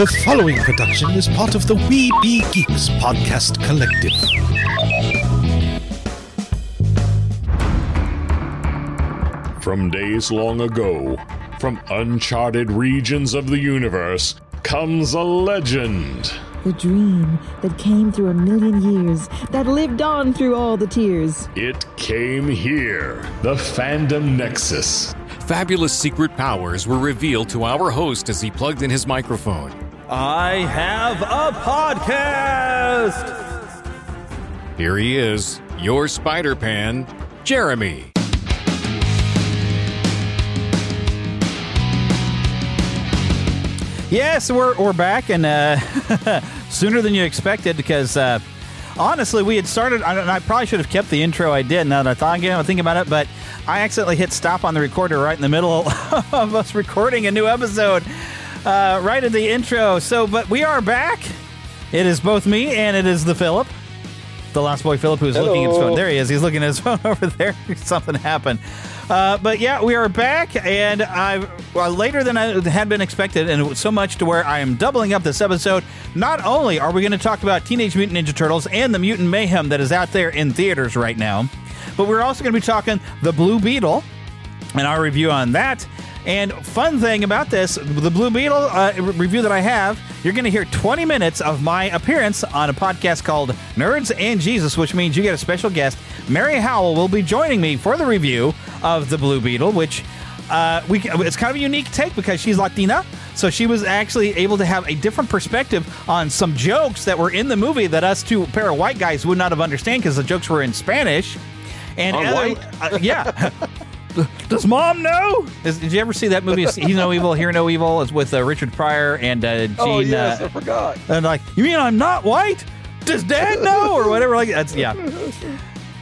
The following production is part of the We Be Geeks podcast collective. From days long ago, from uncharted regions of the universe, comes a legend. The dream that came through a million years, that lived on through all the tears. It came here, the Fandom Nexus. Fabulous secret powers were revealed to our host as he plugged in his microphone. I have a podcast! Here he is, your Spider Pan, Jeremy. Yes, we're, we're back, and uh, sooner than you expected because uh, honestly, we had started. I, I, probably should have kept the intro I did now that I thought again, I think about it, but I accidentally hit stop on the recorder right in the middle of us recording a new episode, uh, right at the intro. So, but we are back. It is both me and it is the Philip, the Lost Boy Philip, who's Hello. looking at his phone. There he is. He's looking at his phone over there. Something happened. Uh, but yeah, we are back, and I well, later than I had been expected, and so much to where I am doubling up this episode. Not only are we going to talk about Teenage Mutant Ninja Turtles and the mutant mayhem that is out there in theaters right now, but we're also going to be talking the Blue Beetle and our review on that. And fun thing about this, the Blue Beetle uh, review that I have, you're going to hear 20 minutes of my appearance on a podcast called Nerds and Jesus, which means you get a special guest. Mary Howell will be joining me for the review of the Blue Beetle, which uh, we it's kind of a unique take because she's Latina. So she was actually able to have a different perspective on some jokes that were in the movie that us two pair of white guys would not have understand because the jokes were in Spanish. And white, uh, yeah. Does mom know? Is, did you ever see that movie? See no evil, hear no evil. It's with uh, Richard Pryor and uh, Gene. Oh yes, uh, I forgot. And like, you mean I'm not white? Does Dad know or whatever? Like that's yeah.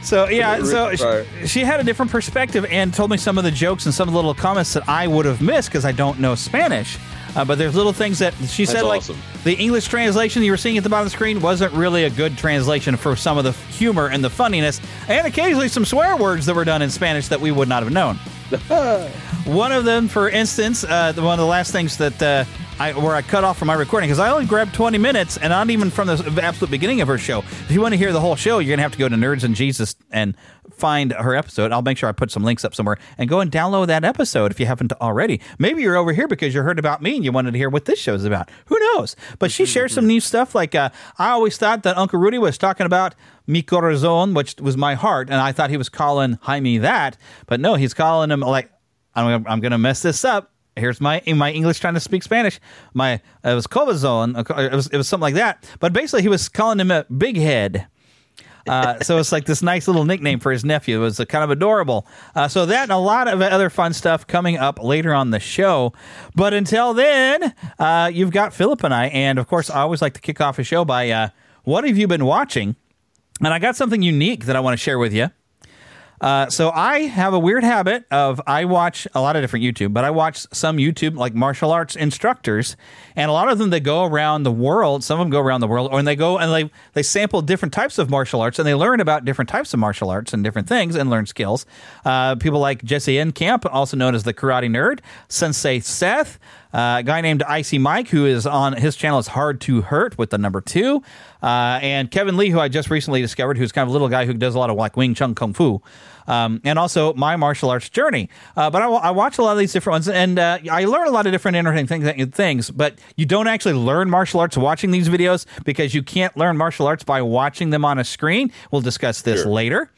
So yeah, so she, she, had a different perspective and told me some of the jokes and some of the little comments that I would have missed because I don't know Spanish. Uh, but there's little things that she That's said, awesome. like the English translation you were seeing at the bottom of the screen wasn't really a good translation for some of the humor and the funniness, and occasionally some swear words that were done in Spanish that we would not have known. one of them, for instance, uh, one of the last things that uh, I, where I cut off from my recording because I only grabbed 20 minutes and not even from the absolute beginning of her show. If you want to hear the whole show, you're going to have to go to Nerds and Jesus and find her episode. I'll make sure I put some links up somewhere and go and download that episode if you haven't already. Maybe you're over here because you heard about me and you wanted to hear what this show is about. Who knows? But she shares some new stuff. Like uh, I always thought that Uncle Rudy was talking about mi corazon, which was my heart, and I thought he was calling Jaime that, but no, he's calling him like I'm, I'm going to mess this up here's my my English trying to speak Spanish. My it was Covazone. It was it was something like that. But basically, he was calling him a big head. Uh, so it's like this nice little nickname for his nephew. It was uh, kind of adorable. Uh, so that and a lot of other fun stuff coming up later on the show. But until then, uh, you've got Philip and I, and of course, I always like to kick off a show by uh, what have you been watching? And I got something unique that I want to share with you. Uh, so I have a weird habit of I watch a lot of different YouTube, but I watch some YouTube like martial arts instructors, and a lot of them they go around the world. Some of them go around the world, or they go and they they sample different types of martial arts and they learn about different types of martial arts and different things and learn skills. Uh, people like Jesse Enkamp, also known as the Karate Nerd, Sensei Seth. Uh, a guy named Icy Mike, who is on his channel, is Hard to Hurt with the number two. Uh, and Kevin Lee, who I just recently discovered, who's kind of a little guy who does a lot of like Wing Chun Kung Fu. Um, and also my martial arts journey. Uh, but I, I, watch a lot of these different ones, and uh, I learn a lot of different interesting things, things. But you don't actually learn martial arts watching these videos because you can't learn martial arts by watching them on a screen. We'll discuss this sure. later.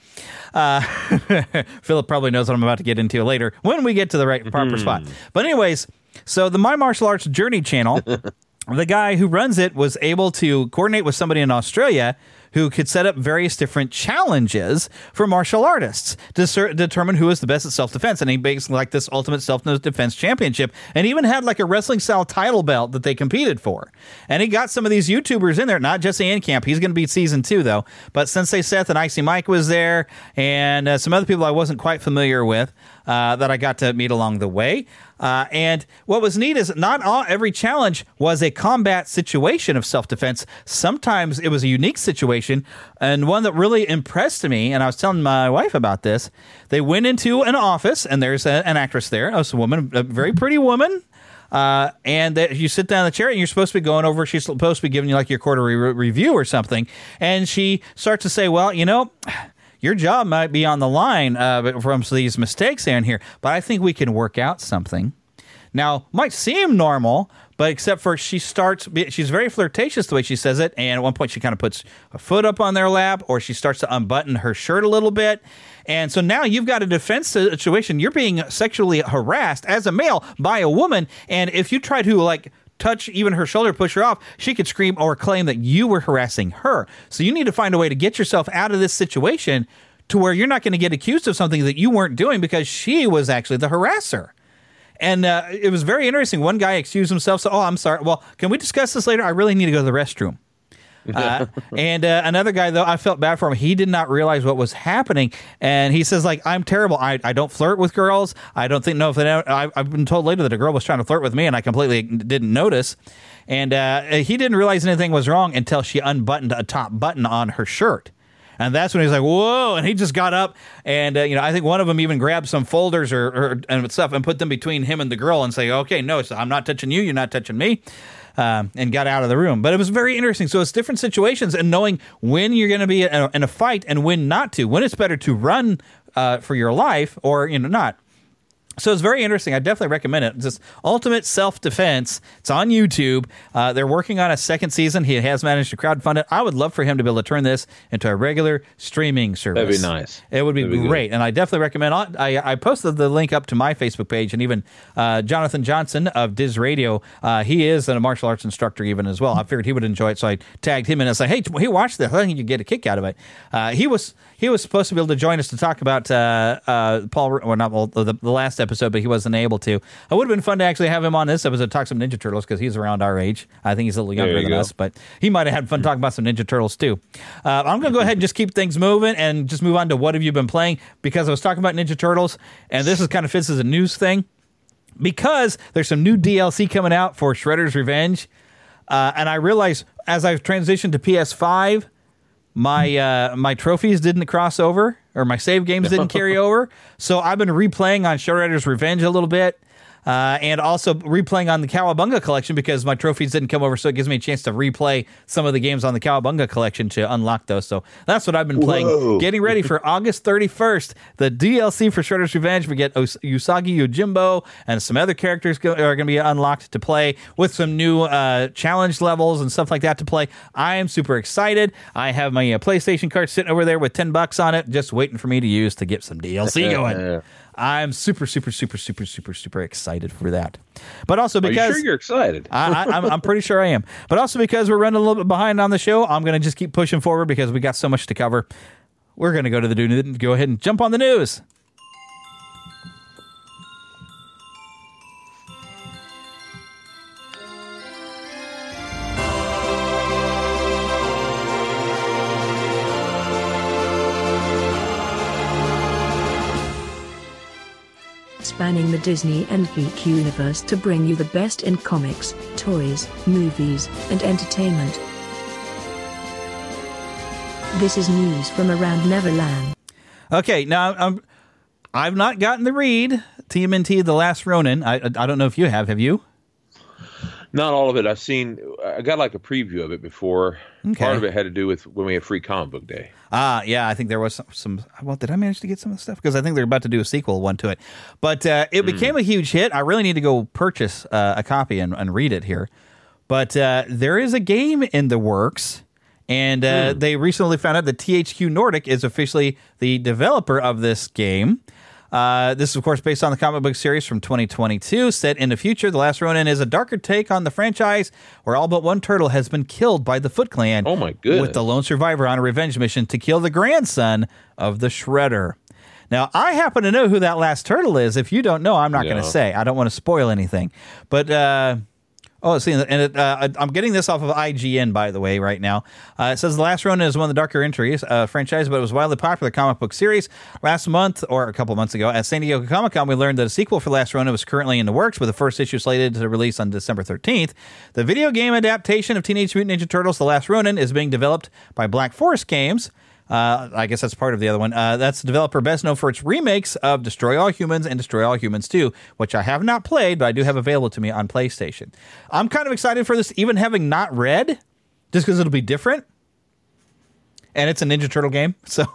Uh, Philip probably knows what I'm about to get into later when we get to the right proper spot. But anyways, so the My Martial Arts Journey channel, the guy who runs it was able to coordinate with somebody in Australia who could set up various different challenges for martial artists to ser- determine who is the best at self defense. And he basically like this ultimate self defense championship, and even had like a wrestling style title belt that they competed for. And he got some of these YouTubers in there, not Jesse Enkamp. He's going to be season two though, but Sensei Seth and Icy Mike was there, and uh, some other people I wasn't quite familiar with uh, that I got to meet along the way. Uh, and what was neat is not all every challenge was a combat situation of self defense. Sometimes it was a unique situation, and one that really impressed me. And I was telling my wife about this. They went into an office, and there's a, an actress there, a woman, a very pretty woman. Uh, and that you sit down in the chair and you're supposed to be going over. She's supposed to be giving you like your quarterly re- review or something, and she starts to say, "Well, you know." Your job might be on the line uh, from these mistakes and here, but I think we can work out something. Now, might seem normal, but except for she starts, she's very flirtatious the way she says it. And at one point, she kind of puts a foot up on their lap, or she starts to unbutton her shirt a little bit. And so now you've got a defense situation. You're being sexually harassed as a male by a woman. And if you try to, like, touch even her shoulder, push her off, she could scream or claim that you were harassing her. So you need to find a way to get yourself out of this situation to where you're not going to get accused of something that you weren't doing because she was actually the harasser. And uh, it was very interesting. One guy excused himself. So, oh, I'm sorry. Well, can we discuss this later? I really need to go to the restroom. Uh, and uh, another guy though i felt bad for him he did not realize what was happening and he says like i'm terrible i, I don't flirt with girls i don't think no if they I, i've been told later that a girl was trying to flirt with me and i completely didn't notice and uh, he didn't realize anything was wrong until she unbuttoned a top button on her shirt and that's when he's like, "Whoa!" And he just got up, and uh, you know, I think one of them even grabbed some folders or, or, and stuff and put them between him and the girl and say, "Okay, no, I'm not touching you. You're not touching me." Um, and got out of the room. But it was very interesting. So it's different situations and knowing when you're going to be in a, in a, fight and when not to. When it's better to run uh, for your life or you know not. So it's very interesting. I definitely recommend it. It's just Ultimate Self Defense. It's on YouTube. Uh, they're working on a second season. He has managed to crowdfund it. I would love for him to be able to turn this into a regular streaming service. That'd be nice. It would be, be great. good. And I definitely recommend I, I posted the link up to my Facebook page and even uh, Jonathan Johnson of Diz Radio. Uh, he is a martial arts instructor even as well. I figured he would enjoy it. So I tagged him in and said, hey, hey, watch this. I think you get a kick out of it. Uh, he was he was supposed to be able to join us to talk about uh, uh, Paul, well, not well, the, the last episode, but he wasn't able to. It would have been fun to actually have him on this episode talk some Ninja Turtles because he's around our age. I think he's a little younger you than go. us, but he might have had fun talking about some Ninja Turtles too. Uh, I'm going to go ahead and just keep things moving and just move on to what have you been playing because I was talking about Ninja Turtles, and this is kind of fits as a news thing because there's some new DLC coming out for Shredder's Revenge. Uh, and I realized as I've transitioned to PS5, my uh, my trophies didn't cross over or my save games didn't carry over. So I've been replaying on Shredder's Revenge a little bit. Uh, and also replaying on the Cowabunga collection because my trophies didn't come over, so it gives me a chance to replay some of the games on the Cowabunga collection to unlock those. So that's what I've been playing. Whoa. Getting ready for August 31st, the DLC for Shredder's Revenge. We get Us- Usagi Yojimbo and some other characters go- are going to be unlocked to play with some new uh, challenge levels and stuff like that to play. I am super excited. I have my uh, PlayStation card sitting over there with 10 bucks on it, just waiting for me to use to get some DLC going. I'm super, super, super, super, super, super excited for that. But also Are you because sure you're excited? I, I, I'm, I'm pretty sure I am. But also because we're running a little bit behind on the show, I'm going to just keep pushing forward because we got so much to cover. We're going to go to the do go ahead and jump on the news. Spanning the Disney and geek universe to bring you the best in comics, toys, movies, and entertainment. This is news from around Neverland. Okay, now I'm, I've not gotten the read TMNT The Last Ronin. I, I don't know if you have. Have you? Not all of it. I've seen. I got like a preview of it before. Okay. Part of it had to do with when we had free comic book day. Ah, yeah, I think there was some, some. Well, did I manage to get some of the stuff? Because I think they're about to do a sequel one to it. But uh, it became a huge hit. I really need to go purchase uh, a copy and, and read it here. But uh, there is a game in the works, and uh, they recently found out that THQ Nordic is officially the developer of this game. Uh, this is, of course, based on the comic book series from 2022. Set in the future, The Last Ronin is a darker take on the franchise where all but one turtle has been killed by the Foot Clan. Oh, my goodness. With the lone survivor on a revenge mission to kill the grandson of the Shredder. Now, I happen to know who that last turtle is. If you don't know, I'm not going to say. I don't want to spoil anything. But, uh, oh, see, and it, uh, I'm getting this off of IGN, by the way, right now. Uh, it says The Last Ronin is one of the darker entries uh, franchise, but it was wildly popular comic book series. Last month, or a couple months ago, at San Diego Comic Con, we learned that a sequel for Last Ronin was currently in the works, with the first issue slated to release on December 13th. The video game adaptation of Teenage Mutant Ninja Turtles The Last Ronin is being developed by Black Forest Games. Uh, I guess that's part of the other one. Uh, that's the developer best known for its remakes of Destroy All Humans and Destroy All Humans 2, which I have not played, but I do have available to me on PlayStation. I'm kind of excited for this, even having not read, just because it'll be different. And it's a Ninja Turtle game, so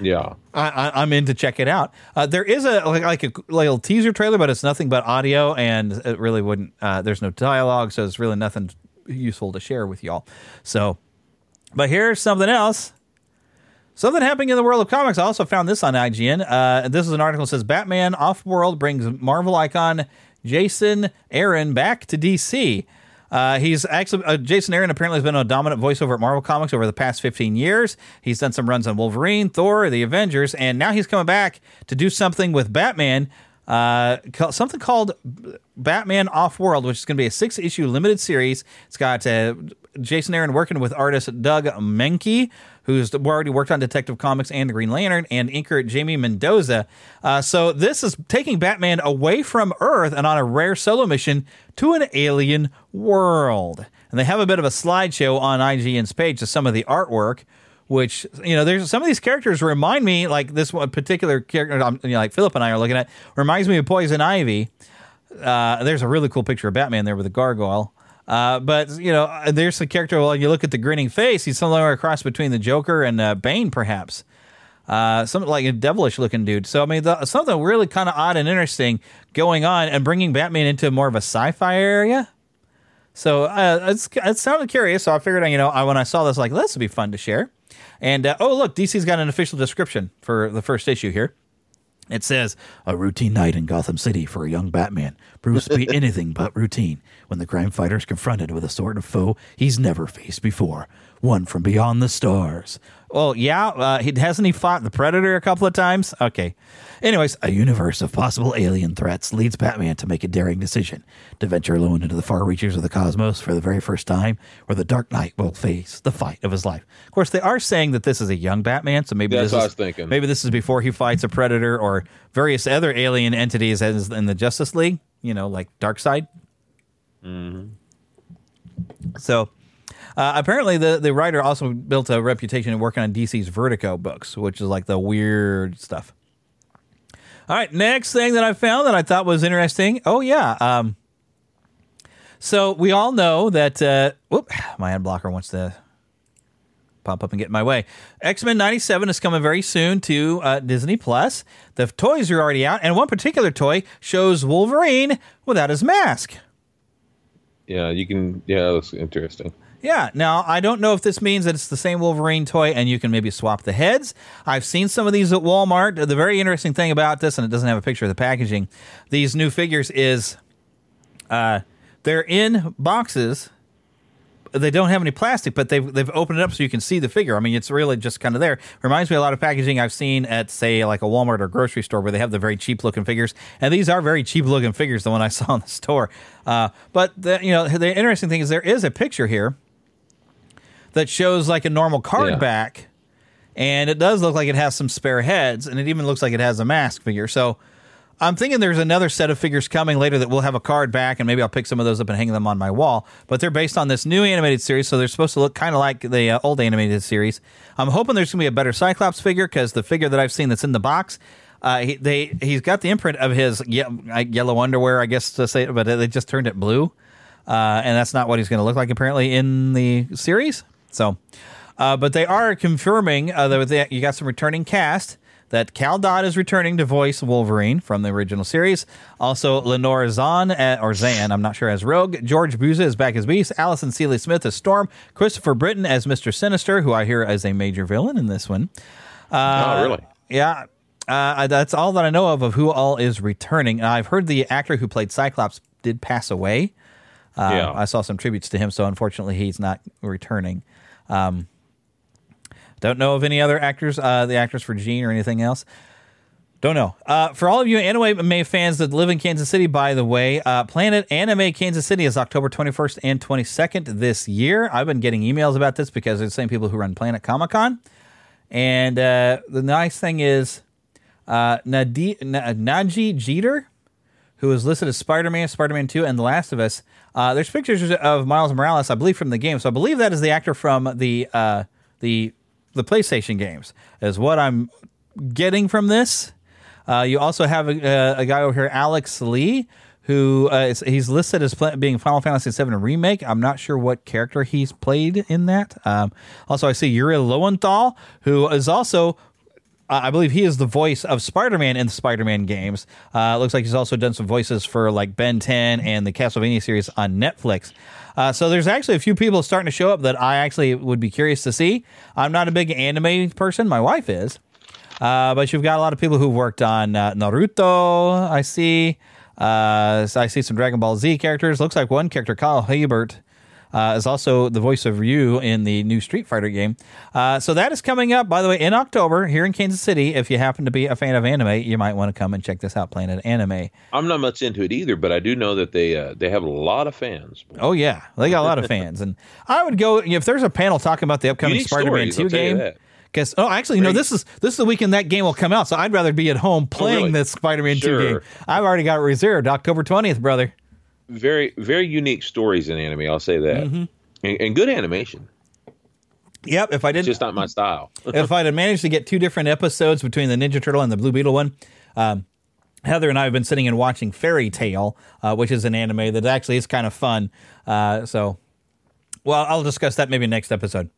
Yeah. I, am in to check it out. Uh, there is a like, like a little teaser trailer, but it's nothing but audio, and it really wouldn't. Uh, there's no dialogue, so it's really nothing useful to share with y'all. So, but here's something else. Something happening in the world of comics. I also found this on IGN. Uh, this is an article that says Batman Off-World brings Marvel icon Jason Aaron back to DC. Uh, he's actually uh, Jason Aaron apparently has been a dominant voiceover at Marvel Comics over the past 15 years. He's done some runs on Wolverine, Thor, the Avengers, and now he's coming back to do something with Batman. Uh, something called Batman Off World, which is going to be a six issue limited series. It's got uh, Jason Aaron working with artist Doug Mahnke, who's already worked on Detective Comics and the Green Lantern, and inker Jamie Mendoza. Uh, so this is taking Batman away from Earth and on a rare solo mission to an alien world. And they have a bit of a slideshow on IGN's page of some of the artwork. Which you know, there's some of these characters remind me like this one particular character, um, you know, like Philip and I are looking at, reminds me of Poison Ivy. Uh, there's a really cool picture of Batman there with a gargoyle. Uh, but you know, uh, there's the character. Well, you look at the grinning face; he's somewhere across between the Joker and uh, Bane, perhaps. Uh, something like a devilish looking dude. So I mean, the, something really kind of odd and interesting going on, and bringing Batman into more of a sci-fi area. So uh, it's it sounded curious. So I figured, you know, I, when I saw this, like this would be fun to share. And uh, oh, look, DC's got an official description for the first issue here. It says, A routine night in Gotham City for a young Batman proves to be anything but routine when the crime fighter is confronted with a sort of foe he's never faced before, one from beyond the stars. Well, yeah, uh, he, hasn't he fought the Predator a couple of times? Okay. Anyways, a universe of possible alien threats leads Batman to make a daring decision to venture alone into the far reaches of the cosmos for the very first time, where the Dark Knight will face the fight of his life. Of course, they are saying that this is a young Batman, so maybe That's this is, I was thinking. Maybe this is before he fights a Predator or various other alien entities as in the Justice League. You know, like Darkseid. Mm-hmm. So uh, apparently, the, the writer also built a reputation of working on DC's Vertigo books, which is like the weird stuff. All right, next thing that I found that I thought was interesting. Oh yeah, um, so we all know that. Uh, whoop, my ad blocker wants to pop up and get in my way. X Men '97 is coming very soon to uh, Disney Plus. The toys are already out, and one particular toy shows Wolverine without his mask. Yeah, you can. Yeah, that's interesting. Yeah. Now, I don't know if this means that it's the same Wolverine toy and you can maybe swap the heads. I've seen some of these at Walmart. The very interesting thing about this, and it doesn't have a picture of the packaging, these new figures is uh, they're in boxes. They don't have any plastic, but they've they've opened it up so you can see the figure. I mean, it's really just kind of there. Reminds me a lot of packaging I've seen at say like a Walmart or grocery store where they have the very cheap looking figures, and these are very cheap looking figures. The one I saw in the store, uh, but the, you know the interesting thing is there is a picture here that shows like a normal card yeah. back, and it does look like it has some spare heads, and it even looks like it has a mask figure. So I'm thinking there's another set of figures coming later that will have a card back, and maybe I'll pick some of those up and hang them on my wall. But they're based on this new animated series, so they're supposed to look kind of like the uh, old animated series. I'm hoping there's going to be a better Cyclops figure because the figure that I've seen that's in the box. Uh, he, they he's got the imprint of his ye- yellow underwear, I guess to say, but they just turned it blue, uh, and that's not what he's going to look like apparently in the series. So, uh, but they are confirming uh, that they, you got some returning cast. That Cal Dodd is returning to voice Wolverine from the original series. Also, Lenore Zahn, uh, or Zan, I'm not sure, as Rogue. George Buza is back as Beast. Alison Sealy Smith as Storm. Christopher Britton as Mr. Sinister, who I hear as a major villain in this one. Uh, oh, really? Yeah. Uh, that's all that I know of of who all is returning. I've heard the actor who played Cyclops did pass away. Uh, yeah. I saw some tributes to him, so unfortunately he's not returning. Um, don't know of any other actors, uh, the actors for Jean or anything else. Don't know. Uh, for all of you anime fans that live in Kansas City, by the way, uh, Planet Anime Kansas City is October 21st and 22nd this year. I've been getting emails about this because they're the same people who run Planet Comic Con. And uh, the nice thing is, uh, Nadi- Nadji Jeter, who is listed as Spider Man, Spider Man 2, and The Last of Us, uh, there's pictures of Miles Morales, I believe, from the game. So I believe that is the actor from the uh, the the PlayStation games is what I'm getting from this. Uh, you also have a, a guy over here, Alex Lee, who uh, is, he's listed as play, being Final Fantasy VII remake. I'm not sure what character he's played in that. Um, also, I see Yuri Lowenthal, who is also uh, I believe he is the voice of Spider-Man in the Spider-Man games. Uh, looks like he's also done some voices for like Ben 10 and the Castlevania series on Netflix. Uh, so there's actually a few people starting to show up that I actually would be curious to see. I'm not a big anime person. My wife is. Uh, but you've got a lot of people who've worked on uh, Naruto, I see. I see some Dragon Ball Z characters. Looks like one character, Kyle Hebert, uh, is also the voice of Ryu in the new Street Fighter game. Uh, so that is coming up, by the way, in October here in Kansas City. If you happen to be a fan of anime, you might want to come and check this out. Planet Anime. I'm not much into it either, but I do know that they uh, they have a lot of fans. Oh yeah, they got a lot of fans, and I would go if there's a panel talking about the upcoming Unique Spider-Man stories, Two game. that. Because oh, actually, no, this is this is the weekend that game will come out, so I'd rather be at home playing Oh, really? this Spider-Man Two game. I've already got it reserved October twentieth, brother. Very very unique stories in anime. I'll say that, Mm-hmm. and, and good animation. Yep. If I didn't, just not my style. if I'd have managed to get two different episodes between the Ninja Turtle and the Blue Beetle one, um, Heather and I have been sitting and watching Fairy Tail, uh, which is an anime that actually is kind of fun. Uh, so, well, I'll discuss that maybe next episode.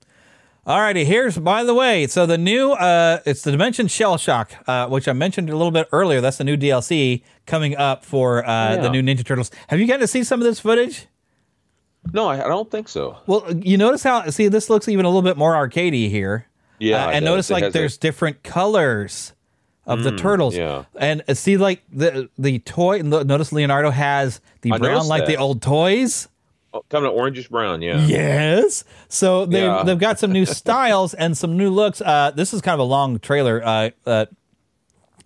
Alrighty, here's by the way, so the new uh, it's the Dimension Shell Shock, uh, which I mentioned a little bit earlier. That's the new DLC coming up for uh, Yeah. the new Ninja Turtles. Have you gotten to see some of this footage? no, I, I don't think so. Well, you notice how see this looks even a little bit more arcadey here. Yeah, Uh, and notice like that- there's different colors of the turtles. yeah. and uh, see like the the toy. no- Notice Leonardo has the I brown like the old toys. Oh, coming to orangish brown. Yeah. Yes. So they Yeah. they've got some new styles and some new looks. Uh, this is kind of a long trailer. Uh, uh,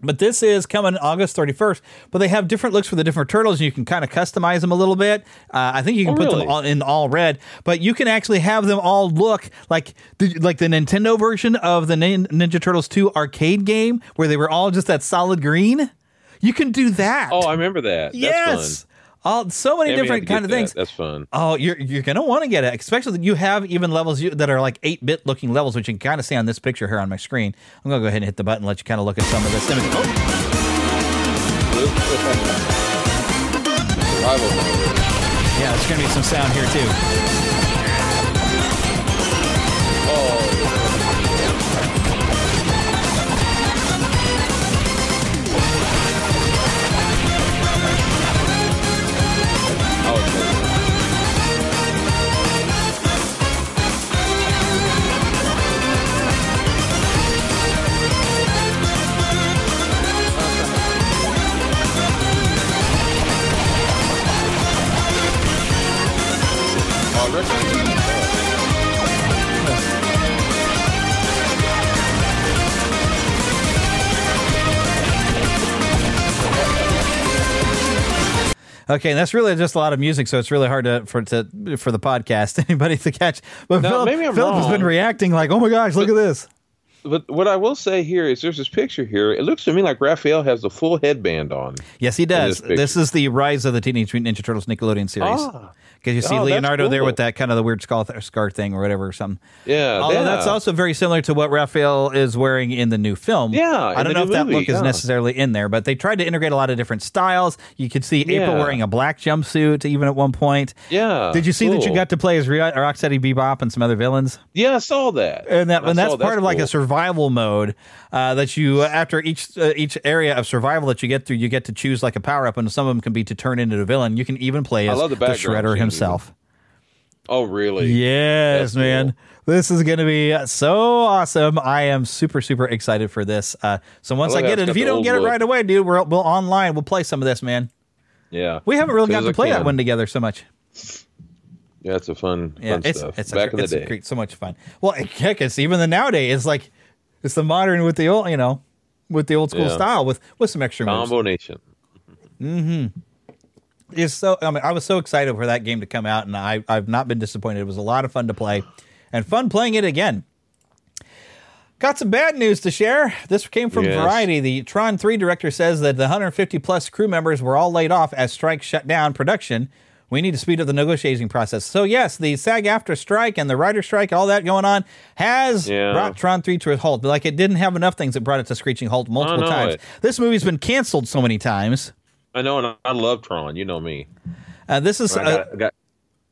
but this is coming August 31st. But they have different looks for the different turtles, and you can kind of customize them a little bit. Uh, I think you can Oh, put really? them all in all red, but you can actually have them all look like the, like the Nintendo version of the Nin- Ninja Turtles 2 arcade game, where they were all just that solid green. You can do that. Oh, I remember that. That's yes. All so many. Yeah, different kind of that. things. That's fun. Oh, you're you're gonna want to get it, especially that you have even levels you, that are like eight bit looking levels, which you can kind of see on this picture here on my screen. I'm gonna go ahead and hit the button, and let you kind of look at some of this image. Oh, yeah, there's gonna be some sound here too. Okay, and that's really just a lot of music, so it's really hard to for to for the podcast anybody to catch. But No, Philip, maybe I'm Philip has been reacting like, "Oh my gosh, look at this!" But what I will say here is there's this picture here. It looks to me like Raphael has the full headband on. Yes, he does. this. This is the Rise of the Teenage Mutant Ninja Turtles Nickelodeon series. Ah. Because you see Oh, that's Leonardo there with that kind of the weird skull scar thing or whatever or something. Yeah, Although yeah. that's also very similar to what Raphael is wearing in the new film. Yeah, I don't know if that movie, look is necessarily in there, but they tried to integrate a lot of different styles. You could see April wearing a black jumpsuit even at one point. Yeah. Did you see that you got to play as Ro- Rocksteady Bebop and some other villains? Yeah, I saw that. and that I and that's part of like a survival mode uh, that you after each uh, each area of survival that you get through, you get to choose like a power up, and some of them can be to turn into a villain. You can even play I as love the the, Shredder scenes. Himself. Oh, really? Yes, That's man. This is going to be so awesome. I am super, super excited for this. Uh, so once I, like how get it, if you don't get it right away, dude, we're, we'll online. We'll play some of this, man. Yeah. We haven't really gotten to I play that one together so much. Yeah, it's a fun, Yeah, fun it's stuff. it's Back a, in the it's day. great, so much fun. Well, heck, it's even the nowadays. It's like it's the modern with the old, you know, with the old school Yeah. style with with some extra moves. Combo Nation. Is so I mean I was so excited for that game to come out and I I've not been disappointed. It was a lot of fun to play and fun playing it again. Got some bad news to share. This came from Yes. Variety. The Tron 3 director says that the 150 plus crew members were all laid off as strikes shut down production we need to speed up the negotiating process. So yes, the SAG-AFTRA strike and the writer strike, all that going on, has Yeah. brought Tron Three to a halt. But like it didn't have enough things that brought it to screeching halt multiple times. it. This movie's been canceled so many times. I know, and I love Tron. You know me. Uh, this is I uh, got, I got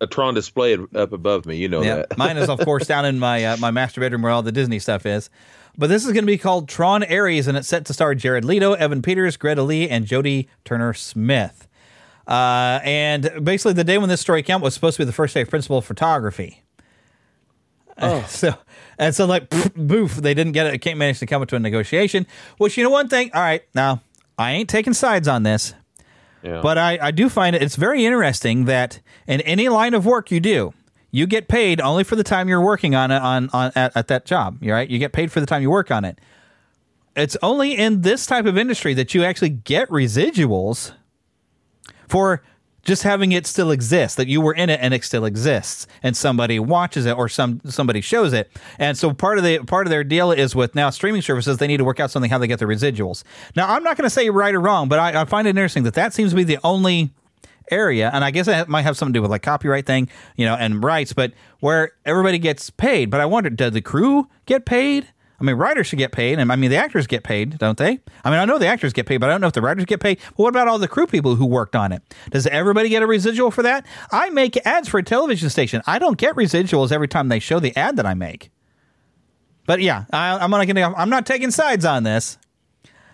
a Tron display up above me. You know Yeah, that. mine is of course down in my uh, my master bedroom where all the Disney stuff is. But this is going to be called Tron Ares, and it's set to star Jared Leto, Evan Peters, Greta Lee, and Jodie Turner Smith. Uh, and basically, the day when this story came out was supposed to be the first day of principal photography. Oh. so and so like pff, boof, they didn't get it. I can't manage to come to a negotiation. Which you know one thing. All right, now I ain't taking sides on this. But I, I do find it it's very interesting that in any line of work you do, you get paid only for the time you're working on it on, on at, at that job. Right? You get paid for the time you work on it. It's only in this type of industry that you actually get residuals for just having it still exist that you were in it and it still exists and somebody watches it or some somebody shows it. And so part of the part of their deal is with now streaming services they need to work out something how they get the residuals. Now i'm not going to say right or wrong but I, I find it interesting that that seems to be the only area and i guess that might have something to do with like copyright thing you know and rights but where everybody gets paid. But i wonder did the crew get paid I mean, writers should get paid, and I mean, the actors get paid, don't they? I mean, I know the actors get paid, but I don't know if the writers get paid. But what about all the crew people who worked on it? Does everybody get a residual for that? I make ads for a television station. I don't get residuals every time they show the ad that I make. But yeah, I, I'm not. I'm not taking sides on this,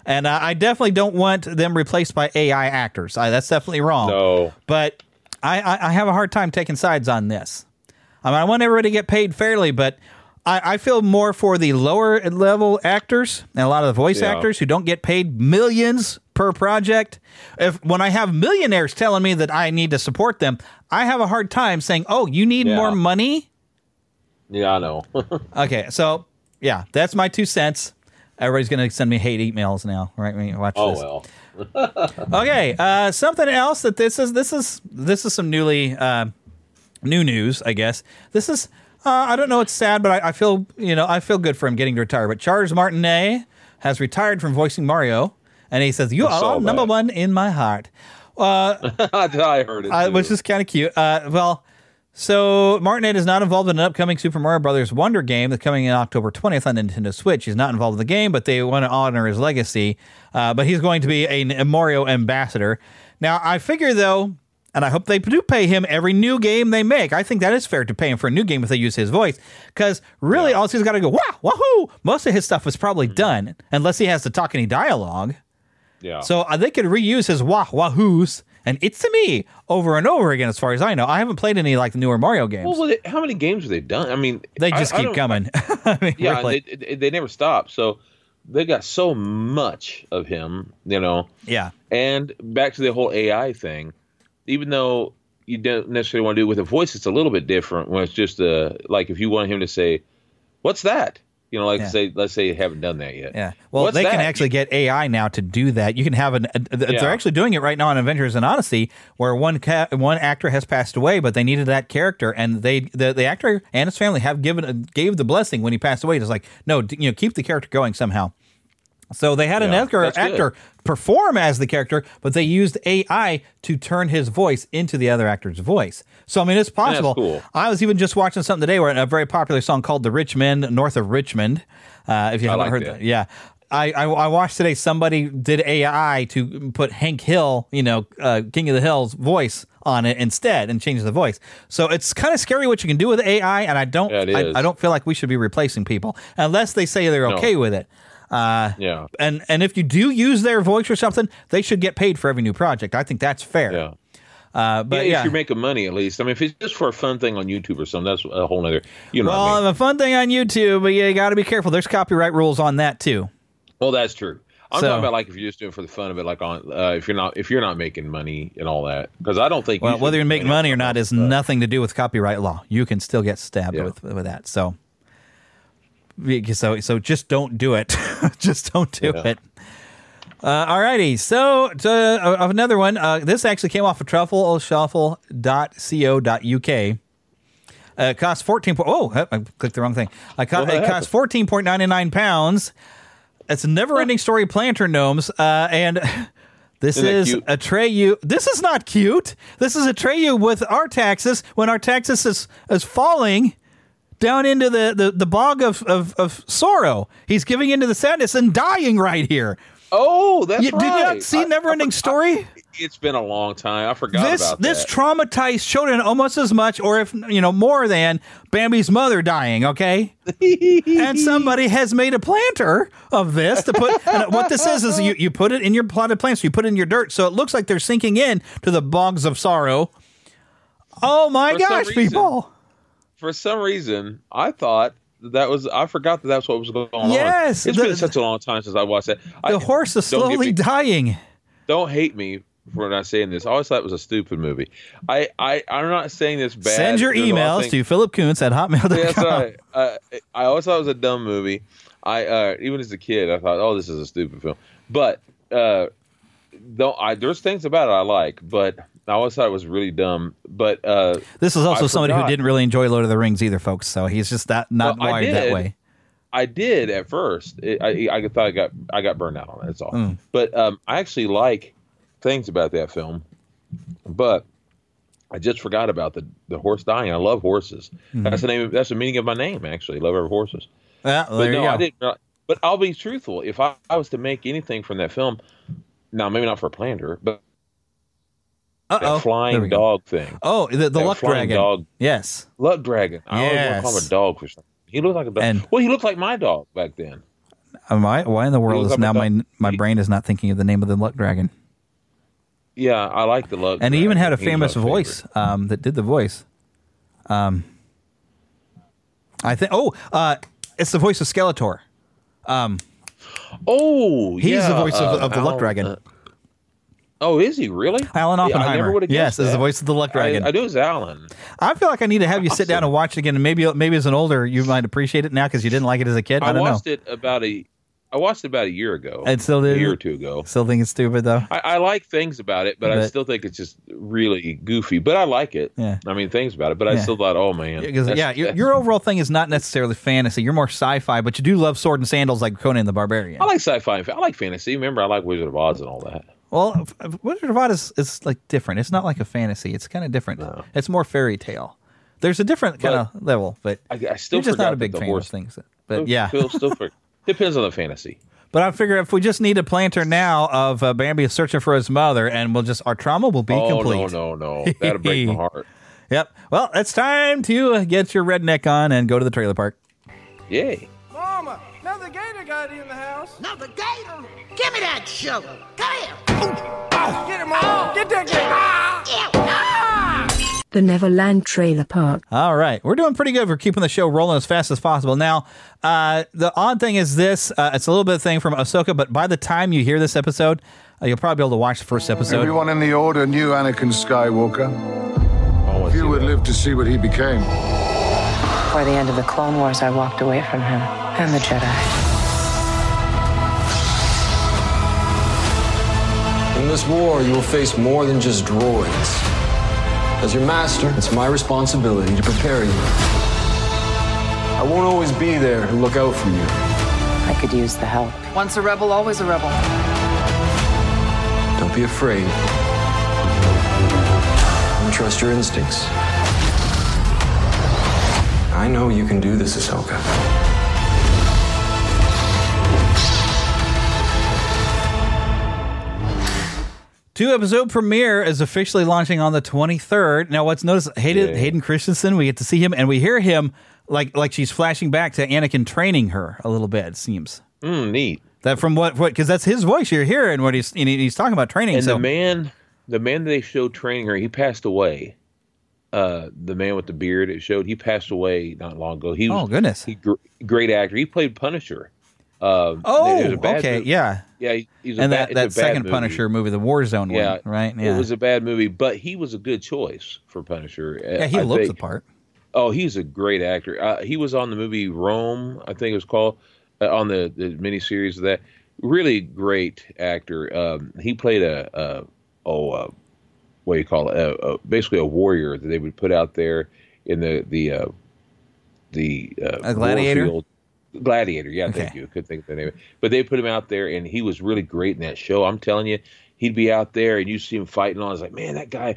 and uh, I definitely don't want them replaced by AI actors. I, that's definitely wrong. No. but I, I, I have a hard time taking sides on this. I mean, I want everybody to get paid fairly, but I, I feel more for the lower level actors and a lot of the voice Yeah. actors who don't get paid millions per project. If when I have millionaires telling me that I need to support them, I have a hard time saying, "Oh, you need Yeah. more money." Yeah, I know. Okay, so yeah, that's my two cents. Everybody's gonna send me hate emails now, right? When you watch oh this. well. Okay, uh, something else that this is this is this is some newly uh, new news, I guess. This is uh, I don't know. It's sad, but I, I feel you know I feel good for him getting to retire. But Charles Martinet has retired from voicing Mario, and he says, "You are number that. one in my heart," I heard it. uh, which is kind of cute. Uh, well. So Martinet is not involved in an upcoming Super Mario Brothers Wonder game that's coming in October 20th on Nintendo Switch. He's not involved in the game, but they want to honor his legacy. Uh, but he's going to be a, a Mario ambassador. Now, I figure though, and I hope they do pay him every new game they make. I think that is fair to pay him for a new game if they use his voice, because really, all he's got to go wah wahoo. Most of his stuff is probably done, unless he has to talk any dialogue. yeah. So uh, they could reuse his wah wahoos and it's a me over and over again. As far as I know, I haven't played any like the newer Mario games. well, they- how many games have they done? I mean, they just I keep don't- coming. I mean, Yeah, really. they they never stop. So they got so much of him, you know. yeah, And back to the whole AI thing, even though you don't necessarily want to do it with a voice, it's a little bit different when it's just uh like if you want him to say, "What's that?" You know, like Yeah. say, let's say you haven't done that yet. yeah. Well, What's they can actually get AI now to do that. You can have an. A, a- Yeah. They're actually doing it right now on Avengers and Odyssey, where one ca- one actor has passed away, but they needed that character, and they the, the actor and his family have given gave the blessing when he passed away. It's like no, you know, keep the character going somehow. So they had an Yeah, actor, good. actor perform as the character, but they used AI to turn his voice into the other actor's voice. So I mean, it's possible. cool. I was even just watching something today where a very popular song called "The Rich Men North of Richmond." Uh, if you haven't like heard that. that, yeah. I, I, I watched today somebody did AI to put Hank Hill, you know, uh, King of the Hill's voice on it instead and change the voice. So it's kind of scary what you can do with AI, and I don't Yeah, I. I don't feel like we should be replacing people unless they say they're No. okay with it. Uh, Yeah. and and if you do use their voice or something, they should get paid for every new project. I think that's fair. Yeah. Uh, but yeah, yeah, if you're making money at least. I mean, if it's just for a fun thing on YouTube or something, that's a whole other. You know what I well, mean? the fun thing on YouTube, but yeah, you got to be careful. There's copyright rules on that too. Well, that's true. I'm So- talking about like if you're just doing it for the fun of it, like on uh, if you're not if you're not making money and all that, because I don't think. Well, should whether you're making money or not is nothing to do with copyright law. You can still get stabbed Yeah. with with that. So, so so just don't do it. just don't do Yeah. it. Uh, alrighty, so to, uh, another one. Uh, this actually came off of truffleshuffle.co.uk. Uh, it costs fourteen. Po- oh, I clicked the wrong thing. I co- it costs fourteen point ninety nine pounds. It's a never ending story. Planter gnomes, uh, and This Isn't is cute? Atreyu. This is not cute. This is Atreyu with our taxes when Artaxis is, is falling down into the, the, the bog of, of, of sorrow. He's giving into the sadness and dying right here. Oh, that's You- right. Did you not see I- Neverending I- Story? It's been a long time. I forgot this about this that. traumatized children almost as much, or if you know more than Bambi's mother dying. Okay, and somebody has made a planter of this to put. and what this is is you you put it in your plotted plants. You put it in your dirt, so it looks like they're sinking in to the bogs of sorrow. Oh my For gosh, people! For some reason, I thought that was. I forgot that that's what was going on. Yes, it's the- been such a long time since I watched that. The I, horse is slowly dying. Don't hate me for not saying this. I always thought it was a stupid movie. I, I I'm not saying this bad. Send your There's a lot of emails to Philip Kuntz at hotmail.com. Yeah, that's right. Uh, I always thought it was a dumb movie. I uh, even as a kid, I thought, oh, this is a stupid film. But uh, don't I? There's things about it I like, but I always thought it was really dumb. But uh, This is also I somebody who didn't really enjoy Lord of the Rings either, folks. So he's just not not Well, wired that way. I did at first. It, I I thought I got I got burned out on it. That's all. Mm. But um, I actually like things about that film. But I just forgot about the the horse dying. I love horses. Mm-hmm. That's the name. Of, that's the meaning of my name. Actually, love every horses. Yeah, well, But no. I didn't. But I'll be truthful. If I, I was to make anything from that film, now maybe not for a planter, but Uh-oh. that flying dog thing, Oh, the, the luck dragon. dog. Yes. luck dragon. I always want to call him a dog for something. He looked like a dog. And- well, he looked like my dog back then. Am I, why in the world is like now my my brain is not thinking of the name of the luck dragon? Yeah, I like the luck. And he even had a famous voice um, that did the voice. Um, I think. Oh, uh, it's the voice of Skeletor. Oh, He's yeah, the voice of, uh, of the luck dragon. uh, oh, is he really? Alan Yeah, I Oppenheimer. never would have Yes, is the voice of the luck dragon. I, I it was Alan. I feel like I need to have you sit down and watch it again, and maybe maybe as an older you might appreciate it now because you didn't like it as a kid. I, I, watched know. it about a. I watched it about a year ago. And still a year or two ago. Still think it's stupid though. I, I like things about it, but, I still think it's just really goofy. But I like it. Yeah. I mean, things about it. But I still thought, oh man, that's- yeah, your, your overall thing is not necessarily fantasy. You're more sci-fi, but you do love sword and sandals like Conan the Barbarian. I like sci-fi. I like fantasy. Remember, I like Wizard of Oz and all that. Well, f- f- Wizard of Oz is, is like different. It's not like a fantasy. It's kind of different. It's more fairy tale. There's a different kind of level, but I, I still you're just not a big the fan horse of things. But yeah, Still, still for, depends on the fantasy. but I figure if we just need a planter now of uh, Bambi searching for his mother, and we'll just our trauma will be oh complete. no, no, no! That'll break my heart. Yep. Well, it's time to uh, get your redneck on and go to the trailer park. Yay! Mama, another gator got in the house. Another gator? Give me that shovel. Come here. Get him, Mom. Get that gator. Ah! The Neverland Trailer Park. All right, we're doing pretty good. We're keeping the show rolling as fast as possible. Now, uh, the odd thing is this: uh, it's a little bit of thing from Ahsoka, but by the time you hear this episode, uh, you'll probably be able to watch the first episode. Everyone in the Order knew Anakin Skywalker. I Few would live to see what he became. By the end of the Clone Wars, I walked away from him and the Jedi. This war, you will face more than just droids. As your master, it's my responsibility to prepare you. I won't always be there to look out for you. I could use the help. Once a rebel, always a rebel. Don't be afraid. And trust your instincts. I know you can do this, Ahsoka. Two episode premiere is officially launching on the 23rd. Now, what's notice Hayden, Yeah. Hayden Christensen, we get to see him and we hear him like like she's flashing back to Anakin training her a little bit. It seems Mm, neat. that from what what because that's his voice you're hearing what he's know, he's talking about training. And so the man, the man that they showed training her, he passed away. Uh, the man with the beard it showed he passed away not long ago. He was, oh goodness. he great actor. He played Punisher. Um, Oh, it was a bad okay, movie. yeah. yeah. he- He's a And bad, that, that a second movie. Punisher movie, the Warzone Yeah, one, right? Yeah, It was a bad movie, but he was a good choice for Punisher. yeah. He I looked the part. Oh, he's a great actor. Uh, he was on the movie Rome, I think it was called, uh, on the the miniseries of that. Really great actor. Um, he played a, a oh, uh, what do you call it? A, a, basically a warrior that they would put out there in the the uh, the uh, A gladiator? warfield. Gladiator, yeah, Okay. thank you. Could think of the name. But they put him out there, and he was really great in that show. I'm telling you, he he'd be out there and you see him fighting. And I was like, man, that guy.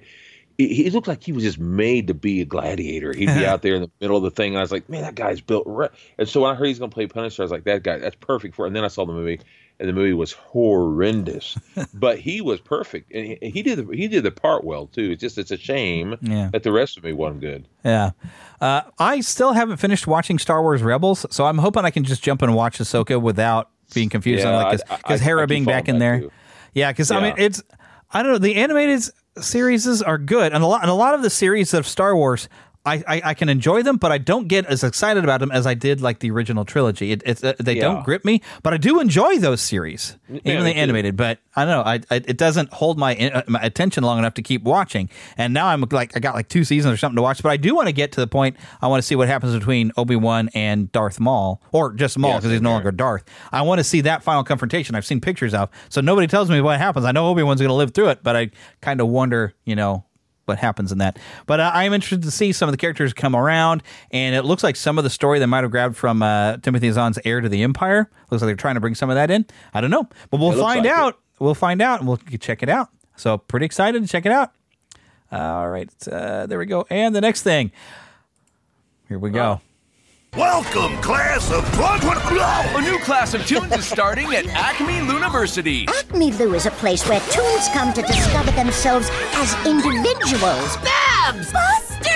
He, he looked like he was just made to be a gladiator. He'd be out there in the middle of the thing, and I was like, "Man, that guy's built." Right. And so when I heard he's going to play Punisher, I was like, "That guy, that's perfect for." It. And then I saw the movie, and the movie was horrendous, but he was perfect, and he, he did the, he did the part well too. It's just it's a shame Yeah. that the rest of me wasn't good. Yeah. Uh, I still haven't finished watching Star Wars Rebels, so I'm hoping I can just jump and watch Ahsoka without being confused Yeah, on like because Hera being back in there. too. Yeah, because I mean it's I don't know the animated series are good and a lot and a lot of the series of Star Wars. I, I, I can enjoy them, but I don't get as excited about them as I did like the original trilogy. It, it's uh, they Yeah. don't grip me, but I do enjoy those series, even the animated. But I don't know, I, I it doesn't hold my, uh, my attention long enough to keep watching. And now I'm like, I got like two seasons or something to watch, but I do want to get to the point. I want to see what happens between Obi Wan and Darth Maul, or just Maul because he's no longer Darth. I want to see that final confrontation. I've seen pictures of, so nobody tells me what happens. I know Obi Wan's going to live through it, but I kind of wonder, you know. What happens in that? But uh, I am interested to see some of the characters come around, and it looks like some of the story they might have grabbed from uh, Timothy Zahn's Heir to the Empire. Looks like they're trying to bring some of that in. I don't know, but we'll find like it. out. We'll find out, and we'll check it out. So pretty excited to check it out. All right, uh, there we go. And the next thing, here we go. Welcome, class of 2020. A new class of tunes is starting at Acme Looniversity. Acme Lou is a place where tunes come to discover themselves as individuals. Babs! Buster!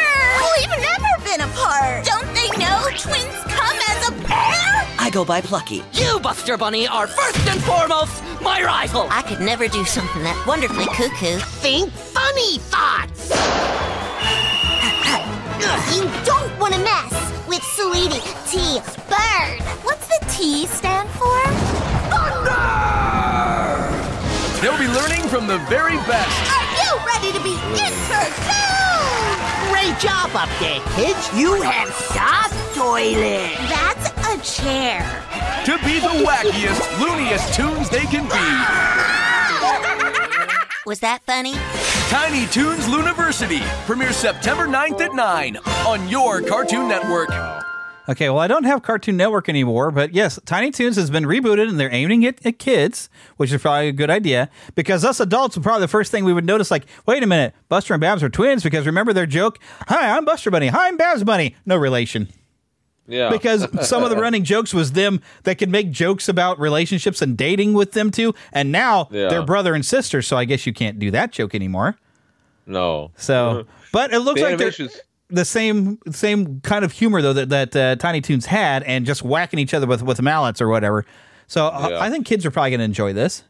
We've never been apart! Don't they know twins come as a pair? I go by Plucky. You, Buster Bunny, are first and foremost my rival. I could never do something that wonderfully cuckoo. Think funny thoughts. You don't want to mess with Sweetie T Bird. What's the T stand for? Thunder! They'll be learning from the very best. Are you ready to be introduced? Great job up there, kids. You have soft toilet. That's a chair. To be the wackiest, looniest tunes they can be. Was that funny? Tiny Toons Looniversity premieres September 9th at 9 on your Cartoon Network. Okay, well, I don't have Cartoon Network anymore, but yes, Tiny Toons has been rebooted and they're aiming it at kids, which is probably a good idea because us adults would probably the first thing we would notice, like, wait a minute, Buster and Babs are twins because remember their joke? Hi, I'm Buster Bunny. Hi, I'm Babs Bunny. No relation. Yeah, Because some of the running jokes was them that could make jokes about relationships and dating with them too, and now Yeah. they're brother and sister, so I guess you can't do that joke anymore. no. So, but it looks The like they're the same same kind of humor though that that uh, Tiny Toons had, and just whacking each other with with mallets or whatever. So uh, Yeah. I think kids are probably going to enjoy this.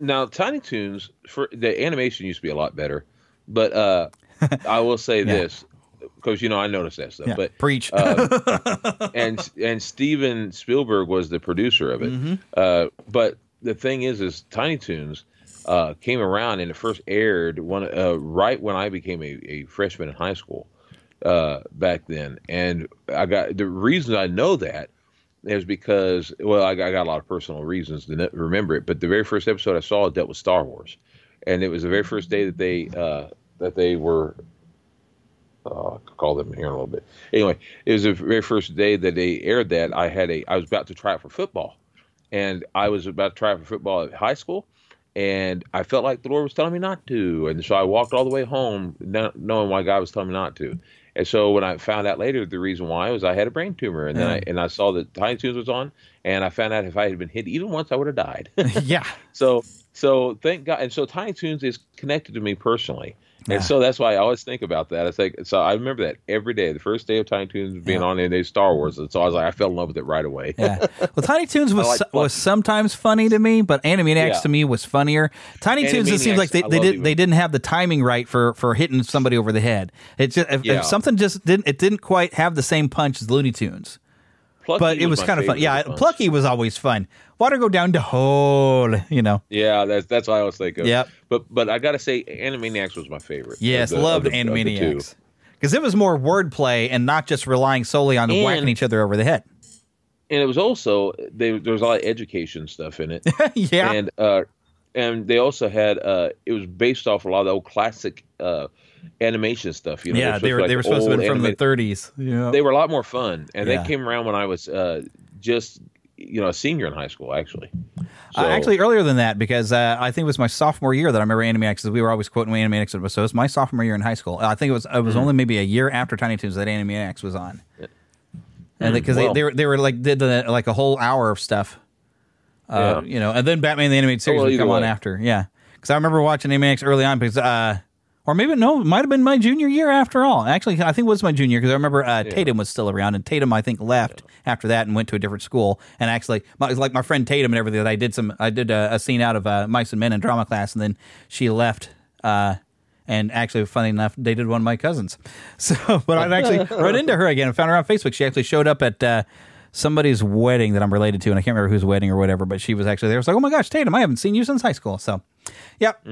Now, Tiny Toons for the animation used to be a lot better, but uh, I will say this because you know I noticed that stuff. Yeah, But preach. uh, and and Steven Spielberg was the producer of it. Mm-hmm. Uh, but the thing is, is Tiny Toons uh, came around and it first aired one uh, right when I became a, a freshman in high school uh, back then. And I got the reason I know that is because well, I got, I got a lot of personal reasons to remember it. But the very first episode I saw dealt with Star Wars, and it was the very first day that they uh, that they were uh, I'll call them here in a little bit. Anyway, it was the very first day that they aired that. I had a I was about to try it for football, and I was about to try it for football at high school, and I felt like the Lord was telling me not to, and so I walked all the way home, knowing why God was telling me not to. And so when I found out later, the reason why was I had a brain tumor, and then. I and I saw that Tiny Toons was on, and I found out if I had been hit even once, I would have died. yeah. So so thank God, and so Tiny Toons is connected to me personally, Yeah. and so that's why I always think about that. It's like so I remember that every day, the first day of Tiny Toons being on, and they Star Wars, and so I was like I fell in love with it right away. Yeah. Well, Tiny Toons was like was sometimes funny to me, but Animaniacs Yeah. to me was funnier. Tiny Toons, it seems like they, they did they didn't have the timing right for for hitting somebody over the head. It just if, Yeah. if something just didn't it didn't quite have the same punch as Looney Tunes. Plucky but it was kind of fun. Yeah, bunch. Plucky was always fun. Water go down to hole, you know. Yeah, that's that's what I always think of. Yep. But but I got to say, Animaniacs was my favorite. Yes, the- loved of the. Animaniacs because it was more wordplay and not just relying solely on And- whacking each other over the head. and it was also they, there was a lot of education stuff in it. Yeah. and uh, and they also had uh, it was based off a lot of the old classic uh, animation stuff. You know, yeah, they were like they were supposed to be from the 30s. Yeah. They were a lot more fun, and Yeah. they came around when I was uh, just you know a senior in high school actually. Uh, actually, earlier than that, because uh, I think it was my sophomore year that I remember Animaniacs. 'cause We were always quoting Animaniacs, so it was my sophomore year in high school. I think it was it was Mhm. only maybe a year after Tiny Toons that Animaniacs was on, and because Well. they, they were they were like did the, like a whole hour of stuff, uh, Yeah. you know, and then Batman the Animated Series well, would come either on after, yeah. Because I remember watching Animaniacs early on because. Or maybe no, it might have been my junior year after all. Actually, I think it was my junior because I remember uh, Tatum was still around, and Tatum I think left after that and went to a different school. And actually, my, it was like my friend Tatum and everything. That I did some, I did a, a scene out of uh, Mice and Men in drama class, and then she left. Uh, and actually, funny enough, dated one of my cousins. So, but I'd actually run into her again and found her on Facebook. She actually showed up at uh, somebody's wedding that I'm related to, and I can't remember whose wedding or whatever. But she was actually there. I was like, oh my gosh, Tatum, I haven't seen you since high school. So, yep.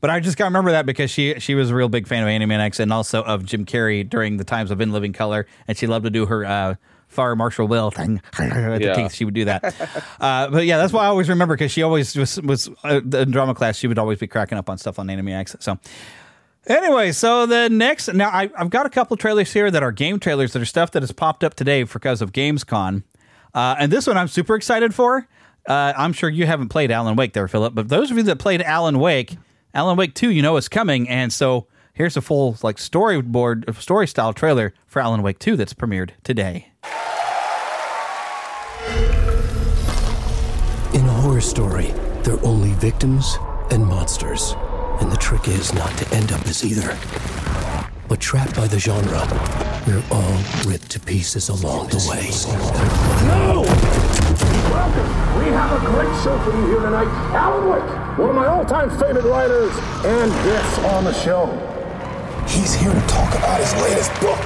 But I just got to remember that because she she was a real big fan of Animaniacs and also of Jim Carrey during the times of In Living Color, and she loved to do her uh, Fire Marshal Will thing at the Yeah. teeth. She would do that. uh, but yeah, that's why I always remember because she always was was uh, in drama class. She would always be cracking up on stuff on Animaniacs. So. Anyway, so the next now I, I've got a couple trailers here that are game trailers that are stuff that has popped up today because of Gamescom, uh, and this one I'm super excited for. Uh, I'm sure you haven't played Alan Wake there, Philip, but those of you that played Alan Wake, Alan Wake 2, you know is coming, and so here's a full like storyboard story style trailer for Alan Wake 2 that's premiered today. In a horror story, there are only victims and monsters. And the trick is not to end up as either. But trapped by the genre, we're all ripped to pieces along the way. No! Welcome! We have a great show for you here tonight. Alan Wake, one of my all-time favorite writers, and guests on the show. He's here to talk about his latest book.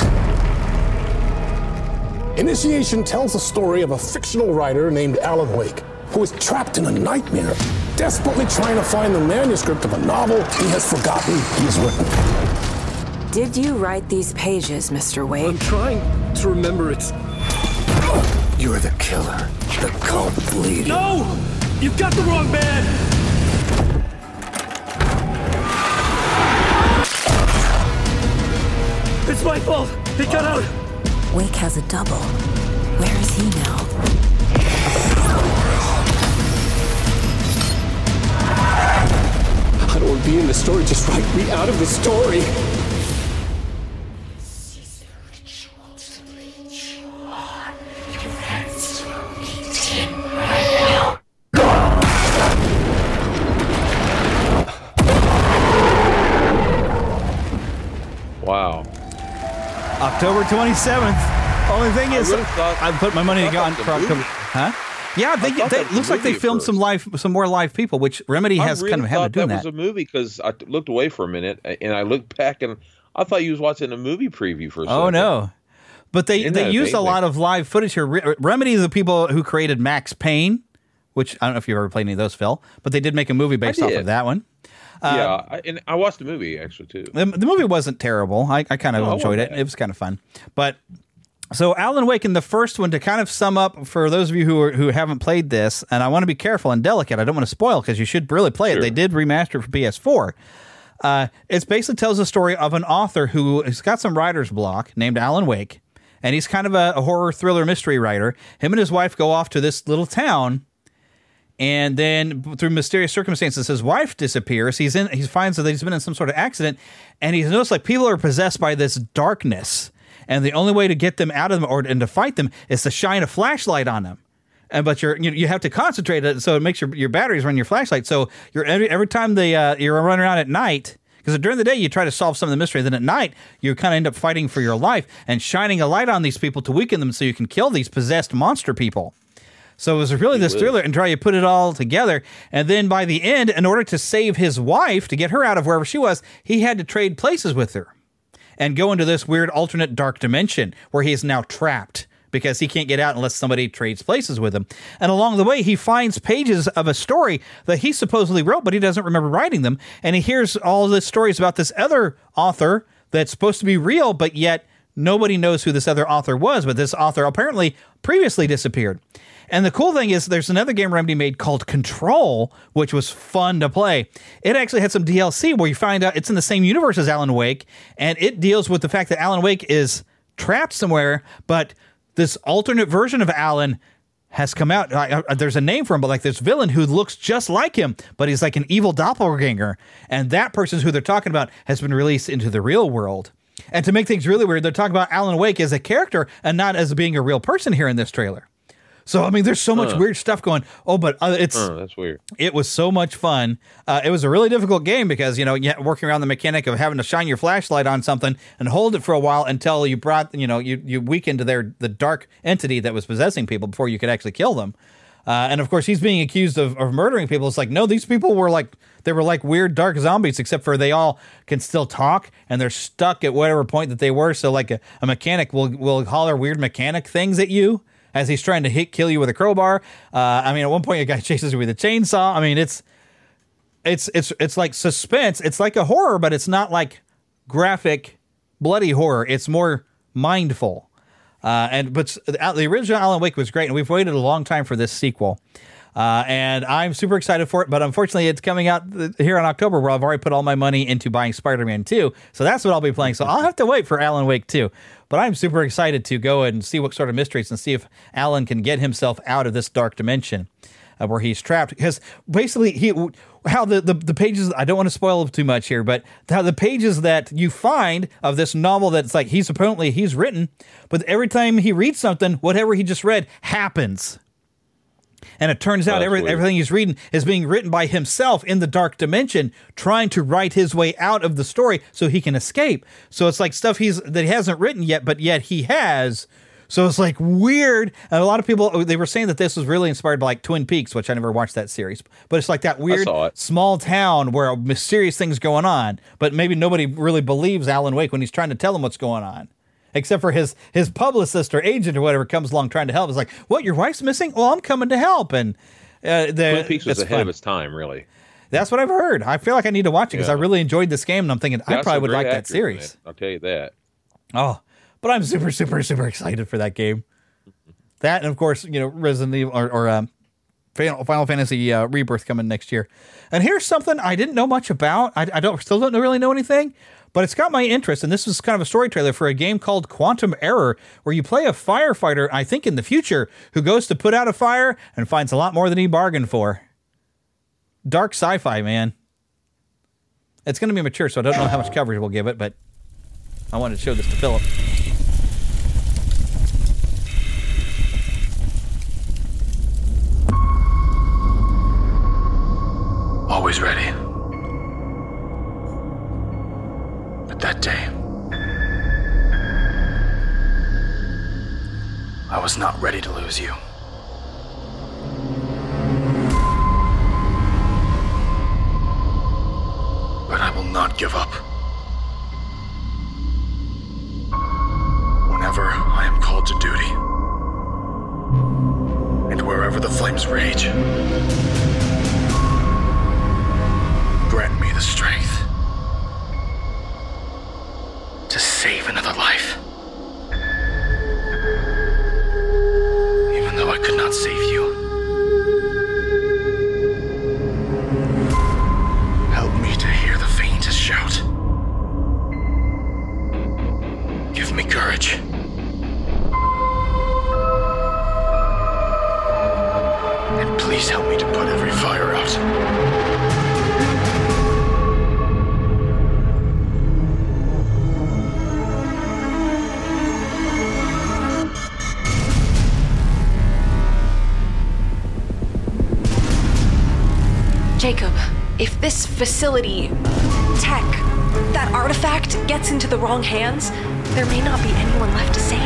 Initiation tells the story of a fictional writer named Alan Wake, who is trapped in a nightmare, desperately trying to find the manuscript of a novel he has forgotten he has written. Did you write these pages, Mr. Wake? I'm trying to remember it. You're the killer, the cult leader. No! You've got the wrong man! It's my fault! He got out! Wake has a double. Where is he now? I don't want to be in the story. Just write me out of the story. October 27th. Only thing is, thought- I put my money to on that was for a October. Huh? Yeah, they, they that was a looks like they filmed some live, some more live people, which Remedy has really kind of had thought doing that that. was a movie because I looked away for a minute and I looked back and I thought you was watching a movie preview for a Oh second. no! But they Isn't they used a lot of live footage here. Remedy is the people who created Max Payne, which I don't know if you've ever played any of those, Phil. But they did make a movie based off of that one. Uh, yeah, and I watched the movie actually too. The, the movie wasn't terrible. I, I kind of No, enjoyed it. It was kind of fun. But so Alan Wake in the first one to kind of sum up for those of you who are, who haven't played this, and I want to be careful and delicate. I don't want to spoil because you should really play it. They did remaster it for PS4. Uh, it basically tells the story of an author who has got some writer's block named Alan Wake, and he's kind of a, a horror thriller mystery writer. Him and his wife go off to this little town and then through mysterious circumstances his wife disappears. He's in he finds that he's been in some sort of accident and he's noticed like people are possessed by this darkness. And the only way to get them out of them or and to fight them is to shine a flashlight on them. And but you're you, you have to concentrate it so it makes your your batteries run your flashlight. So you're every, every time they uh, you're running around at night because during the day you try to solve some of the mystery then at night you kind of end up fighting for your life and shining a light on these people to weaken them so you can kill these possessed monster people so it was really this would. thriller and try to put it all together. And then by the end, in order to save his wife, to get her out of wherever she was, he had to trade places with her and go into this weird alternate dark dimension where he is now trapped because he can't get out unless somebody trades places with him. And along the way, he finds pages of a story that he supposedly wrote, but he doesn't remember writing them. And he hears all the stories about this other author that's supposed to be real, but yet nobody knows who this other author was. But this author apparently previously disappeared. And the cool thing is, there's another game Remedy made called Control, which was fun to play. It actually had some DLC where you find out it's in the same universe as Alan Wake, and it deals with the fact that Alan Wake is trapped somewhere, but this alternate version of Alan has come out. I, I, there's a name for him, but like this villain who looks just like him, but he's like an evil doppelganger. And that person who they're talking about has been released into the real world. And to make things really weird, they're talking about Alan Wake as a character and not as being a real person here in this trailer. So I mean, there's so much Huh. weird stuff going. Oh, but uh, it's Oh, that's weird. it was so much fun. Uh, it was a really difficult game because you know working around the mechanic of having to shine your flashlight on something and hold it for a while until you brought you know you you weakened their the dark entity that was possessing people before you could actually kill them. Uh, and of course, he's being accused of, of murdering people. It's like no, these people were like they were like weird dark zombies, except for they all can still talk and they're stuck at whatever point that they were. So like a, a mechanic will will holler weird mechanic things at you as he's trying to hit kill you with a crowbar. Uh, I mean, at one point, a guy chases you with a chainsaw. I mean, it's it's it's it's like suspense. It's like a horror, but it's not like graphic, bloody horror. It's more mindful. Uh, and but the, original Alan Wake was great, and we've waited a long time for this sequel. Uh, and I'm super excited for it, but unfortunately, it's coming out th- here in October, where I've already put all my money into buying Spider-Man 2. So that's what I'll be playing. So I'll have to wait for Alan Wake 2. But I'm super excited to go and see what sort of mysteries and see if Alan can get himself out of this dark dimension uh, where he's trapped. Because basically, he how the, the the pages. I don't want to spoil too much here, but how the pages that you find of this novel that's like he's apparently he's written, but every time he reads something, whatever he just read happens. And it turns out every, everything he's reading is being written by himself in the dark dimension, trying to write his way out of the story so he can escape. So it's like stuff he's that he hasn't written yet, but yet he has. So it's like weird. And a lot of people oh, they were saying that this was really inspired by like Twin Peaks, which I never watched that series. But it's like that weird small town where mysterious things going on, but maybe nobody really believes Alan Wake when he's trying to tell them what's going on. Except for his his publicist or agent or whatever comes along trying to help. It's like, what? Your wife's missing? Well, I'm coming to help. And uh, the, Twin Peaks was ahead fun. of its time, really. That's what I've heard. I feel like I need to watch it because I really enjoyed this game, and I'm thinking I probably would like that series. I'll tell you that. Oh, but I'm super, super, super excited for that game. That and of course, you know, Resident Evil or, or um, Final, Final Fantasy uh, Rebirth coming next year. And here's something I didn't know much about. I, I don't still don't really know anything, but it's got my interest. And this is kind of a story trailer for a game called Quantum Error, where you play a firefighter. I think in the future who goes to put out a fire and finds a lot more than he bargained for. Dark sci-fi, man. It's going to be mature, so I don't know how much coverage we'll give it, but I wanted to show this to Philip. Always ready. That day, I was not ready to lose you. But I will not give up. Whenever I am called to duty, and wherever the flames rage, grant me the strength save another life. Even though I could not save you. Help me to hear the faintest shout. Give me courage. And please help me to put every fire out. Facility, tech, that artifact gets into the wrong hands, there may not be anyone left to save.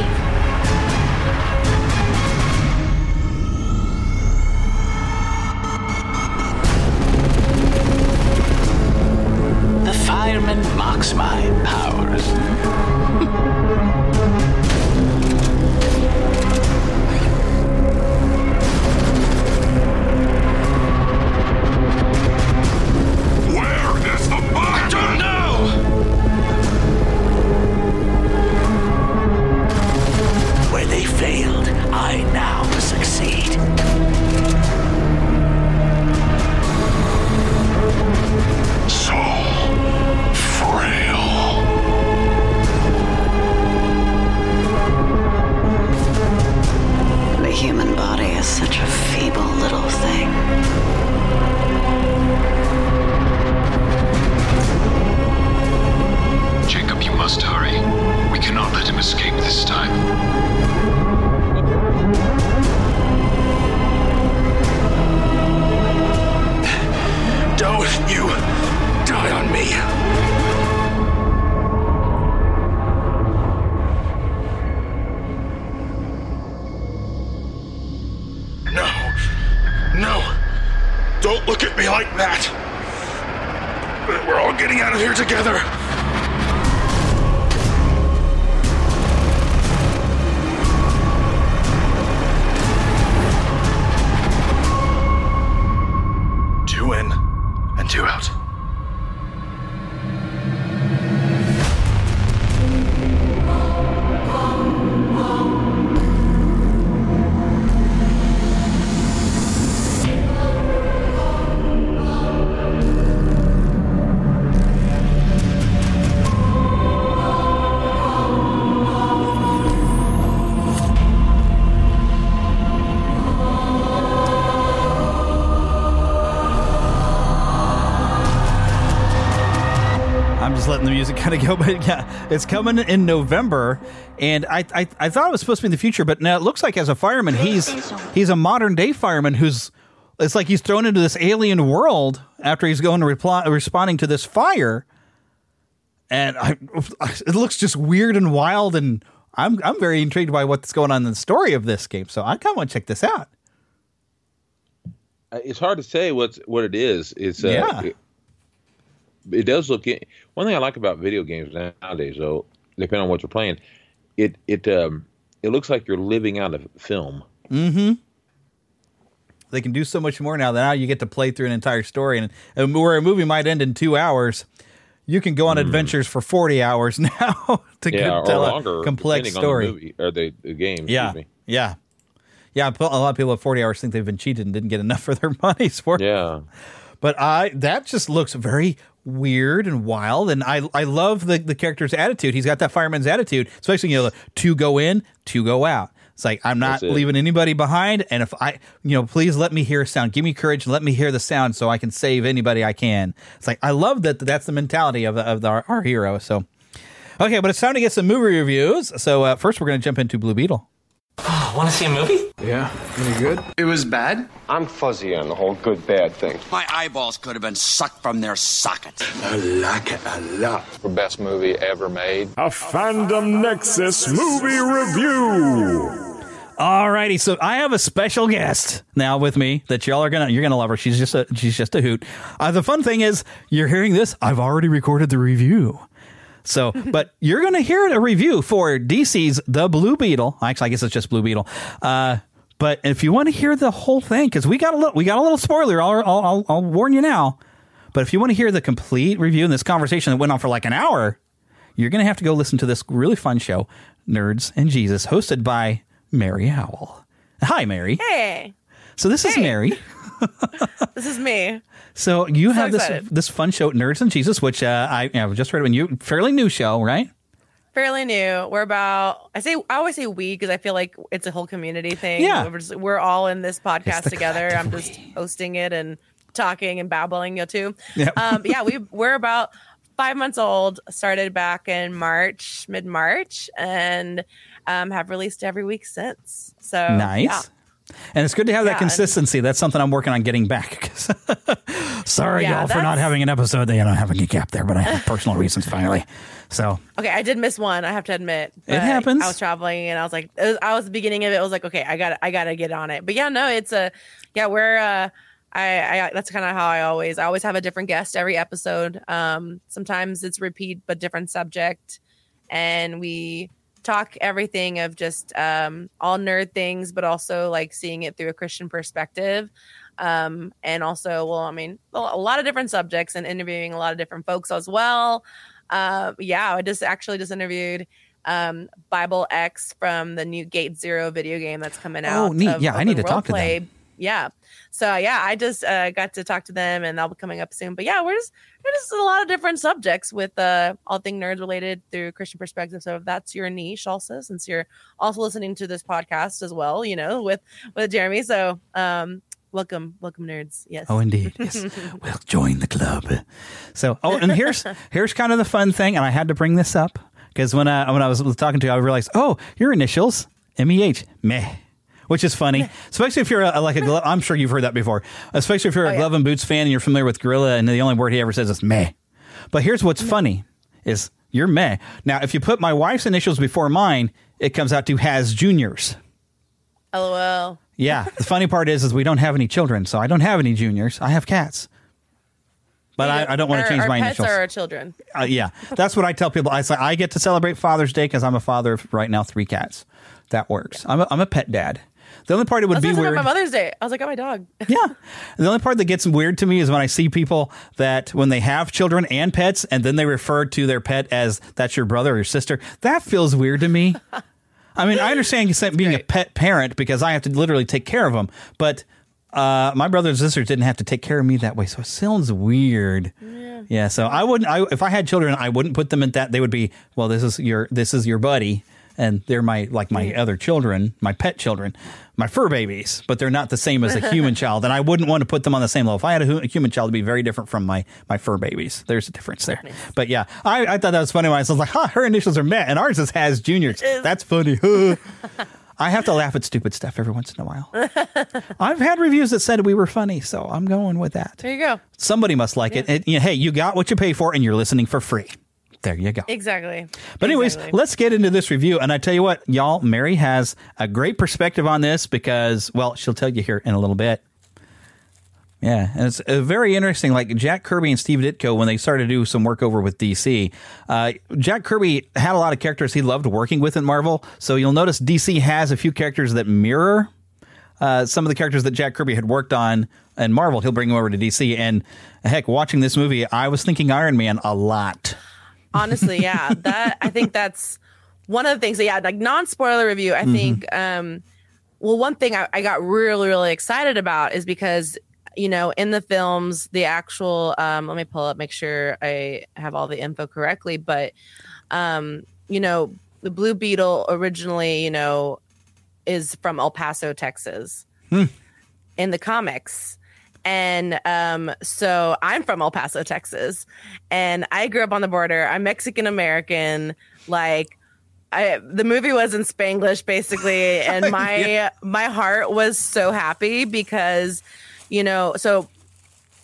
The fireman mocks my powers. Letting the music kind of go, but yeah, it's coming in November, and I, I I thought it was supposed to be in the future, but now it looks like as a fireman, he's he's a modern day fireman who's it's like he's thrown into this alien world after he's going to reply, responding to this fire, and I it looks just weird and wild, and I'm I'm very intrigued by what's going on in the story of this game, so I kind of want to check this out. Uh, It's hard to say what's what it is. It's uh, Yeah. it, it does look. One thing I like about video games nowadays, though, depending on what you're playing, it it um it looks like you're living out a film. Mm-hmm. They can do so much more now. That now you get to play through an entire story, and, and where a movie might end in two hours, you can go on adventures for forty hours now to yeah, or tell longer, a complex story. the movie or the, the game. yeah, Excuse me. yeah, yeah. A lot of people at forty hours think they've been cheated and didn't get enough for their money's worth. Yeah. But I that just looks very weird and wild, and I I love the the character's attitude. He's got that fireman's attitude, especially you know the two go in, two go out. It's like I'm not leaving anybody behind, and if I you know please let me hear a sound, give me courage, and let me hear the sound so I can save anybody I can. It's like I love that that's the mentality of of our, our hero. So okay, but it's time to get some movie reviews. So uh, first we're going to jump into Blue Beetle. Want to see a movie? Yeah, any good? It was bad? I'm fuzzy on the whole good bad thing. My eyeballs could have been sucked from their sockets. I like it a lot. The best movie ever made. A Fandom Nexus movie review. Alrighty, so I have a special guest now with me that y'all are gonna you're gonna love her. She's just a she's just a hoot. Uh, the fun thing is you're hearing this. I've already recorded the review. So, but you're gonna hear a review for DC's The Blue Beetle. Actually, I guess it's just Blue Beetle. Uh, but if you want to hear the whole thing, because we got a little we got a little spoiler. I'll, I'll I'll warn you now. But if you want to hear the complete review in this conversation that went on for like an hour, you're going to have to go listen to this really fun show, Nerds and Jesus, hosted by Mary Howell. Hi, Mary. Hey, So this is Mary. this is me. So you So have this excited. this fun show, Nerds and Jesus, which uh, I know, just heard of. And you fairly new show, right? Fairly new. We're about. I say. I always say we because I feel like it's a whole community thing. Yeah. We're, just, we're all in this podcast together. I'm just hosting it and talking and babbling you too. Yep. Um, yeah, we we're about five months old. Started back in March, mid March, and um, have released every week since. So nice. yeah. And it's good to have Yeah, that consistency. That's something I'm working on getting back. Sorry, Yeah, y'all, for not having an episode. They don't have a gap there, but I have personal reasons finally. So Okay, I did miss one. I have to admit. It happens. I was traveling, and I was like, was, I was the beginning of it. I was like, okay, I got, I got to get on it. But yeah, no, it's a, yeah, we're, uh, I, I, that's kind of how I always, I always have a different guest every episode. Um, sometimes it's repeat but different subject, and we talk everything of just um all nerd things, but also like seeing it through a Christian perspective. Um, and also, well, I mean, a lot of different subjects and interviewing a lot of different folks as well. Uh, yeah, I just actually just interviewed um, Bible X from the new Gate Zero video game that's coming out. Oh, neat. of Yeah, I need to talk world to them. Yeah. So yeah, I just uh, got to talk to them, and they'll be coming up soon. But yeah, we're just we're just a lot of different subjects with uh, all thing nerds related through Christian perspective. So if that's your niche, also since you're also listening to this podcast as well, you know, with with Jeremy. So um, welcome, welcome nerds. Yes. Oh, indeed. Yes. we'll join the club. So, oh, and here's here's kind of the fun thing, and I had to bring this up because when I when I was talking to you, I realized, oh, your initials M E H meh. Which is funny, especially if you're a, like a glove. I'm sure you've heard that before. Especially if you're a glove and boots fan and you're familiar with Gorilla, and the only word he ever says is meh. But here's what's funny: is you're meh. Now, if you put my wife's initials before mine, it comes out to has juniors. LOL. Yeah. The funny part is, is we don't have any children, so I don't have any juniors. I have cats. But I, I don't want Our- to change our my pets initials. are our children. Uh, yeah, that's what I tell people. I say I get to celebrate Father's Day because I'm a father of right now three cats. That works. I'm a, I'm a pet dad. The only part it I would was be talking weird. about my Mother's Day. I was like, oh, my dog. Yeah, the only part that gets weird to me is when I see people that when they have children and pets and then they refer to their pet as that's your brother or your sister. That feels weird to me. I mean, I understand you saying being a pet parent because I have to literally take care of them, but uh, my brothers and sisters didn't have to take care of me that way, so it sounds weird. Yeah. so I wouldn't. I, if I had children, I wouldn't put them in that. They would be well. This is your this is your buddy, and they're my like my other children, my pet children, my fur babies, but they're not the same as a human child, and I wouldn't want to put them on the same level. If I had a, a human child, it'd be very different from my my fur babies. There's a difference there. But yeah, I, I thought that was funny when I was like, "Huh, her initials are Matt, and ours is Has Juniors." That's funny. I have to laugh at stupid stuff every once in a while. I've had reviews that said we were funny, so I'm going with that. There you go. Somebody must like it. And, you know, hey, you got what you pay for, and you're listening for free. There you go. Exactly. But anyways, let's get into this review. And I tell you what, y'all, Mary has a great perspective on this because, well, she'll tell you here in a little bit. Yeah, and it's uh, very interesting. Like Jack Kirby and Steve Ditko, when they started to do some work over with DC, uh, Jack Kirby had a lot of characters he loved working with in Marvel. So you'll notice DC has a few characters that mirror uh, some of the characters that Jack Kirby had worked on in Marvel. He'll bring them over to DC. And heck, watching this movie, I was thinking Iron Man a lot. Honestly, yeah. That I think that's one of the things. That, Yeah, like non spoiler review. I Mhm. think. um Well, one thing I, I got really really excited about is because you know in the films the actual um let me pull up make sure I have all the info correctly, but um you know the Blue Beetle originally you know is from El Paso, Texas Hmm. in the comics. And um, so I'm from El Paso, Texas, and I grew up on the border. I'm Mexican American. Like, I, the movie was in Spanglish basically, and my Yeah. my heart was so happy because, you know, so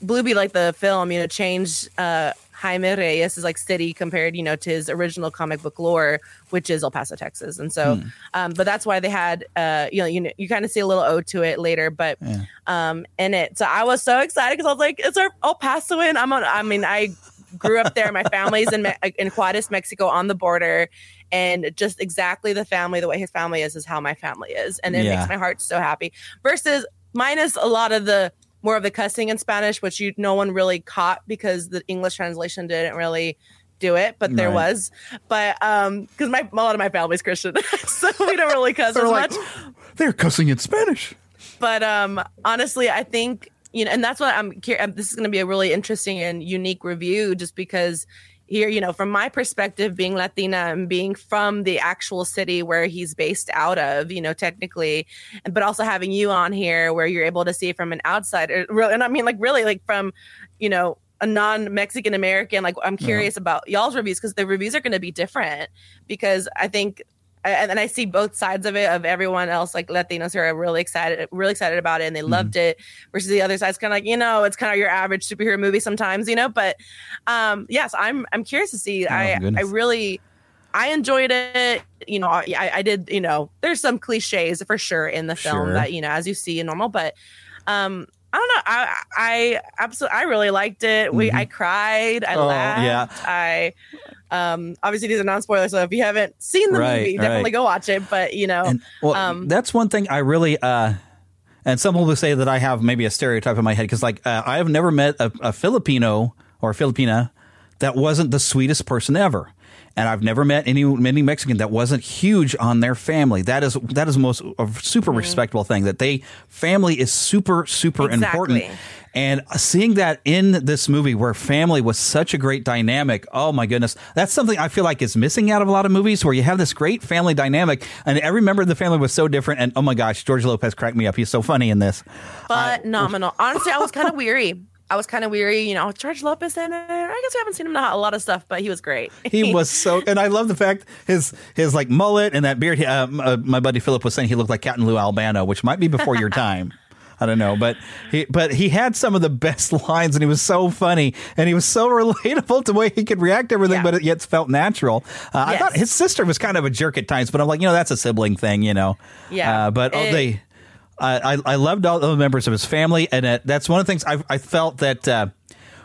Blueby, like the film, you know, changed uh, Jaime Reyes' is like city compared, you know, to his original comic book lore, which is El Paso, Texas. And so, Hmm. um, but that's why they had, uh, you know, you know, you kind of see a little ode to it later, but um, in it. So I was so excited because I was like, it's our El Pasoan. I'm on. I mean, I grew up there. My family's in in Juarez, Mexico, on the border. And just exactly the family, the way his family is, is how my family is, and it Yeah. makes my heart so happy. Versus minus a lot of the more of the cussing in Spanish, which you no one really caught because the English translation didn't really do it, but there Right. was. But um, because my a lot of my family's Christian, so we don't really cuss as like, much They're cussing in Spanish. but um honestly i think you know and that's what i'm um, this is going to be a really interesting and unique review just because here you know from my perspective being latina and being from the actual city where he's based out of you know technically but also having you on here where you're able to see from an outsider and i mean like really like from you know a non-mexican american like i'm curious about y'all's reviews because the reviews are going to be different because i think and, and I see both sides of it of everyone else like Latinos who are really excited, really excited about it and they loved it versus the other side's kind of like, you know, it's kind of your average superhero movie sometimes, you know, but um yes, I'm I'm curious to see. I I goodness. really I enjoyed it. You know, I, I did, you know, there's some cliches for sure in the film Sure. that, you know, as you see in normal, but um I don't know. I I absolutely I really liked it. We Mhm. I cried, I Oh, laughed, yeah. I um obviously these are non spoilers, so if you haven't seen the Right, movie, definitely right. go watch it. But you know, Well, um that's one thing I really, uh, and some people say that I have maybe a stereotype in my head because, like, uh, I have never met a, a Filipino or a Filipina that wasn't the sweetest person ever. And I've never met any any Mexican that wasn't huge on their family. That is that is most a super mm-hmm. respectable thing that they family is super super important. And seeing that in this movie where family was such a great dynamic, oh my goodness, that's something I feel like is missing out of a lot of movies where you have this great family dynamic and every member of the family was so different. And oh my gosh, George Lopez cracked me up. He's so funny in this. phenomenal. Honestly, I was kind of weary. I was kind of weary. You know, George Lopez in it. I guess we haven't seen him in a lot of stuff, but he was great. He was so, and I love the fact his his like mullet and that beard. he- Uh, uh, my buddy Philip was saying he looked like Captain Lou Albano, which might be before your time. I don't know, but he but he had some of the best lines, and he was so funny, and he was so relatable to the way he could react to everything, Yeah. but it yet felt natural. Uh, I thought his sister was kind of a jerk at times, but I'm like, you know, that's a sibling thing, you know. Yeah. Uh, but oh, It- they, I, I I loved all the members of his family, and uh, that's one of the things I I felt that. Uh,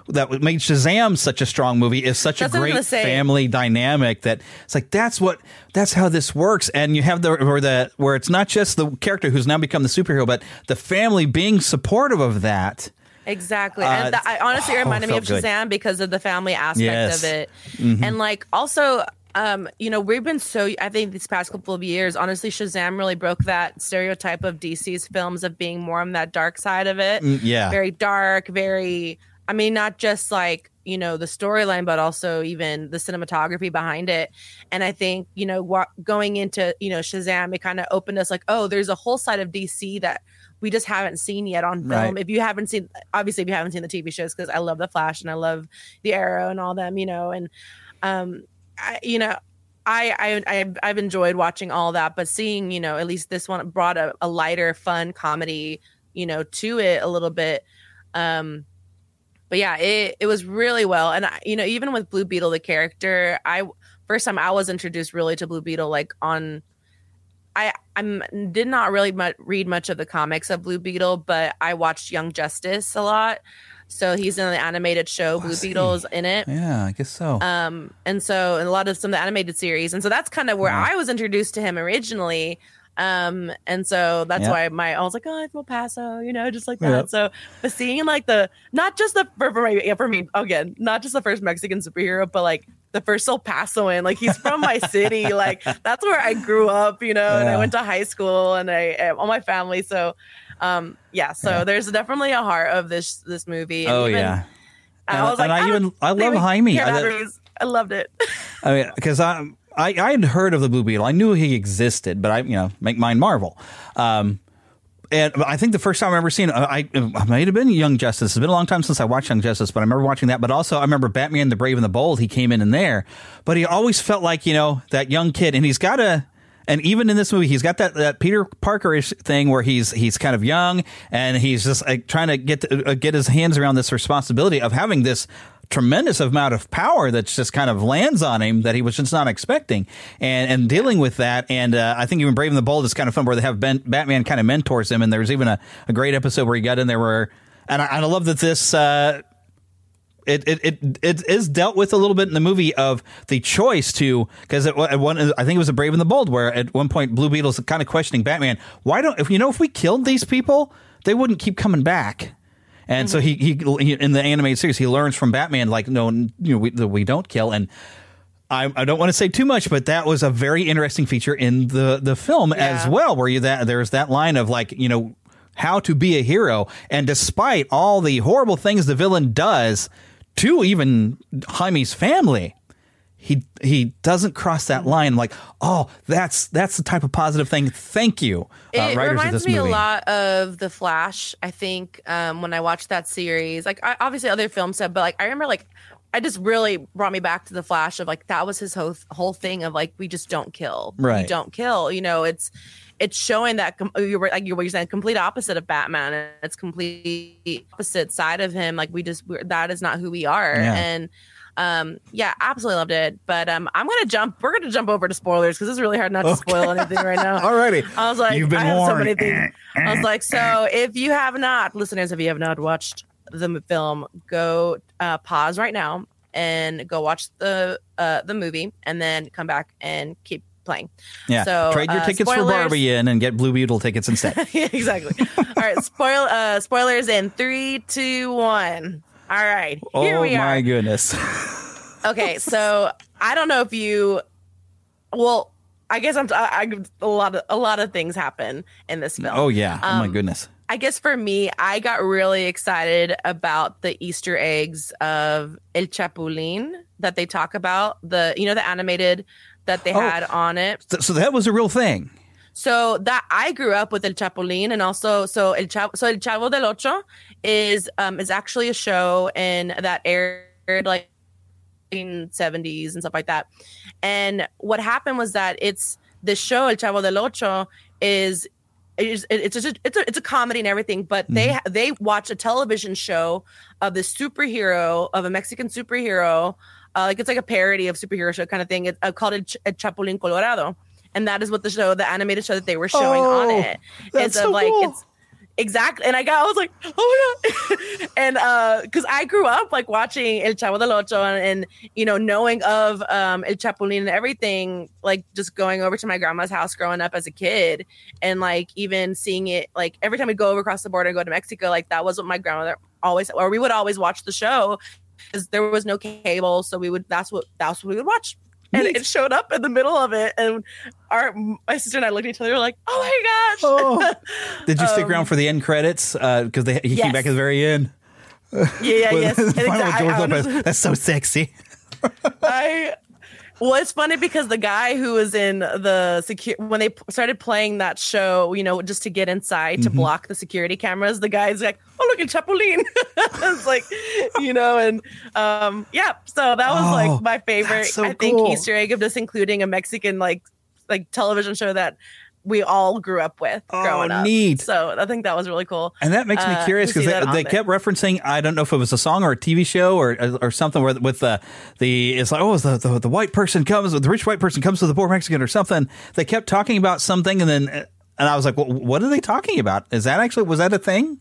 that made Shazam such a strong movie is such That's a what I was great family dynamic that it's like that's what that's how this works and you have the where the where it's not just the character who's now become the superhero but the family being supportive of that Exactly. Uh, and that, I honestly oh, it reminded me of felt good. Shazam because of the family aspect Yes. of it. Mhm. And like also um, you know, we've been so I think these past couple of years, honestly, Shazam really broke that stereotype of DC's films of being more on that dark side of it. Mm, yeah. Very dark, very I mean, not just like, you know, the storyline, but also even the cinematography behind it. And I think, you know, wa- going into, you know, Shazam, it kind of opened us like, oh, there's a whole side of DC that we just haven't seen yet on film. Right. If you haven't seen, obviously, if you haven't seen the TV shows, because I love The Flash and I love The Arrow and all them, you know, and, um, I, you know, I, I I've, enjoyed watching all that, but seeing you know at least this one brought a, a lighter, fun comedy you know to it a little bit. Um, but yeah, it it was really well, and I, you know even with Blue Beetle the character, I first time I was introduced really to Blue Beetle like on. I I'm did not really read much of the comics of Blue Beetle, but I watched Young Justice a lot. So he's in the animated show. Blue Beetle's in it. yeah I guess so Um, and so and a lot of some of the animated series, and so that's kind of where Yeah. I was introduced to him originally. Um, and so that's Yeah. why my I was like, oh, I'm El Paso, you know, just like that. Yeah. So, but seeing like the not just the for, for, me, for me again, not just the first Mexican superhero, but like the first El Pasoan, like he's from my city, like that's where I grew up, you know, and I went to high school, and I all my family. So, um, yeah, so Yeah. there's definitely a heart of this this movie. and oh even- yeah I And- was like, I even- I love Jaime. I-. I loved it. I mean, because I, I I had heard of the Blue Beetle. I knew he existed, but I you know make mine Marvel. Um, and I think the first time I remember seeing, I, I might have been Young Justice. It's been a long time since I watched Young Justice, but I remember watching that. But also, I remember Batman: The Brave and the Bold. He came in in there, but he always felt like you know that young kid, and he's got a. And even in this movie, he's got that, that Peter Parker-ish thing where he's he's kind of young and he's just like trying to get to, uh, get his hands around this responsibility of having this tremendous amount of power that's just kind of lands on him that he was just not expecting, and and dealing with that. And uh, I think even Brave and the Bold is kind of fun where they have ben, Batman kind of mentors him, and there's even a, a great episode where he got in there where, and I, and I love that this. Uh, it, it it it is dealt with a little bit in the movie of the choice to because at one I think it was a Brave and the Bold where at one point Blue Beetle's kind of questioning Batman why don't if you know if we killed these people they wouldn't keep coming back. And so he, he he in the animated series he learns from Batman like no you know we, we don't kill. And I, I don't want to say too much, but that was a very interesting feature in the the film as well, where you that there's that line of like you know how to be a hero, and despite all the horrible things the villain does to even Jaime's family, he he doesn't cross that line. Like, oh, that's that's the type of positive thing. Thank you, uh, it reminds me movie. a lot of the Flash. I think um, when I watched that series, like I, obviously other films said, but like I remember like I just really brought me back to the Flash of like that was his whole whole thing of like we just don't kill, Right. we don't kill. You know, it's it's showing that com- you were like you were saying complete opposite of Batman. It's complete opposite side of him. Like we just we're, that is not who we are, Yeah. and um yeah absolutely loved it but um i'm gonna jump we're gonna jump over to spoilers because it's really hard not to spoil anything right now Alrighty. i was like You've been i have so many things i was like so if you have not listeners if you have not watched the film go uh pause right now and go watch the uh the movie and then come back and keep playing Yeah, so trade your uh, tickets for Barbie in and get Blue Beetle tickets instead. yeah, exactly. All right, spoil uh spoilers in three, two, one. All right, here oh we my goodness. Okay, so I don't know if you. Well, I guess I'm. I, I a lot of a lot of things happen in this film. oh yeah. oh my Um, goodness. I guess for me, I got really excited about the Easter eggs of El Chapulín that they talk about. The you know the animated that they Oh. had on it. So, so that was a real thing. So that I grew up with El Chapulín, and also so El Chavo, so El Chavo del Ocho is um is actually a show and that aired like in seventies and stuff like that. And what happened was that it's the show El Chavo del Ocho is it's it's just it's a it's a comedy and everything, but they Mm-hmm. they watch a television show of the superhero of a Mexican superhero, uh, like it's like a parody of superhero show kind of thing. It's uh, called El, Ch- El Chapulín Colorado, and that is what the show, the animated show that they were showing on Oh, it. that's it's so of like cool. it's exactly, and I got I was like, oh my god, and uh, because I grew up like watching El Chavo del Ocho and, and you know knowing of um El Chapulín and everything, like just going over to my grandma's house growing up as a kid, and like even seeing it like every time we go over across the border and go to Mexico, like that was what my grandmother always, or we would always watch the show because there was no cable, so we would that's what that's what we would watch. And Neat. it showed up in the middle of it, and our my sister and I looked at each other, we were like, "Oh my gosh!" Did you stick Um, around for the end credits? Because they he came back at the very end. yeah, yeah, With- yes. And exactly- George I Lopez. That's so sexy. I well, it's funny because the guy who was in the secure when they started playing that show, you know, just to get inside to Mhm. block the security cameras, the guy's like, "Oh, look at Chapulín!" it's like, you know, and um, yeah. So that was Oh, like my favorite. so I think cool. Easter egg of just including a Mexican like like television show that we all grew up with growing up. Oh, neat. So I think that was really cool. And that makes me uh, curious because that they, they kept referencing. I don't know if it was a song or a TV show or or something where with the the it's like oh the, the the white person comes the rich white person comes to the poor Mexican or something. They kept talking about something and then and I was like, well, what are they talking about? Is that actually was that a thing?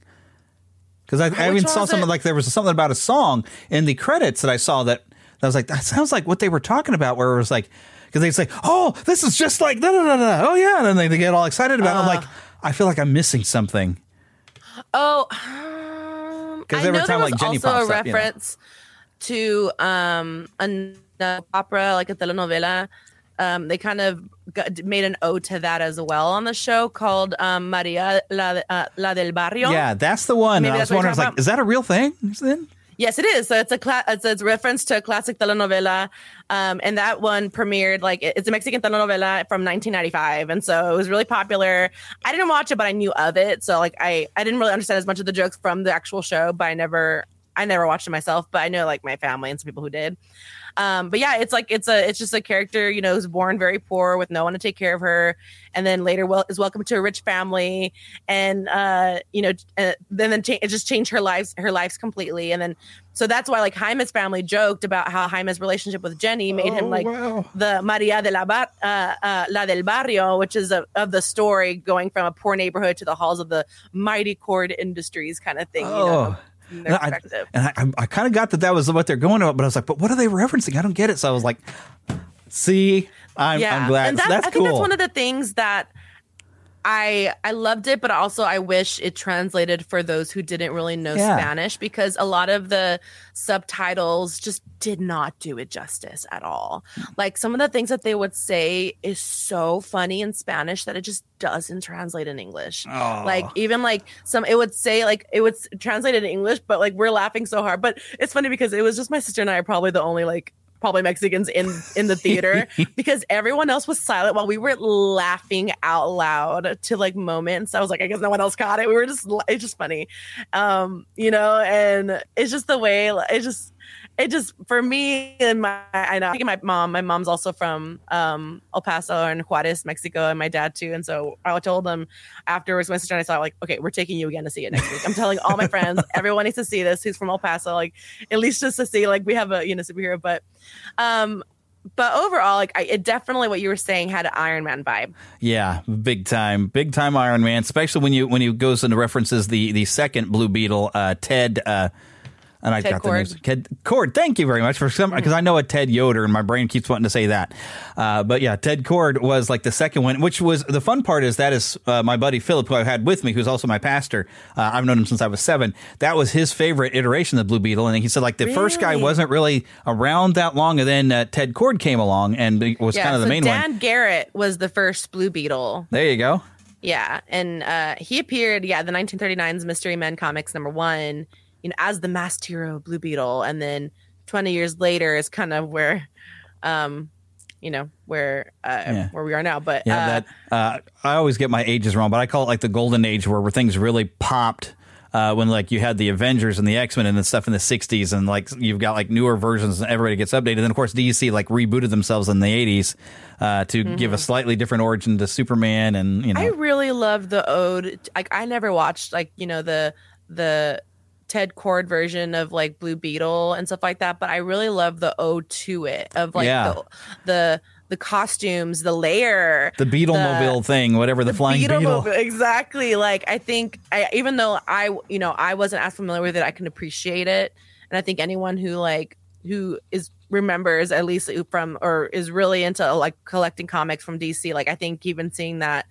Because I, I even saw something it? like there was something about a song in the credits that I saw that I was like that sounds like what they were talking about. Where it was like because they say oh this is just like da da da da oh yeah and then they, they get all excited about it. I'm Uh. like I feel like I'm missing something. Oh, Because I every know time there like was Jenny also pops a up, you know. reference to um an uh, opera, like a telenovela. Um, they kind of got, made an ode to that as well on the show called um, Maria La, uh, La del Barrio. Yeah, that's the one. Maybe I was that's what you're wondering, I was like, about. is that a real thing? Then? Yes, it is. So it's a cla- it's, it's a reference to a classic telenovela, um, and that one premiered like it's a Mexican telenovela from 1995, and so it was really popular. I didn't watch it, but I knew of it, so like I I didn't really understand as much of the jokes from the actual show, but I never I never watched it myself, but I know like my family and some people who did. Um, but yeah, it's like it's a it's just a character you know who's born very poor with no one to take care of her, and then later well is welcomed to a rich family, and uh, you know uh, then then cha- it just changed her lives her lives completely, and then so that's why like Jaime's family joked about how Jaime's relationship with Jenny made him Oh, like wow. the Maria de la Bar- uh, uh, La del Barrio, which is a, of the story going from a poor neighborhood to the halls of the mighty Kord industries kind of thing. You know, Oh. And I, and I, I, kind of got that that was what they're going about, but I was like, but what are they referencing? I don't get it. So I was like, see, I'm, I'm glad. And So that's I think cool. that's one of the things that I I loved it, but also I wish it translated for those who didn't really know Yeah. Spanish because a lot of the subtitles just did not do it justice at all. Mm. Like some of the things that they would say is so funny in Spanish that it just doesn't translate in English. Oh. Like even like some it would say like it would translate in English, but like we're laughing so hard. But it's funny because it was just my sister and I are probably the only like probably Mexicans in in the theater because everyone else was silent while we were laughing out loud to like moments. I was like, I guess no one else caught it. We were just it's just funny. Um, you know, and it's just the way it just it just for me and my I know my mom, my mom's also from um El Paso and Juarez, Mexico, and my dad too. And so I told them afterwards, my sister and I saw like, okay, we're taking you again to see it next week. I'm telling all my friends, everyone needs to see this who's from El Paso, like at least just to see like we have a you know superhero, but um but overall, like I, it definitely what you were saying had an Iron Man vibe. Yeah, big time, big time Iron Man. Especially when you when he goes into references the the second Blue Beetle, uh, Ted. Uh, and I Ted got Kord. the names. Ted Kord. Thank you very much for some because I know a Ted Yoder, and my brain keeps wanting to say that. Uh, but yeah, Ted Kord was like the second one, which was the fun part. Is that is uh, my buddy Philip, who I had with me, who's also my pastor. Uh, I've known him since I was seven. That was his favorite iteration of the Blue Beetle, and he said like the first guy wasn't really around that long, and then uh, Ted Kord came along and was kind of the main Dan one. Dan Garrett was the first Blue Beetle. There you go. Yeah, and uh, he appeared, yeah, the 1939's Mystery Men comics number one, you know, as the masked hero Blue Beetle, and then 20 years later is kind of where, um, you know, where uh, Yeah. where we are now. But Yeah, uh, that uh, I always get my ages wrong, but I call it like the golden age where, where things really popped Uh, when like you had the Avengers and the X Men and the stuff in the '60s, and like you've got like newer versions, and everybody gets updated. And of course, DC like rebooted themselves in the '80s uh, to give a slightly different origin to Superman, and you know, I really love the ode. Like I never watched like you know the the Ted Kord version of like Blue Beetle and stuff like that, but I really love the ode to it of like Yeah. the, the the costumes, the layer, the Beetle Mobile thing, whatever the, flying beetle. Exactly. Like I think, I, even though I, you know, I wasn't as familiar with it, I can appreciate it, and I think anyone who like who is remembers at least from or is really into like collecting comics from DC, like I think even seeing that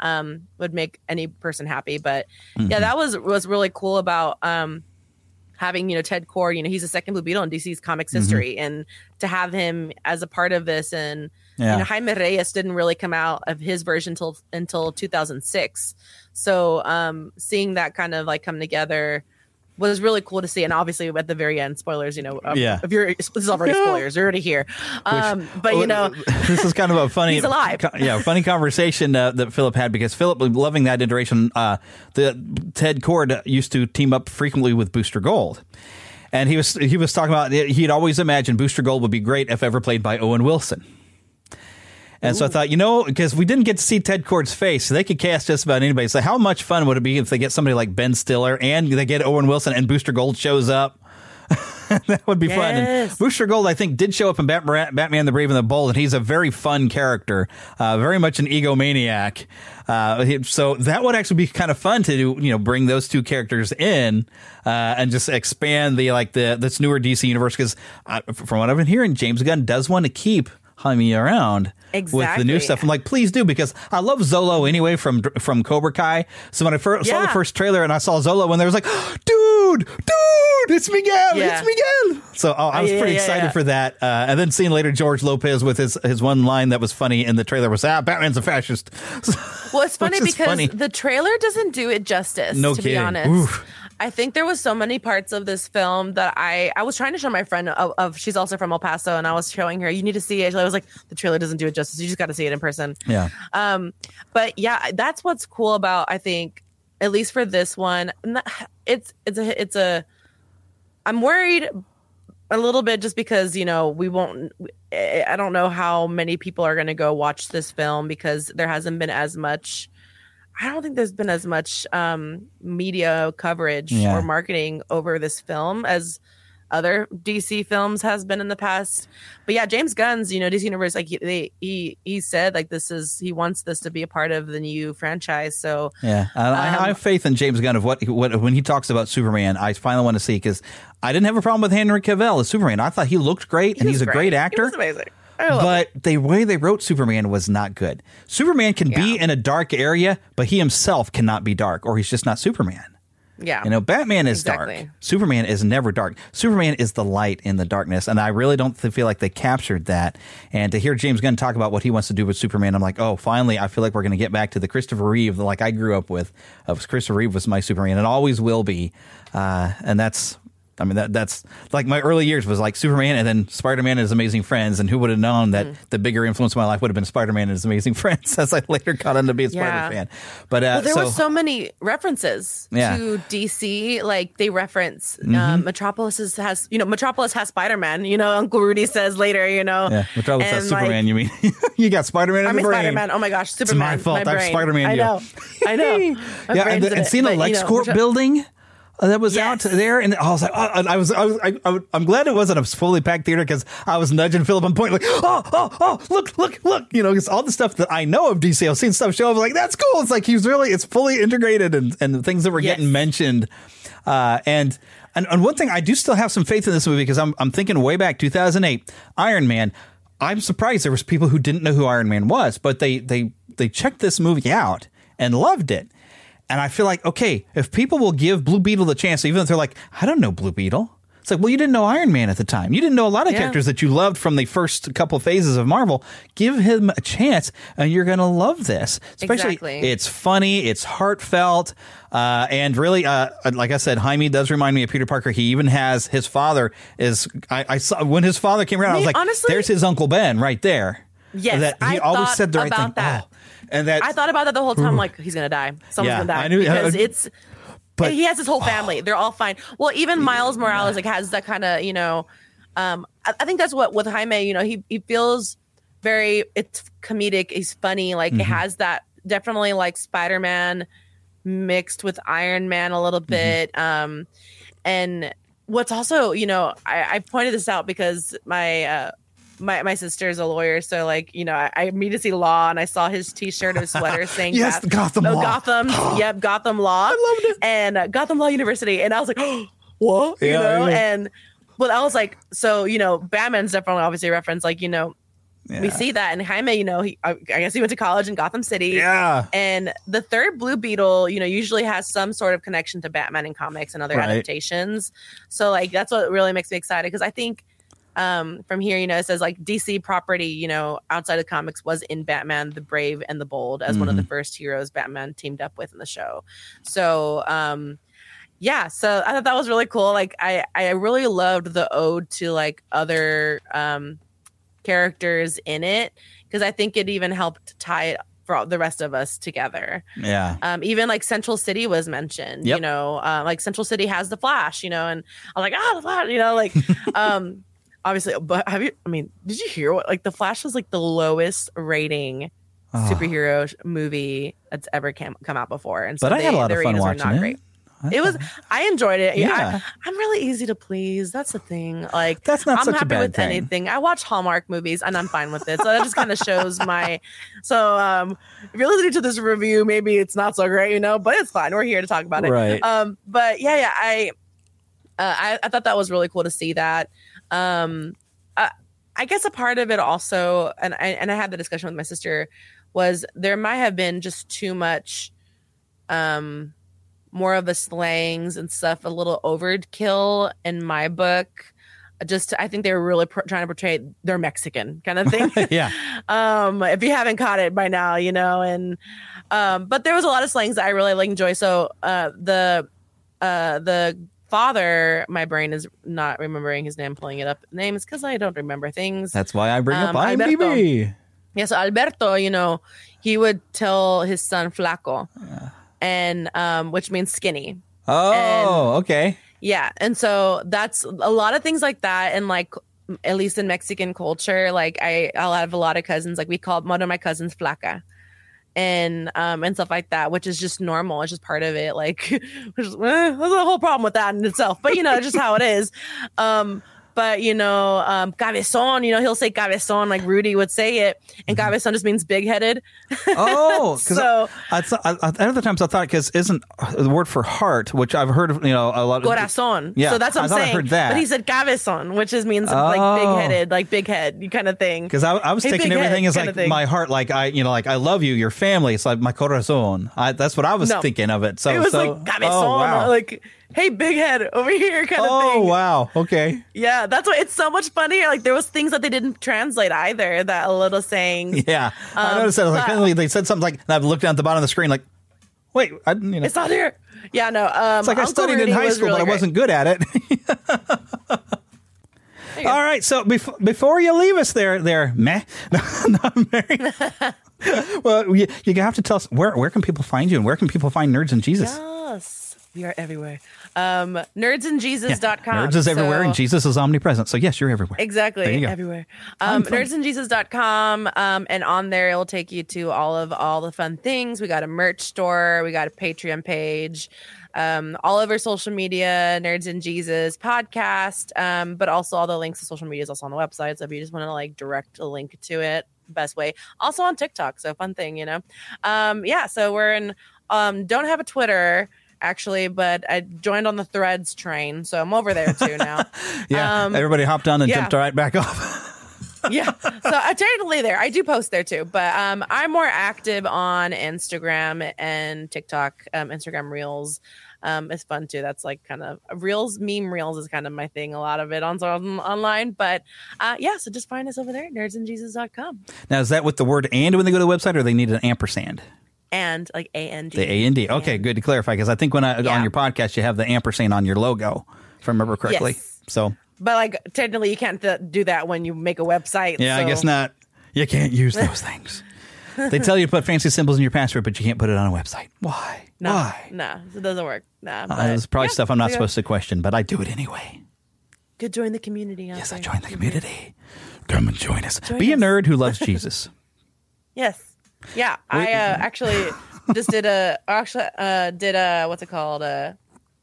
um would make any person happy. But yeah, Mhm. that was was really cool about um having you know Ted Kord, you know, he's the second Blue Beetle in DC's comics Mhm. history, and to have him as a part of this, and Yeah. you know, Jaime Reyes didn't really come out of his version until until 2006. So um seeing that kind of like come together was really cool to see, and obviously at the very end, spoilers, you know, um, Yeah. if you're this is already spoilers, you're already here. Um, but you know, this is kind of a funny, He's alive. co- yeah, funny conversation uh, that Philip had because Philip, loving that iteration, uh, the Ted Kord used to team up frequently with Booster Gold, and he was he was talking about he'd always imagined Booster Gold would be great if ever played by Owen Wilson. And so I thought, you know, because we didn't get to see Ted Kord's face, so they could cast just about anybody. So how much fun would it be if they get somebody like Ben Stiller and they get Owen Wilson and Booster Gold shows up? that would be fun. And Booster Gold, I think, did show up in Batman, Batman the Brave and the Bold, and he's a very fun character, uh, very much an egomaniac. Uh, so that would actually be kind of fun to do, you know, bring those two characters in uh, and just expand the like the this newer DC universe. Because uh, from what I've been hearing, James Gunn does want to keep Jaime around with the new stuff. I'm like, please do because I love Xolo anyway from from Cobra Kai. So when I first saw the first trailer and I saw Xolo, when there was like, dude, dude, it's Miguel, Yeah. it's Miguel. So oh, I was Yeah, pretty yeah, excited yeah. for that. Uh, and then seeing later George Lopez with his his one line that was funny in the trailer was, ah, Batman's a fascist. Well, it's funny because funny. the trailer doesn't do it justice. No to kidding. be honest, Oof. I think there was so many parts of this film that I I was trying to show my friend of, of she's also from El Paso, and I was showing her you need to see it. I was like, the trailer doesn't do it justice. So you just got to see it in person. yeah. Um, but yeah, that's what's cool about I think at least for this one. It's it's a it's a. I'm worried a little bit just because you know we won't. I I don't know how many people are going to go watch this film because there hasn't been as much. I don't think there's been as much um, media coverage Yeah. or marketing over this film as other DC films has been in the past. But yeah, James Gunn's, you know, DC Universe, like he they, he he said like this is he wants this to be a part of the new franchise. So Yeah, I, I- I Um, have faith in James Gunn of what, what when he talks about Superman. I finally want to see because I didn't have a problem with Henry Cavill as Superman. I thought he looked great and was he's a great, actor. He amazing. But the way they wrote Superman was not good. Superman can be in a dark area, but he himself cannot be dark, or he's just not Superman. Yeah. You know, Batman is Exactly. dark. Superman is never dark. Superman is the light in the darkness, and I really don't th- feel like they captured that. And to hear James Gunn talk about what he wants to do with Superman, I'm like, oh, finally, I feel like we're going to get back to the Christopher Reeve, like I grew up with. Of Christopher Reeve was my Superman, and always will be. Uh, and that's. I mean that that's like my early years was like Superman and then Spider Man and his Amazing Friends and who would have known that Mm. the bigger influence in my life would have been Spider Man and his Amazing Friends as I later got into being a Yeah. Spider fan. But uh, well, there so, were so many references Yeah. to DC. Like they reference Mhm. um, Metropolis is- has, you know, Metropolis has Spider Man. You know, Uncle Rudy says later. You know, yeah, Metropolis And, has like, Superman. you mean you got Spider Man in I the mean brain? Spider Man. Oh my gosh, Superman. my fault. I'm brain. Spider-Man I know. I know. Yeah, and, in and seeing the but, you know, LexCorp building uh, that was out there, and I was like, oh, and I was, I was, I, I, I'm glad it wasn't a fully packed theater because I was nudging Philip on point, like, oh, oh, oh, look, look, look, you know, because all the stuff that I know of DC, I've seen stuff show up, like that's cool. It's like he's really, it's fully integrated, and and the things that were getting mentioned, uh, and. And, and one thing I do still have some faith in this movie because I'm I'm thinking way back 2008 Iron Man. I'm surprised there was people who didn't know who Iron Man was, but they they they checked this movie out and loved it. And I feel like, okay, if people will give Blue Beetle the chance, even if they're like, I don't know Blue Beetle. It's like, well, you didn't know Iron Man at the time. You didn't know a lot of Yeah. characters that you loved from the first couple phases of Marvel. Give him a chance, and you're going to love this. Especially, Exactly. it's funny, it's heartfelt, uh, and really, uh, like I said, Jaime does remind me of Peter Parker. He even has his father is. I, I saw when his father came around. I was like, honestly- there's his Uncle Ben right there. Yes, that he I always said the right thing. that. Oh, and that I thought about that the whole time. Like he's gonna die. Someone's Yeah, gonna die I knew- because it's But- he has his whole family. They're all fine. Well, even Miles Morales like has that kind of you know. Um, I, I think that's what with Jaime. You know, he he feels very. It's comedic. He's funny. Like it Mhm. has that definitely like Spider Man mixed with Iron Man a little bit. Um, and what's also you know I, I pointed this out because my uh, my my sister is a lawyer, so like you know I, I immediately see law and I saw his T-shirt or sweater saying Yes, Goth- Gotham oh, Law. Gotham, yep, Gotham Law. I loved it and uh, Gotham Law University, and I was like, oh, what, you know, yeah. and but I was like, so you know, Batman's definitely obviously a reference, like you know. We see that, and Jaime, you know, he I, I guess he went to college in Gotham City. Yeah. and the third Blue Beetle, you know, usually has some sort of connection to Batman in comics and other Right. adaptations. So like that's what really makes me excited because I think um from here, you know, it says like DC property, you know, outside of comics was in Batman the Brave and the Bold as one of the Mhm. first heroes Batman teamed up with in the show. So um yeah, so I thought that was really cool. Like I I really loved the ode to like other um characters in it because I think it even helped tie it for all the rest of us together. Yeah. Um, even like Central City was mentioned, you know, uh, like Central City has the Flash, you know, and I'm like, ah, the Flash, you know, like, um, obviously, but have you, I mean, did you hear what, like, the Flash was like the lowest rating Oh. superhero movie that's ever came, come out before. And so But I had a lot of fun watching it. great. It was. I enjoyed it. Yeah, Yeah. I, am really easy to please. That's the thing. Like That's not I'm such a happy bad with thing. anything. I watch Hallmark movies and I'm fine with it. So that just kind of shows my. So um, if you're listening to this review, maybe it's not so great, you know, but it's fine. We're here to talk about it. Right. Um, but yeah, yeah, I, uh, I, I thought that was really cool to see that. Um, uh, I guess a part of it also, and I and I had the discussion with my sister, was there might have been just too much, um, more of the slangs and stuff, a little overkill in my book. Just, I think they were really pr- trying to portray they're Mexican kind of thing. yeah. um if you haven't caught it by now you know and um but there was a lot of slangs that i really like enjoy so uh the uh the father my brain is not remembering his name pulling it up names because i don't remember things That's why I bring up Um, IMDb. yeah so alberto you know he would tell his son flaco and um which means skinny Oh, okay. yeah. And so that's a lot of things like that. And like, at least in Mexican culture, like I, I'll have a lot of cousins, like we call one of my cousins flaca and, um, and stuff like that, which is just normal. It's just part of it. Like, which is, eh, there's a whole problem with that in itself, but you know, just how it is. Um, but you know, um, cabezon, you know, he'll say cabezon like Rudy would say it, and cabezon just means big headed. Oh, So- I, I, thought- I, I, other times I thought because isn't the word for heart, which I've heard of, you know, a lot of Corazon. Yeah, So that's what I'm thought I saying. heard that. But he said cabezon, which is means like Oh. big headed, like big head, you kind of thing. Because I, I was Hey, taking everything as like my heart, like I, you know, like I love you, your family. It's like my corazon. I, that's what I was No. thinking of it. So it was so, like cabezon, oh, wow. like hey, big head over here, kind of oh thing. wow, okay, Yeah, that's why it's so much funnier. Like there was things that they didn't translate either. That a little saying. yeah. I Um, noticed that. Like but- they said something like, and I've looked down at the bottom of the screen, like, wait, I, you know, It's not here. Yeah, no. Um, it's like I studied Rudy in high school, really but I wasn't good at it. All right, so before before you leave us there, there, meh, not Mary. well, you, you have to tell us where where can people find you and where can people find Nerds and Jesus? Yes, we are everywhere. Um, nerdsandjesus.com. Nerds is everywhere So- and Jesus is omnipresent. So yes, you're everywhere. Exactly. You. Everywhere. Um, nerdsandjesus.com. Um, and on there, it will take you to all of all the fun things. We got a merch store. We got a Patreon page. Um, all over social media, Nerds and Jesus podcast. Um, but also all the links to social media is also on the website. So if you just want to like direct a link to it, best way. Also on TikTok. So fun thing, you know? Um, yeah. So we're in, um, don't have a Twitter actually, but I joined on the threads train. So I'm over there too now. Yeah, Um, everybody hopped on and yeah. jumped right back off. yeah. So I'm technically there. I do post there too, but um, I'm more active on Instagram and TikTok. Um, Instagram Reels um, is fun too. That's like kind of Reels, meme Reels is kind of my thing. A lot of it on, on online, but uh, yeah. So just find us over there, nerdsandjesus.com, now is that with the word "and" when they go to the website, or they need an ampersand? And like A N D. The A and D. Okay, good to clarify because I think when I Yeah. on your podcast you have the ampersand on your logo, if I remember correctly. Yes. So But like technically, you can't th- do that when you make a website. yeah, I guess not. You can't use those things. they tell you to put fancy symbols in your password, but you can't put it on a website. Why? No, Why? No, it doesn't work. Nah, Uh, it's probably yeah, stuff I'm not there supposed to question, but I do it anyway. Good join the community. Yes, I join the community. Come and join us. Join Be a nerd who loves Jesus. Yes. Yeah, I uh, actually just did a actually uh did a what's it called uh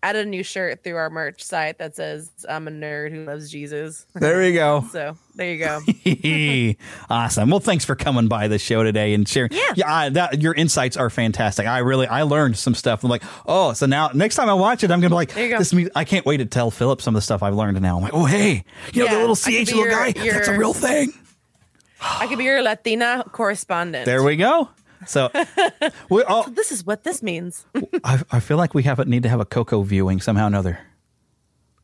added a new shirt through our merch site that says I'm a nerd who loves Jesus. There you go. so there you go. awesome. Well, thanks for coming by the show today and sharing. Yeah, I, that, your insights are fantastic. I really, I learned some stuff. I'm like, oh, so now next time I watch it, I'm gonna be like, go. this. means- I can't wait to tell Philip some of the stuff I've learned now. I'm like, oh, hey, you know the little ch little your- guy. That's a real thing. I could be your Latina correspondent. There we go. So, we all, So this is what this means. I, I feel like we have need to have a Coco viewing somehow or another.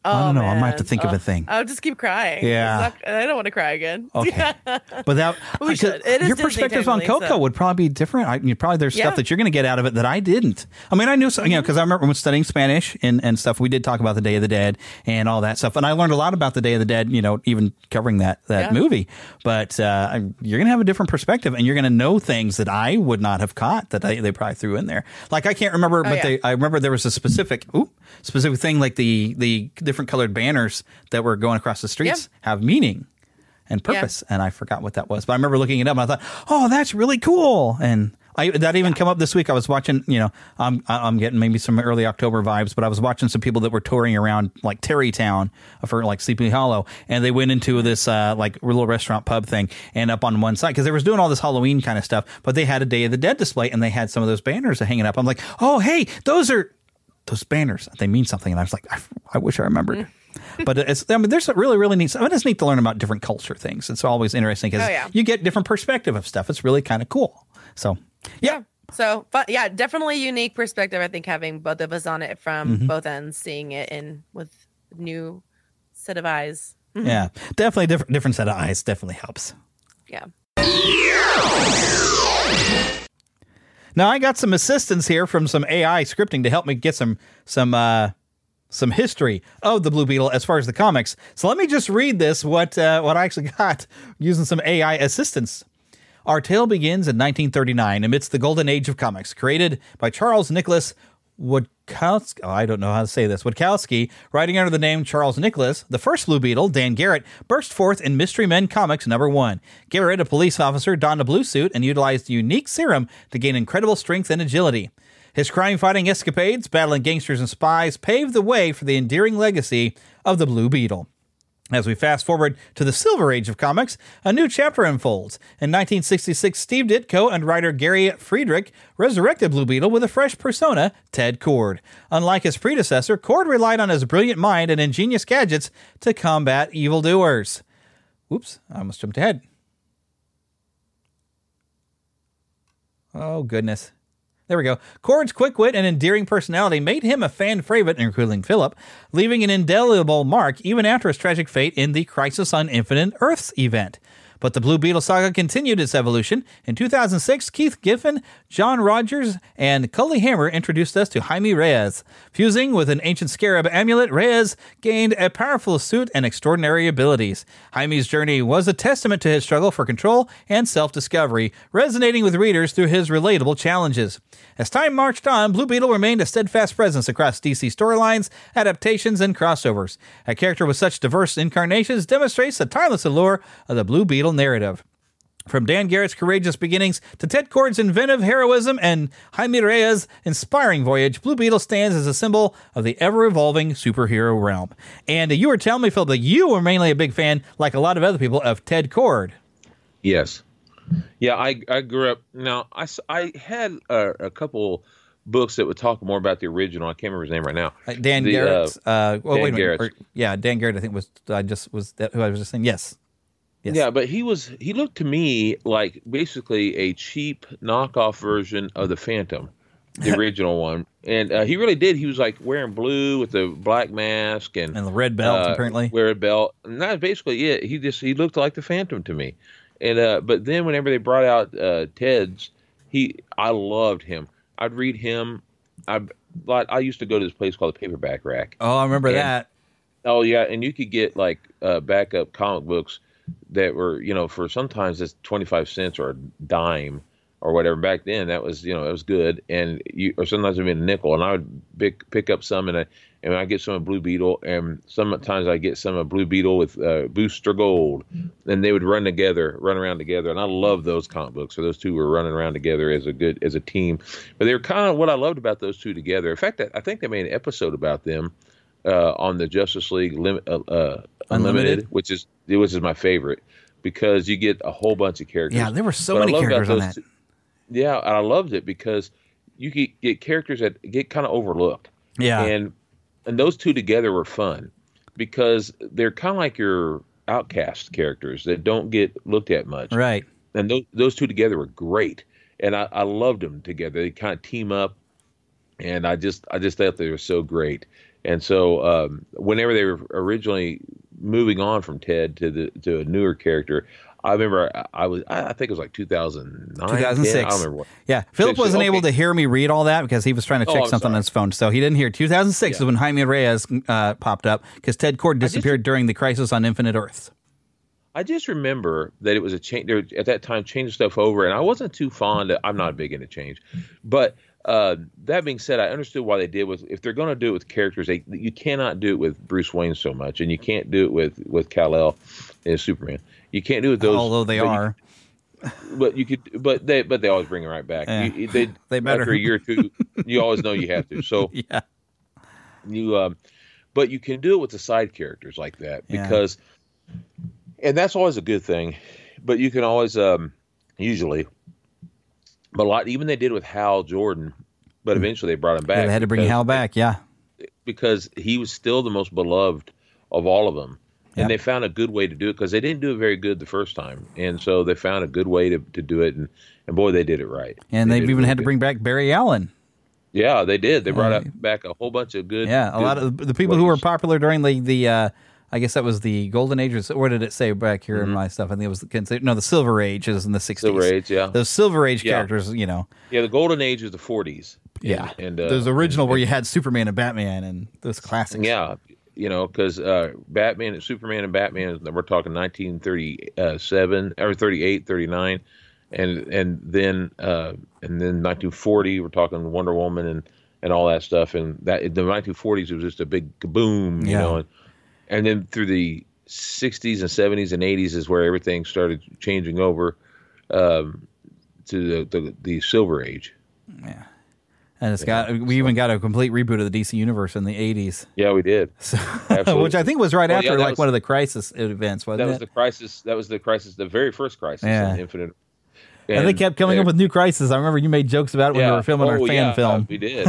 I don't know. I might have to think of a Oh, thing. I'll just keep crying. Yeah. Not- I don't want to cry again. Okay. But that We should. It your Disney perspectives on Coco so- would probably be different. I, you probably there's Yeah. stuff that you're going to get out of it that I didn't. I mean, I knew some, you Mm-hmm. know because I remember when studying Spanish and, and stuff. We did talk about the Day of the Dead and all that stuff, and I learned a lot about the Day of the Dead. You know, even covering that that Yeah. movie. But uh, you're going to have a different perspective, and you're going to know things that I would not have caught that I, they probably threw in there. Like I can't remember, but Oh, yeah. they, I remember there was a specific ooh, specific thing like the the different colored banners that were going across the streets have meaning and Yeah. purpose. And I forgot what that was, but I remember looking it up and I thought, oh, that's really cool. And I, that even come up this week. I was watching, you know, I'm, I'm getting maybe some early October vibes, but I was watching some people that were touring around like Tarrytown for like Sleepy Hollow. And they went into this, uh, like little restaurant pub thing and up on one side because they was doing all this Halloween kind of stuff, but they had a Day of the Dead display and they had some of those banners hanging up. I'm like, oh, hey, those are, those banners, they mean something. And I was like, I, I wish I remembered. but it's, I mean, there's a really, really neat. I mean, it's neat to learn about different culture things. It's always interesting because Oh, yeah. you get different perspective of stuff. It's really kind of cool. So, yeah. So, but yeah, definitely unique perspective. I think having both of us on it from Mhm. both ends, seeing it in with new set of eyes. Mhm. Yeah. Definitely different, different set of eyes definitely helps. Yeah. Now I got some assistance here from some AI scripting to help me get some some uh, some history of the Blue Beetle as far as the comics. So let me just read this what uh, what I actually got using some AI assistance. Our tale begins in 1939 amidst the golden age of comics, created by Charles Nicholas Woodkowski. Oh, I don't know how to say this. Woodkowski, writing under the name Charles Nicholas, the first Blue Beetle, Dan Garrett, burst forth in Mystery Men Comics number one. Garrett, a police officer, donned a blue suit and utilized a unique serum to gain incredible strength and agility. His crime fighting escapades, battling gangsters and spies, paved the way for the endearing legacy of the Blue Beetle. As we fast forward to the Silver Age of comics, a new chapter unfolds. In 1966, Steve Ditko and writer Gary Friedrich resurrected Blue Beetle with a fresh persona, Ted Kord. Unlike his predecessor, Kord relied on his brilliant mind and ingenious gadgets to combat evildoers. Whoops, I almost jumped ahead. Oh, goodness. There we go. Kord's quick wit and endearing personality made him a fan favorite, including Philip, leaving an indelible mark even after his tragic fate in the Crisis on Infinite Earths event. But the Blue Beetle saga continued its evolution. In 2006, Keith Giffen, John Rogers, and Cully Hamner introduced us to Jaime Reyes. Fusing with an ancient scarab amulet, Reyes gained a powerful suit and extraordinary abilities. Jaime's journey was a testament to his struggle for control and self discovery, resonating with readers through his relatable challenges. As time marched on, Blue Beetle remained a steadfast presence across DC storylines, adaptations, and crossovers. A character with such diverse incarnations demonstrates the timeless allure of the Blue Beetle narrative. From Dan Garrett's courageous beginnings to Ted Kord's inventive heroism and Jaime Reyes' inspiring voyage, Blue Beetle stands as a symbol of the ever evolving superhero realm. And you were telling me, Phil, that you were mainly a big fan, like a lot of other people, of Ted Cord. Yes. Yeah, I I grew up. Now I, I had a, a couple books that would talk more about the original. I can't remember his name right now. Uh, Dan The, Garrett. uh, Uh, well, Dan wait a minute. Or- yeah, Dan Garrett. I think was I just was that who I was just saying. Yes, Yes. Yeah, but he was he looked to me like basically a cheap knockoff version of the Phantom, the original one, and uh, he really did. He was like wearing blue with the black mask and and the red belt, uh, apparently. wear a belt, and that's basically it. He just he looked like the Phantom to me, and uh, but then whenever they brought out uh, Ted's, he I loved him. I'd read him. I like I used to go to this place called the Paperback Rack. Oh, I remember And- that. Oh yeah, and you could get like uh, backup comic books that were you know for sometimes it's twenty five cents or a dime or whatever. Back then, that was you know it was good, and you or sometimes it'd be a nickel, and I would pick pick up some and I and I get some of Blue Beetle, and sometimes I get some of Blue Beetle with uh, Booster Gold, and they would run together, run around together, and I love those comic books. So those two were running around together as a good as a team, but they were kind of what I loved about those two together. In fact, I think they made an episode about them uh, on the Justice League Lim- uh, uh, Unlimited, Unlimited? which is which is my favorite because you get a whole bunch of characters. Yeah, there were so But many characters on that. two- yeah, and I loved it because you get, get characters that get kind of overlooked. Yeah. and and those two together were fun because they're kind of like your outcast characters that don't get looked at much. Right. And those those two together were great, and I, I loved them together. They kind of team up, and I just I just thought they were so great. And so um, whenever they were originally moving on from Ted to the to a newer character, I remember I, I was I think it was like 2009, 10, I 2006. don't remember what. Yeah, Philip wasn't able to hear me read all that because he was trying to Oh, check I'm something on his phone, so he didn't hear. 2006 is when Jaime Reyes uh, popped up because Ted Kord disappeared during the Crisis on Infinite Earths. I just remember that it was a change. At that time changing stuff over, and I wasn't too fond. Of, I'm not big into change, but uh, that being said, I understood why they did with. If they're going to do it with characters, they you cannot do it with Bruce Wayne so much, and you can't do it with with Kal El as Superman. You can't do it with those. Although they but you- are. but you could, but they, but they always bring it right back. Yeah. You, they, They better. after a year or two. You always know you have to. So yeah, you, um, but you can do it with the side characters like that Yeah. because, and that's always a good thing. But you can always, um, usually, but a lot even they did with Hal Jordan, but eventually they brought him back. Hmm. they had to bring Hal back. Yeah, because he was still the most beloved of all of them. Yeah. And they found a good way to do it because they didn't do it very good the first time, and so they found a good way to, to do it, and, and boy, they did it right. and They they've even really had to bring back Barry Allen. Yeah, they did. They brought Uh, up back a whole bunch of good. Yeah, a good lot of the people who were popular during the the. Uh, I guess that was the Golden Ages. What did it say back here in my stuff? I think it was the, no the Silver Ages in the sixties. Mm-hmm. Silver Age, yeah. Those Silver Age Yeah. characters, you know. Yeah, the golden age is the 40s. Yeah, and uh, those original and- where you had Superman and Batman and those classics. Yeah, you know, because uh, Batman and Superman and Batman, we're talking 1937 or 38, 39, and and then uh, and then 1940, we're talking Wonder Woman and and all that stuff, and that the 1940s it was just a big kaboom, you Yeah. know, and, and then through the 60s and 70s and 80s is where everything started changing over um, to the, the the Silver Age. Yeah. And it's got we even got a complete reboot of the DC universe in the eighties. Yeah, we did. Which I think was right Well, after yeah, like was- one of the crisis events, wasn't that it? was the crisis. That was the crisis. The very first crisis Yeah. in Infinite. and they kept coming up with new crises. I remember you made jokes about it when we were filming our Oh, fan yeah, film. We did.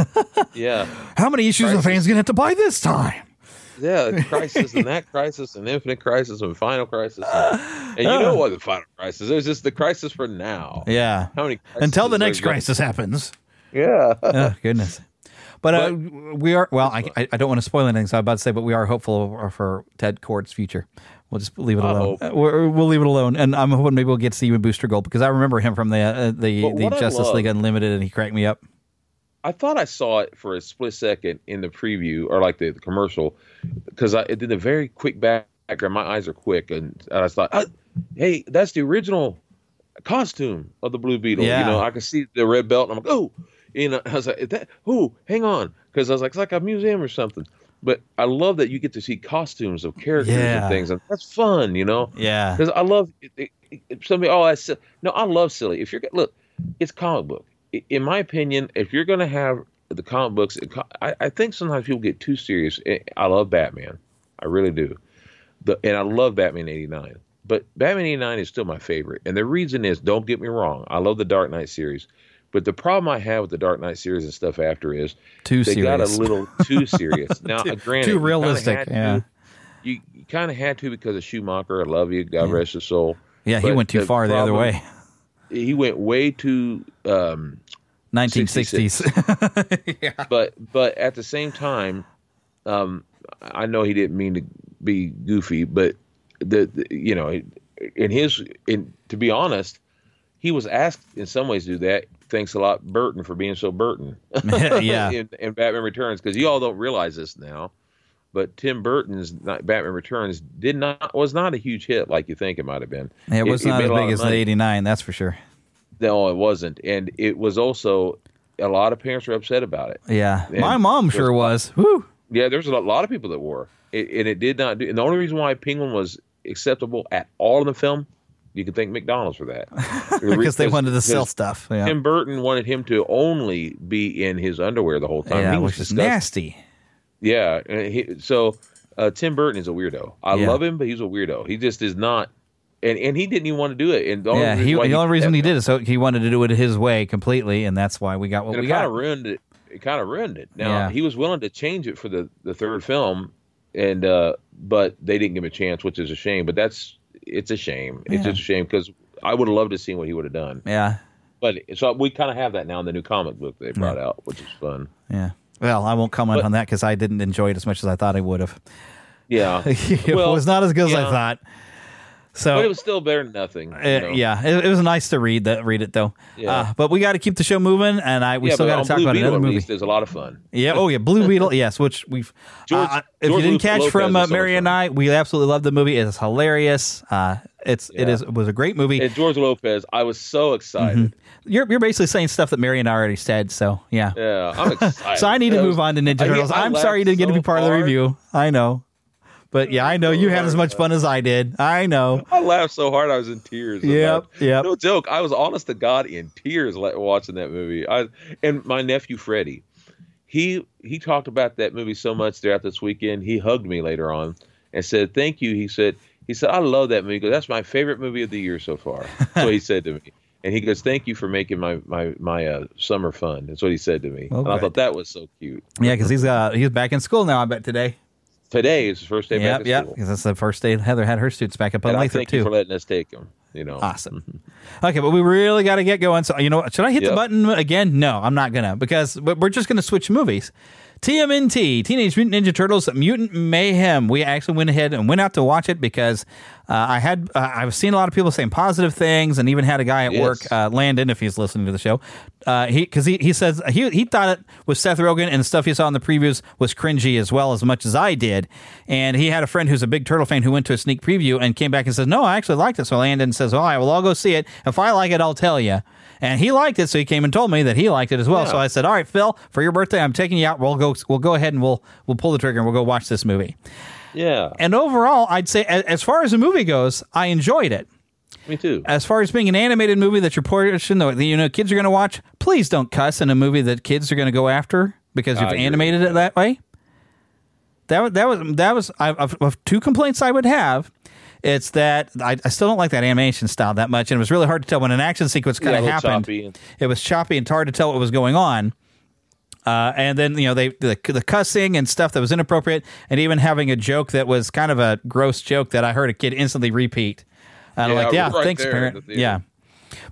Yeah. How many issues are the fans gonna have to buy this time? Yeah, crisis and that crisis and infinite crisis and final crisis, and, and you know what the final crisis? There's just the crisis for now. Yeah. How many Until the next crisis happens. Yeah. oh, goodness. But, uh, we are well. I, I don't want to spoil anything, so I'm about to say, but we are hopeful for Ted Kord's future. We'll just leave it alone. Uh, We're, we'll leave it alone, and I'm hoping maybe we'll get to see you in Booster Gold because I remember him from the uh, the, the Justice League Unlimited, and he cracked me up. I thought I saw it for a split second in the preview or like the, the commercial because I it did a very quick background. My eyes are quick, and, and I thought, like, "Ah, "Hey, that's the original costume of the Blue Beetle." Yeah. You know, I could see the red belt, and I'm like, "Oh," you know, I was like, "Is "That oh, hang on," because I was like, "It's like a museum or something." But I love that you get to see costumes of characters Yeah. and things, and that's fun, you know. Yeah. Because I love it, it, it- somebody. Oh, I said, no. I love silly. If you're look, it's comic book. In my opinion, if you're going to have the comic books, I, I think sometimes people get too serious. I- love Batman, I really do. The and I love Batman '89, but Batman '89 is still my favorite. And the reason is, don't get me wrong, I love the Dark Knight series. But the problem I have with the Dark Knight series and stuff after is Too they got a little too serious. Now, Too- granted, too you realistic, to- yeah. you, you kind of had to because of Schumacher. I love you. God rest his soul. Yeah, he went too far the other way. He went way too um, 1960s. But but at the same time, um, I know he didn't mean to be goofy, but the, the you know in his in to be honest, he was asked in some ways to do that. Thanks a lot, Burton, for being so Burton. Yeah. in, in Batman Returns, because you all don't realize this now, but Tim Burton's Batman Returns did not was not a huge hit like you think it might have been. it was not made as big as the '89, that's for sure. No, it wasn't, and it was also a lot of parents were upset about it. Yeah, And my mom sure was. Woo. Yeah, there's a lot, lot of people that were, it, and it did not do. And the only reason why Penguin was acceptable at all in the film, you can thank McDonald's for that, Because they wanted to sell stuff. Yeah. Tim Burton wanted him to only be in his underwear the whole time. Yeah, He was which is nasty. Yeah, and he, so uh, Tim Burton is a weirdo. I Yeah. love him, but he's a weirdo. He just is not, and and he didn't even want to do it. And the only Yeah, reason he, the only reason he did it so he wanted to do it his way completely, and that's why we got what we it kind got. of ruined it. It kind of ruined it. Now Yeah. he was willing to change it for the the third film, and uh, but they didn't give him a chance, which is a shame. But that's it's a shame. It's just a shame because I would have loved to see what he would have done. Yeah, But so we kind of have that now in the new comic book they brought out, which is fun. yeah. Well, I won't comment But- on that because I didn't enjoy it as much as I thought I would have. Yeah, it Well, was not as good as I thought. So but it was still better than nothing. you Uh, know? yeah, it, it was nice to read that. Read it though. Yeah. Uh, but we got to keep the show moving, and I we yeah, still got to talk Blue about Beetle, another movie. There's a lot of fun. Yeah. Oh yeah, Blue Beetle. Yes, which we've. George- uh, if George you didn't Lu- catch Lopez from uh, Mary and I, we absolutely love the movie. It's hilarious. Uh, it's it Yeah. is it was a great movie. And George Lopez, I was so mm-hmm. excited. You're you're basically saying stuff that Marion already said. So yeah. Yeah, I'm excited. So I need to move on to Ninja Turtles. I I'm sorry you didn't get to be part of the review. I know. But yeah, I know you had as much fun as I did. I know. I laughed so hard I was in tears. Yep, yep. No joke. I was honest to God in tears watching that movie. I and my nephew Freddie, he he talked about that movie so much throughout this weekend. He hugged me later on and said, "Thank you." He said, "He said I love that movie. Goes, That's my favorite movie of the year so far." That's what he said to me. And he goes, "Thank you for making my my my uh, summer fun." That's what he said to me. Oh, and I thought that was so cute. Yeah, because he's uh he's back in school now. I bet today. Today is the first day back Yep, yep. school. Because that's the first day Heather had her students back up on Lathrop thank you too. for letting us take them. You know, Awesome. Okay, but we really got to get going. So, you know, what? should I hit the button again? No, I'm not gonna because we're just gonna switch movies. TMNT, Teenage Mutant Ninja Turtles, Mutant Mayhem. We actually went ahead and went out to watch it because uh, I had uh, I've seen a lot of people saying positive things, and even had a guy at Yes. work, uh, Landon, if he's listening to the show, uh, he because he, he says he he thought it was Seth Rogen and the stuff he saw in the previews was cringy as well as much as I did, and he had a friend who's a big turtle fan who went to a sneak preview and came back and says, "No, I actually liked it." So Landon says, "All right, well, I'll all go see it. If I like it, I'll tell you." And he liked it, so he came and told me that he liked it as well. Yeah. So I said, "All right, Phil, for your birthday, I'm taking you out. We'll go. We'll go ahead and we'll we'll pull the trigger and we'll go watch this movie." yeah, And overall, I'd say, as far as the movie goes, I enjoyed it. me too. As far as being an animated movie that you're pushing, that you know kids are going to watch, please don't cuss in a movie that kids are going to go after because you've animated it that way. That was that was that was I, of, of two complaints I would have. It's that I, I still don't like that animation style that much, and it was really hard to tell when an action sequence kind of little happened. choppy It was choppy and hard to tell what was going on. Uh, and then you know they the, the cussing and stuff that was inappropriate, and even having a joke that was kind of a gross joke that I heard a kid instantly repeat. And I'm Yeah, like, yeah, right thanks, parent. the. Yeah.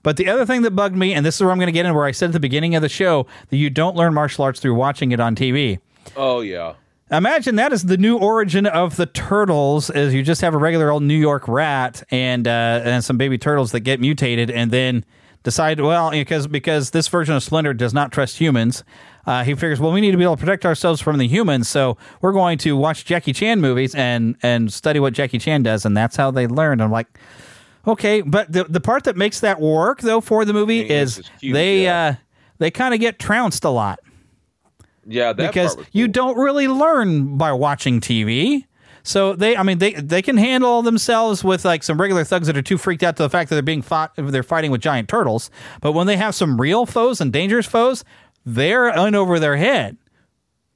But the other thing that bugged me, and this is where I'm going to get in, where I said at the beginning of the show that you don't learn martial arts through watching it on TV. Oh yeah. Imagine that is the new origin of the turtles. Is you just have a regular old New York rat and uh, and some baby turtles that get mutated, and then decide well because because this version of Splinter does not trust humans. Uh, he figures, well, we need to be able to protect ourselves from the humans, so we're going to watch Jackie Chan movies and and study what Jackie Chan does, and that's how they learn. I'm like, okay, but the the part that makes that work though for the movie Yeah, is it's cute, they yeah. uh, they kind of get trounced a lot Yeah, because was you don't really learn by watching TV. So they, I mean, they they can handle themselves with like some regular thugs that are too freaked out to the fact that they're being fought, they're fighting with giant turtles. But when they have some real foes and dangerous foes, they're in over their head.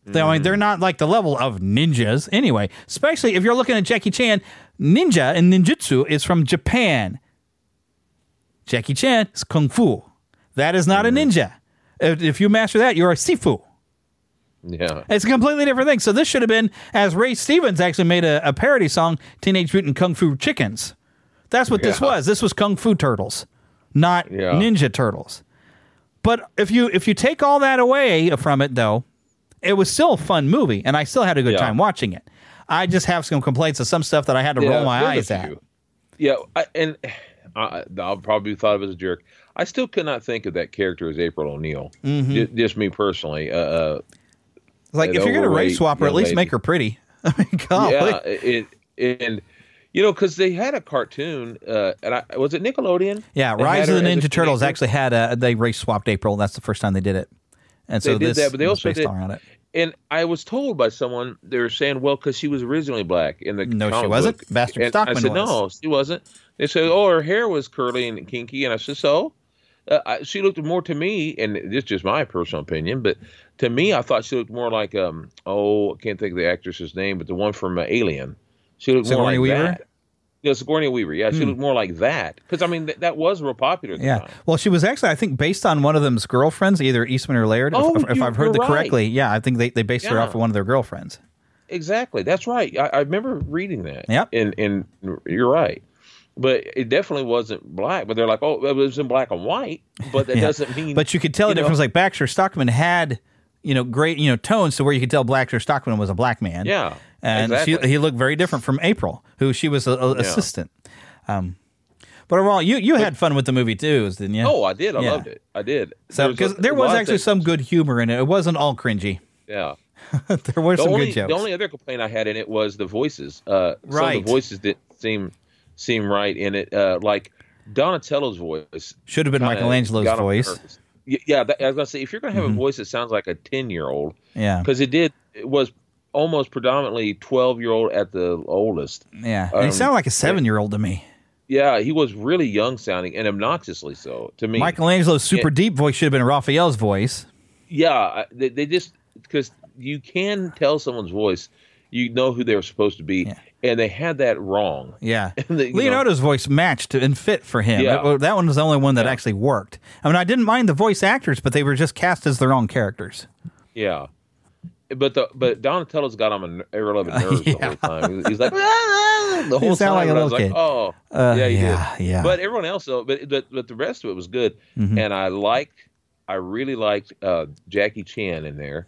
They, I mean, they're not like the level of ninjas anyway. Especially if you're looking at Jackie Chan, ninja and ninjutsu is from Japan. Jackie Chan is kung fu. That is not a mm. ninja. If, if you master that, you're a sifu. Yeah. It's a completely different thing. So this should have been, as Ray Stevens actually made a, a parody song, Teenage Mutant Kung Fu Chickens. That's what this Yeah. was. This was Kung Fu Turtles, not Yeah. Ninja Turtles. But if you if you take all that away from it, though, it was still a fun movie, and I still had a good Yeah. time watching it. I just have some complaints of some stuff that I had to roll my eyes at. Yeah, I, and I, I'll probably be thought of as a jerk. I still could not think of that character as April O'Neil. Mhm. Ju- Just, me personally. Uh, uh, Like if you're gonna race swap her, at least lady. make her pretty. I mean, golly. Yeah, it, and You know, because they had a cartoon, uh, and I, was it Nickelodeon? Yeah, Rise of the her as a Ninja Turtles actually had a they race swapped April. And That's the first time they did it, and so they did that, but they also based did. around it. And I was told by someone they were saying, well, because she was originally black in the No, she wasn't. book. Baxter And Stockman I said, was. no, she wasn't. They said, oh, her hair was curly and kinky, and I said, so. Uh, she looked more to me, and this is just my personal opinion, but to me, I thought she looked more like um oh, I can't think of the actress's name, but the one from uh, Alien. She looked more Sigourney like Weaver? that. Yeah, Sigourney Weaver. Yeah, she Hmm. looked more like that because I mean th- that was real popular. The Yeah. time. Well, she was actually, I think, based on one of them's girlfriends, either Eastman or Laird. Oh, if, if I've heard right. correctly, yeah, I think they, they based her off of one of their girlfriends. Exactly. That's right. I, I remember reading that. Yep. And and you're right. But it definitely wasn't black. But they're like, oh, it was in black and white. But that Yeah. doesn't mean. But you could tell the know- difference. Like Baxter Stockman had, you know, great, you know, tones to where you could tell Baxter Stockman was a black man. Yeah, and exactly. she, he looked very different from April, who she was a, a- Yeah. assistant. Um, but overall, you you had fun with the movie too, didn't you? Oh, I did. I Yeah. loved it. I did. So because there was actually things- some good humor in it. It wasn't all cringy. Yeah. there were the some only, good jokes. The only other complaint I had in it was the voices. Uh, Some Right. of the voices didn't seem seem right in it. Uh, like Donatello's voice Should have been Michelangelo's got on my voice. Yeah, that, I was gonna say if you're gonna have Mhm. a voice that sounds like a ten year old, Yeah. because it did. It was almost predominantly twelve year old at the oldest. Yeah, and he Um, sounded like a seven year old to me. Yeah, he was really young sounding and obnoxiously so to me. Michelangelo's super Yeah. deep voice should have been Raphael's voice. Yeah, they, they just because you can tell someone's voice, you know who they're supposed to be, and they had that wrong. Yeah. The- you know- Leonardo's voice matched and fit for him. Yeah. That- that one was the only one that actually worked. I mean, I didn't mind the voice actors, but they were just cast as their own characters. Yeah. But the but Donatello's got on my every level nerves the whole time. He's like "Ah," the whole sound time. like I was little like, kid. oh, Uh, yeah, yeah, did. yeah. But everyone else though, but but, but the rest of it was good, Mhm. and I liked, I really liked uh, Jackie Chan in there.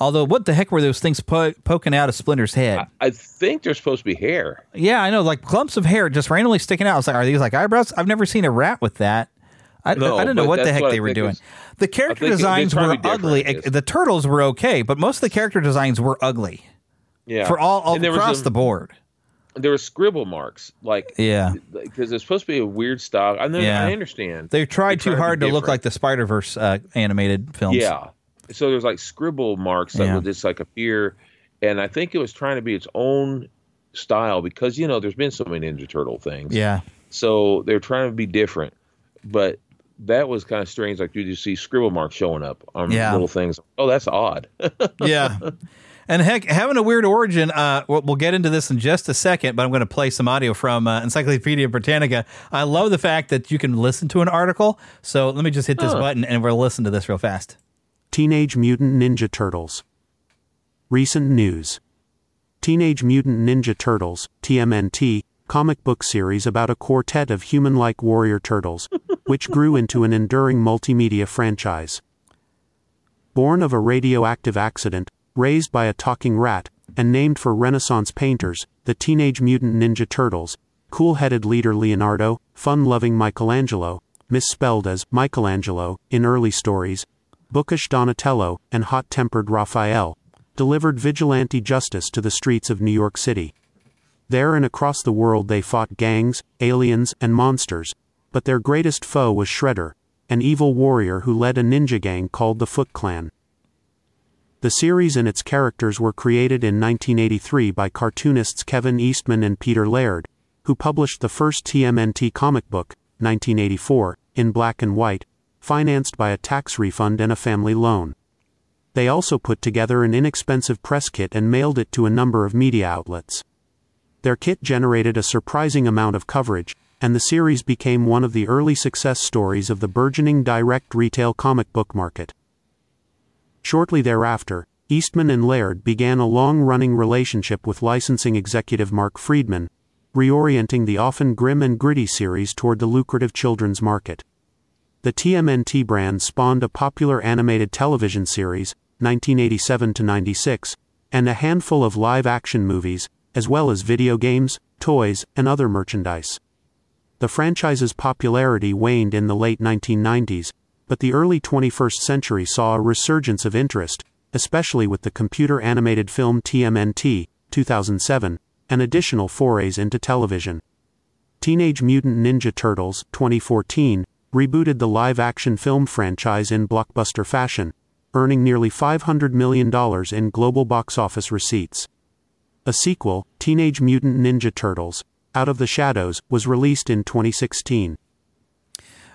Although, what the heck were those things po- poking out of Splinter's head? I think they're supposed to be hair. yeah, I know, like clumps of hair just randomly sticking out. I was like, are these like eyebrows? I've never seen a rat with that. I, No, I didn't know what the heck what I they were doing. The character think it- they're designs were to ugly. The turtles were okay, but most of the character designs were ugly. Yeah, For all, all And there was across the board. There were scribble marks, like Yeah. because it's supposed to be a weird style. I know, Yeah. I understand. They tried They're too hard to be look like the Spider Verse uh, animated films. Yeah. So there's like scribble marks that Yeah. would just like appear, and I think it was trying to be its own style because you know there's been so many Ninja Turtle things. Yeah. So they're trying to be different, but that was kind of strange. Like you just see scribble marks showing up on Yeah. little things. Oh, that's odd. yeah. And heck, having a weird origin, uh, we'll, we'll get into this in just a second, but I'm going to play some audio from uh, Encyclopedia Britannica. I love the fact that you can listen to an article. So let me just hit this Huh. button and we'll listen to this real fast. Teenage Mutant Ninja Turtles. Recent news Teenage Mutant Ninja Turtles, TMNT, comic book series about a quartet of human like warrior turtles, which grew into an enduring multimedia franchise. Born of a radioactive accident, raised by a talking rat, and named for Renaissance painters, the Teenage Mutant Ninja Turtles, cool headed leader Leonardo, fun loving Michelangelo, misspelled as Michelangelo in early stories, bookish Donatello, and hot tempered Raphael, delivered vigilante justice to the streets of New York City. There and across the world they fought gangs, aliens, and monsters, but their greatest foe was Shredder, an evil warrior who led a ninja gang called the Foot Clan. The series and its characters were created in 1983 by cartoonists Kevin Eastman and Peter Laird, who published the first TMNT comic book, 1984, in black and white, financed by a tax refund and a family loan. They also put together an inexpensive press kit and mailed it to a number of media outlets. Their kit generated a surprising amount of coverage, and the series became one of the early success stories of the burgeoning direct retail comic book market. Shortly thereafter, Eastman and Laird began a long running relationship with licensing executive Mark Freedman, reorienting the often grim and gritty series toward the lucrative children's market. The TMNT brand spawned a popular animated television series, 1987 to 96, and a handful of live action movies, as well as video games, toys, and other merchandise. The franchise's popularity waned in the late 1990s, but the early 21st century saw a resurgence of interest, especially with the computer animated film TMNT, 2007, and additional forays into television. Teenage Mutant Ninja Turtles 2014 rebooted the live action film franchise in blockbuster fashion, earning nearly $500 million in global box office receipts. A sequel, Teenage Mutant Ninja Turtles Out of the Shadows, was released in 2016.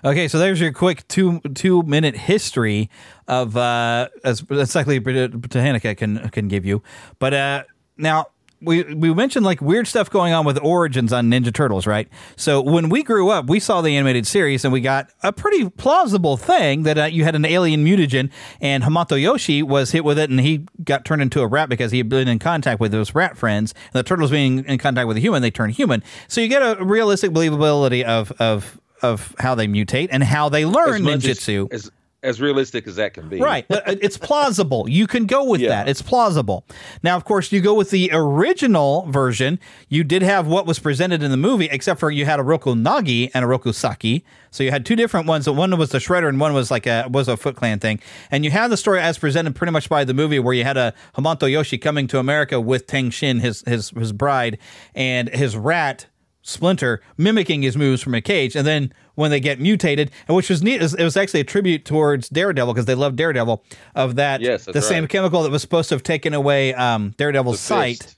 Okay, so there's your quick two two minute history of uh, as Encyclopedia Britannica can can give you. But uh, now we we mentioned like weird stuff going on with origins on Ninja Turtles, right? So when we grew up, we saw the animated series and we got a pretty plausible thing that uh, you had an alien mutagen and Hamato Yoshi was hit with it and he got turned into a rat because he had been in contact with those rat friends. And the turtles being in contact with a human, they turn human. So you get a realistic believability of of of how they mutate and how they learn ninjutsu. As, as, as realistic as that can be. Right. it's plausible. You can go with yeah. that. It's plausible. Now, of course, you go with the original version. You did have what was presented in the movie, except for you had a Oroku Nagi and a Oroku Saki. So you had two different ones. One was the Shredder, and one was like a was a Foot Clan thing. And you had the story as presented pretty much by the movie, where you had a Hamato Yoshi coming to America with Tang Shen, his his his bride, and his rat Splinter mimicking his moves from a cage, and then when they get mutated, and which was neat, it was actually a tribute towards Daredevil because they love Daredevil of that. Yes, the right. same chemical that was supposed to have taken away um, Daredevil's sight.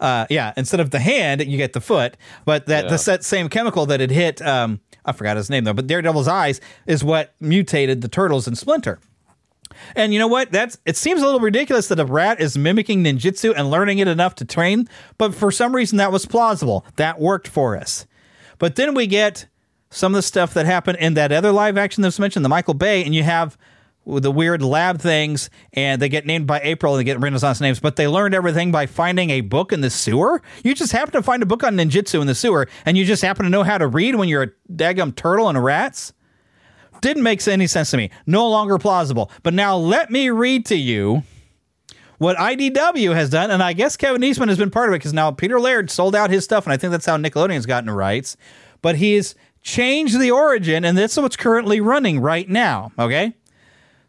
Uh, yeah, instead of the hand, you get the foot, but that yeah. the same chemical that had hit, um, I forgot his name though, but Daredevil's eyes is what mutated the turtles and Splinter. And you know what? That's it seems a little ridiculous that a rat is mimicking ninjutsu and learning it enough to train, but for some reason that was plausible. That worked for us. But then we get some of the stuff that happened in that other live action that's mentioned, the Michael Bay, and you have the weird lab things, and they get named by April and they get Renaissance names, but they learned everything by finding a book in the sewer. You just happen to find a book on ninjutsu in the sewer, and you just happen to know how to read when you're a daggum turtle and rats. Didn't make any sense to me. No longer plausible. But now let me read to you what IDW has done, and I guess Kevin Eastman has been part of it because now Peter Laird sold out his stuff, and I think that's how Nickelodeon's gotten rights. But he's changed the origin, and that's what's currently running right now. Okay.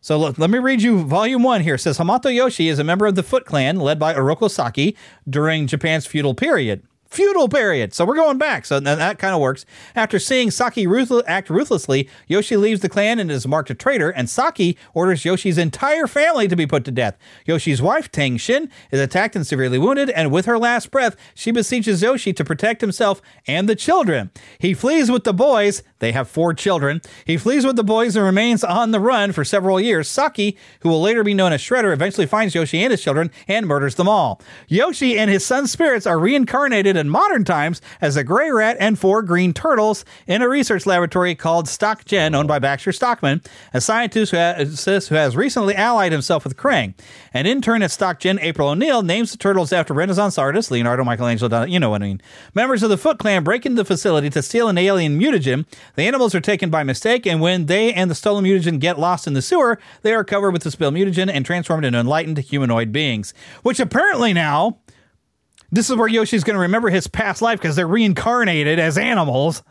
So look, let me read you volume one here. It says Hamato Yoshi is a member of the Foot Clan led by Oroku Saki during Japan's feudal period feudal period. So we're going back. So that kind of works. After seeing Saki ruthless, act ruthlessly, Yoshi leaves the clan and is marked a traitor, and Saki orders Yoshi's entire family to be put to death. Yoshi's wife, Tang Shen, is attacked and severely wounded, and with her last breath, she beseeches Yoshi to protect himself and the children. He flees with the boys. They have four children. He flees with the boys and remains on the run for several years. Saki, who will later be known as Shredder, eventually finds Yoshi and his children and murders them all. Yoshi and his son's spirits are reincarnated in modern times as a gray rat and four green turtles in a research laboratory called StockGen, owned by Baxter Stockman, a scientist who has, who has recently allied himself with Krang. An intern at StockGen, April O'Neil, names the turtles after Renaissance artists Leonardo, Michelangelo, you know what I mean. Members of the Foot Clan break into the facility to steal an alien mutagen. The animals are taken by mistake, and when they and the stolen mutagen get lost in the sewer, they are covered with the spilled mutagen and transformed into enlightened humanoid beings. Which apparently now this is where Yoshi's going to remember his past life because they're reincarnated as animals.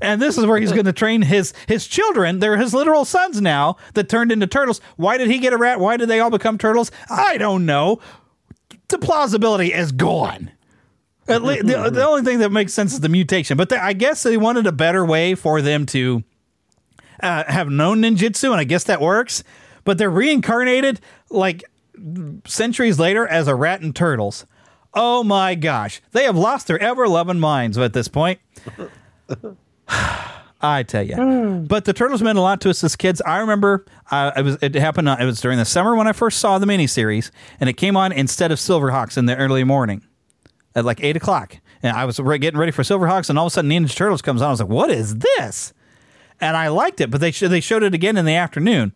And this is where he's going to train his his children. They're his literal sons now that turned into turtles. Why did he get a rat? Why did they all become turtles? I don't know. The plausibility is gone. At the, the only thing that makes sense is the mutation. But the, I guess they wanted a better way for them to uh, have known ninjutsu, and I guess that works. But they're reincarnated like centuries later as a rat and turtles. Oh my gosh. They have lost their ever loving minds at this point. I tell you. Mm. But the turtles meant a lot to us as kids. I remember uh, it was it happened. Uh, it was during the summer when I first saw the miniseries, and it came on instead of Silverhawks in the early morning at like eight o'clock. And I was re- getting ready for Silverhawks, and all of a sudden Ninja Turtles comes on. I was like, "What is this?" And I liked it, but they sh- they showed it again in the afternoon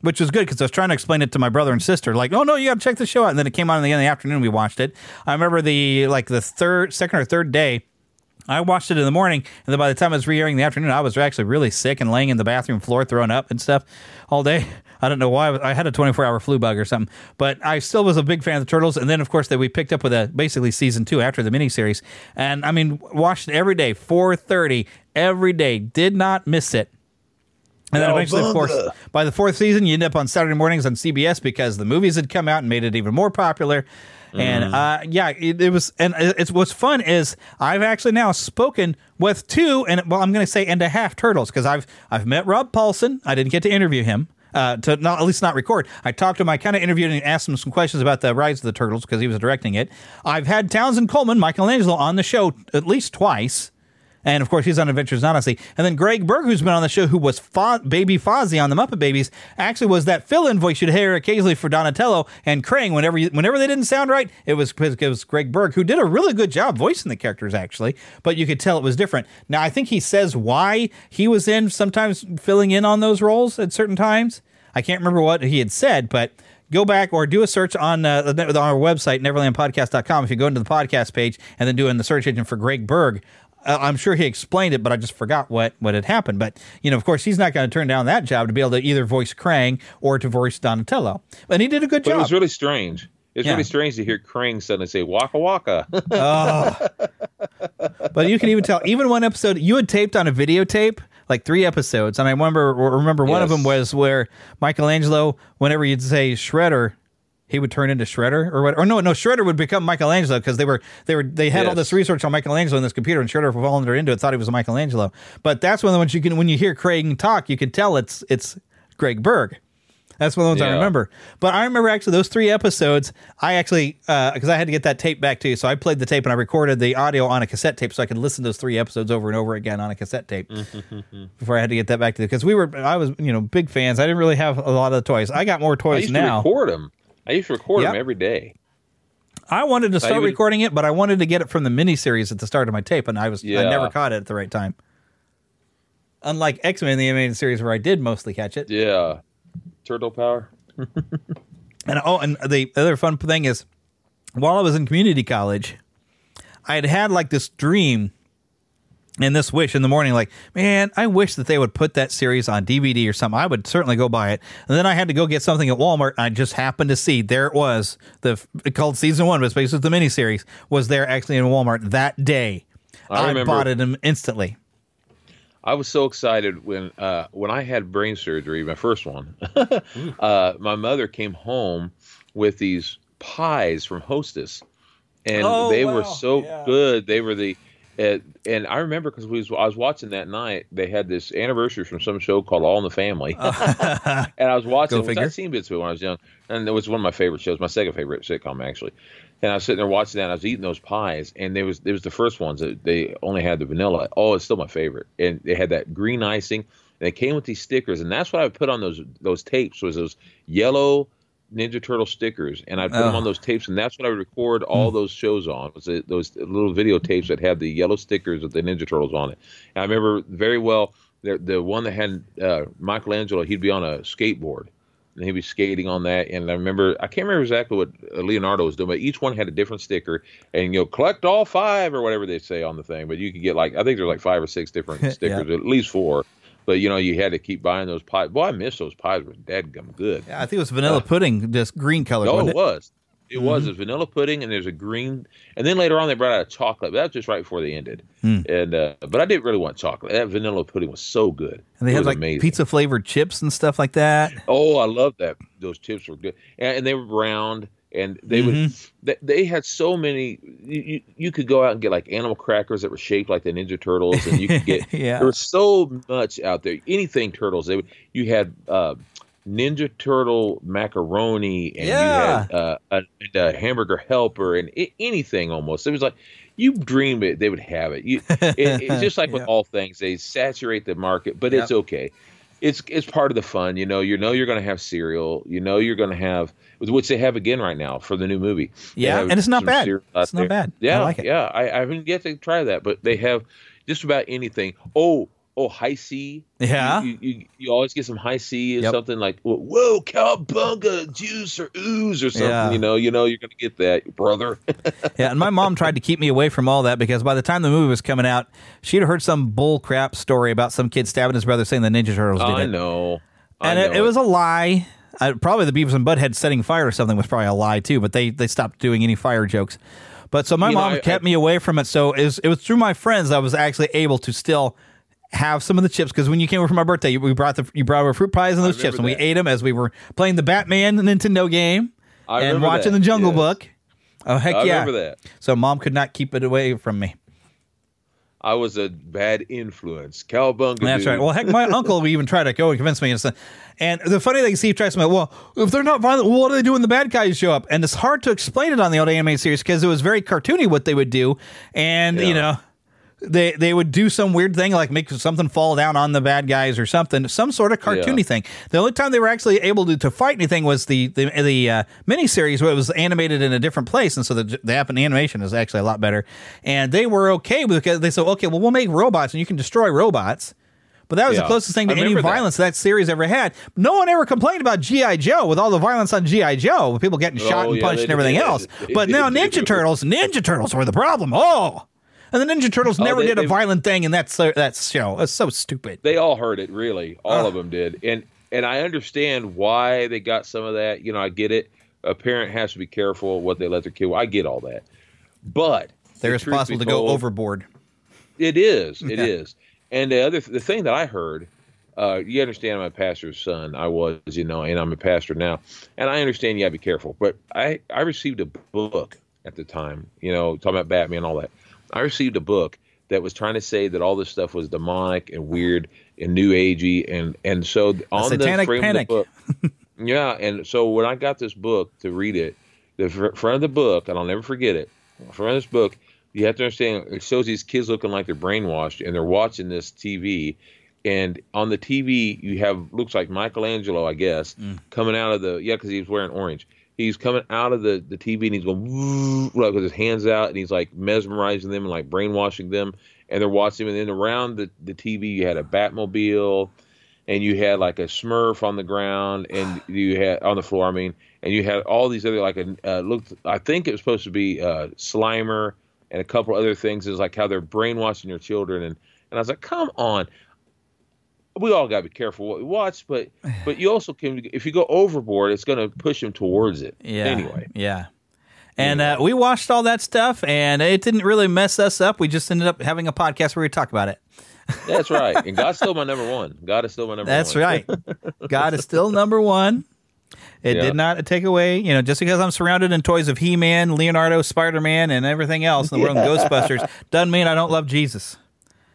which was good because I was trying to explain it to my brother and sister. Like, oh no, you got to check the show out. And then it came on in the, in the afternoon. We watched it. I remember the like the third, second or third day. I watched it in the morning, and then by the time I was re-airing in the afternoon, I was actually really sick and laying in the bathroom floor, throwing up and stuff all day. I don't know why. I had a 24-hour flu bug or something, but I still was a big fan of the Turtles. And then, of course, that we picked up with a basically season two after the miniseries, and I mean, watched it every day, 4:30 every day. Did not miss it And then eventually, of course, by the fourth season, you end up on Saturday mornings on CBS because the movies had come out and made it even more popular. And Mm-hmm. uh, yeah, it, it was. And it's what's fun is I've actually now spoken with two, and well, I'm going to say and a half turtles because I've I've met Rob Paulsen. I didn't get to interview him. Uh, to not at least not record. I talked to him. I kind of interviewed and asked him some questions about the Rise of the Turtles because he was directing it. I've had Townsend Coleman, Michelangelo, on the show at least twice. And of course, he's on Adventures in Odyssey. And then Greg Berg, who's been on the show, who was Fo- Baby Fozzie on the Muppet Babies, actually was that fill-in voice you'd hear occasionally for Donatello and Krang. Whenever you, whenever they didn't sound right, it was it was Greg Berg who did a really good job voicing the characters actually. But you could tell it was different. Now I think he says why he was in sometimes filling in on those roles at certain times. I can't remember what he had said, but go back or do a search on, uh, on our website, neverlandpodcast.com. If you go into the podcast page and then do in the search engine for Greg Berg, Uh, I'm sure he explained it, but I just forgot what, what had happened. But, you know, of course, he's not going to turn down that job to be able to either voice Krang or to voice Donatello. And he did a good But it was really strange. It's Yeah. really strange to hear Krang suddenly say "Waka Waka." Oh. but you can even tell, even one episode you had taped on a videotape, like three episodes, and I remember remember one of them was where Michelangelo, whenever you'd say Shredder, he would turn into Shredder or what? Or no, no, Shredder would become Michelangelo because they were they were they had all this research on Michelangelo in this computer, and Shredder wandered into it, thought he was a Michelangelo. But that's one of the ones you can when you hear Krang talk, you can tell it's it's Greg Berg. That's one of the ones I remember. But I remember actually those three episodes. I actually uh, because I had to get that tape back to you, so I played the tape and I recorded the audio on a cassette tape, so I could listen to those three episodes over and over again on a cassette tape before I had to get that back to you because we were I was you know big fans. I didn't really have a lot of the toys. I got more toys now. record them. I used to record Yep. them every day. I wanted to start even- recording it, but I wanted to get it from the miniseries at the start of my tape, and I was I never caught it at the right time. Unlike X Men, the animated series, where I did mostly catch it. Yeah, turtle power. And oh, and the other fun thing is, while I was in community college, I had had like this dream and this wish in the morning, like, man, I wish that they would put that series on DVD or something. I would certainly go buy it. And then I had to go get something at Walmart. And I just happened to see there it was the called season one, but it's basically the miniseries was there actually in Walmart that day. I I, bought it instantly. I was so excited when uh, when I had brain surgery, my first one. uh, my mother came home with these pies from Hostess, and Oh, they were so Yeah. good. They were the uh, and I remember because was, I was watching that night. They had this anniversary from some show called All in the Family, and I was watching. Which. I'd seen bits of it when I was young, and it was one of my favorite shows. My second favorite sitcom, actually. And I was sitting there watching that. And I was eating those pies, and there was there was the first ones that they only had the vanilla. Oh, it's still my favorite, and they had that green icing. And it came with these stickers, and that's what I would put on those those tapes was those yellow Ninja Turtle stickers, and I'd put them Oh. on those tapes, and that's what I would record all those shows on. Was it, those little videotapes that had the yellow stickers with the Ninja Turtles on it. And I remember very well the the one that had uh, Michelangelo. He'd be on a skateboard, and he'd be skating on that. And I remember I can't remember exactly what uh, Leonardo was doing, but each one had a different sticker, and you know collect all five or whatever they say on the thing. But you could get like I think there's like five or six different stickers, at least four. But you know you had to keep buying those pies. Boy, I miss those pies. Were dadgum good. Yeah, I think it was vanilla pudding, just green color. No, wasn't it was. It was. It was vanilla pudding, and there's a green. And then later on, they brought out a chocolate. But that was just right before they ended. Hmm. And uh, but I didn't really want chocolate. That vanilla pudding was so good. And they It had like amazing. pizza flavored chips and stuff like that. Oh, I love that. Those chips were good, and, and they were round. And they would. Mm-hmm. They, they had so many. You, you, could go out and get like animal crackers that were shaped like the Ninja Turtles, and you could get. Yeah. There was so much out there. Anything turtles. They would. You had. Uh, Ninja Turtle macaroni, and Yeah. you had uh, a, and a hamburger helper, and i anything almost. It was like you dream it, they would have it. You, it it's just like with all things, they saturate the market, but it's okay. It's it's part of the fun, you know. You know you're going to have cereal. You know you're going to have which they have again right now for the new movie. Yeah, and it's not bad. It's not there. bad. I Yeah, like it. Yeah, I, I haven't yet to try that, but they have just about anything. Oh, oh, Hi-C. Yeah. you, you, you always get some Hi-C or Yep. something like whoa, cowabunga juice or ooze or something. Yeah. You know, you know you're going to get that, brother. Yeah, and my mom tried to keep me away from all that because by the time the movie was coming out, she'd heard some bull crap story about some kid stabbing his brother, saying the Ninja Turtles did I it. know. I and it, know it was a lie. Uh, probably the Beavis and Butthead setting fire or something was probably a lie too. But they they stopped doing any fire jokes. But so my You know, mom I- kept me away from it. So it was, it was through my friends I was actually able to still have some of the chips because when you came over for my birthday, we brought the you brought our fruit pies and those chips, and we ate them as we were playing the Batman Nintendo game I and watching that, the Jungle yes. Book. Oh heck I yeah! remember that. So mom could not keep it away from me. I was a bad influence. Cowabunga. That's dude. right. Well, heck, my uncle even tried to go and convince me. And, the funny thing, Steve tries to say, well, if they're not violent, what do they do when the bad guys show up? And it's hard to explain it on the old anime series because it was very cartoony what they would do. And, you know, they they would do some weird thing like make something fall down on the bad guys or something, some sort of cartoony Yeah. thing. The only time they were actually able to, to fight anything was the the, the uh, miniseries where it was animated in a different place, and so the the app and animation is actually a lot better. And they were okay with because they said, okay, well we'll make robots and you can destroy robots. But that was the closest thing to any that. violence that. series ever had. No one ever complained about GI Joe with all the violence on GI Joe, with people getting shot Oh, and yeah, punched and everything did. else. They But now did. Ninja Turtles, Ninja Turtles were the problem. Oh, and the Ninja Turtles Oh, never they- did a violent thing in that so- that show. It's so stupid. They all heard it, really. All Ugh. of them did, and and I understand why they got some of that. You know, I get it. A parent has to be careful what they let their kid. I get all that, but They're the truth responsible be to go overboard. It is. It is. Yeah. And the other the thing that I heard, uh, you understand, I'm a pastor's son. I was, you know, and I'm a pastor now, and I understand you gotta be careful. But I I received a book at the time, you know, talking about Batman and all that. I received a book that was trying to say that all this stuff was demonic and weird and new agey, and and so on the satanic frame panic. of the book, yeah. And so when I got this book to read it, the fr- front of the book, and I'll never forget it. Front of this book, you have to understand. It shows these kids looking like they're brainwashed, and they're watching this TV. And on the TV, you have looks like Michelangelo, I guess, mm. coming out of the yeah, because he was wearing orange. He's coming out of the, the TV and he's going with his hands out, and he's like mesmerizing them and like brainwashing them. And they're watching him. And then around the, the TV, you had a Batmobile, and you had like a Smurf on the ground, and you had on the floor. I mean, and you had all these other like a uh, looked. I think it was supposed to be uh, Slimer and a couple other things. Is like how they're brainwashing your children, and and I was like, come on. We all got to be careful what we watch, but but you also can if you go overboard, it's going to push him towards it. Yeah. Anyway, Yeah. And uh, we watched all that stuff, and it didn't really mess us up. We just ended up having a podcast where we talk about it. that's right. And God's still my number one. God is still my number one. That's one. right. God is still number one. It Yeah. did not take away, you know, just because I'm surrounded in toys of He Man, Leonardo, Spider Man, and everything else in the world, and Yeah. Ghostbusters, doesn't mean I don't love Jesus.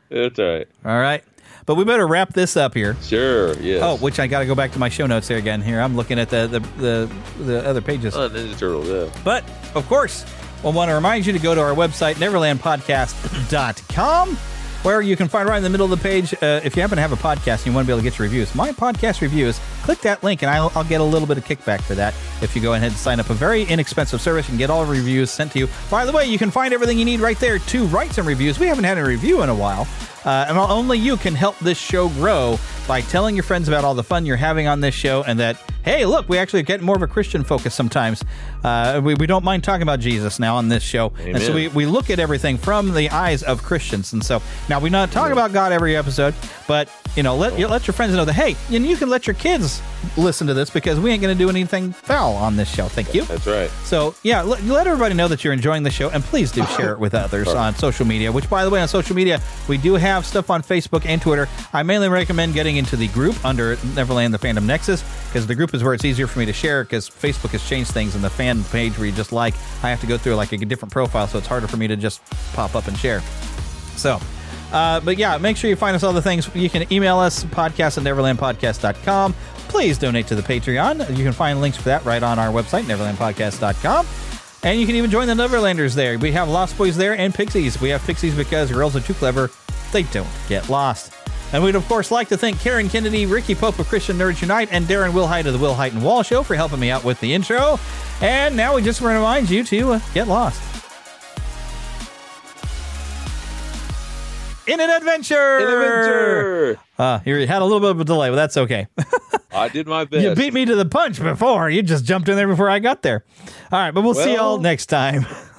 That's right. All right. But we better wrap this up here. Sure. Yes. Oh, which I got to go back to my show notes there again. Here, I'm looking at the the the, the other pages. Oh, Ninja Turtles. Yeah. But of course, I want to remind you to go to our website, neverlandpodcast.com, where you can find right in the middle of the page. Uh, if you happen to have a podcast and you want to be able to get your reviews, my podcast reviews, click that link and I'll, I'll get a little bit of kickback for that if you go ahead and sign up a very inexpensive service and get all the reviews sent to you. By the way, you can find everything you need right there to write some reviews. We haven't had a review in a while. Uh, and only you can help this show grow by telling your friends about all the fun you're having on this show and that, hey, look, we actually get more of a Christian focus sometimes. Uh, we, we don't mind talking about Jesus now on this show. And so we, we look at everything from the eyes of Christians. And so now we not talk about God every episode, but, you know, let, you let your friends know that, hey, and you can let your kids listen to this because we ain't going to do anything foul on this show. Thank you. That's right. So, yeah, let, let everybody know that you're enjoying the show, and please do share it with others on social media. Which, by the way, on social media, we do have stuff on Facebook and Twitter. I mainly recommend getting into the group under Neverland the Fandom Nexus because the group is where it's easier for me to share because Facebook has changed things, and the fan page where you just like, I have to go through like a different profile, so it's harder for me to just pop up and share. So, uh, but yeah, make sure you find us all the things. You can email us, podcast at neverlandpodcast.com. Please donate to the Patreon. You can find links for that right on our website, neverlandpodcast.com. And you can even join the Neverlanders there. We have Lost Boys there and Pixies. We have Pixies because girls are too clever. They don't get lost. And we'd, of course, like to thank Karen Kennedy, Ricky Pope of Christian Nerds Unite, and Darren Wilhite of the Wilhite and Wall Show for helping me out with the intro. And now we just want to remind you to uh, get lost. In an adventure! In an adventure! Uh, you had a little bit of a delay, but that's okay. I did my best. you beat me to the punch before. You just jumped in there before I got there. All right, but we'll see y'all next time.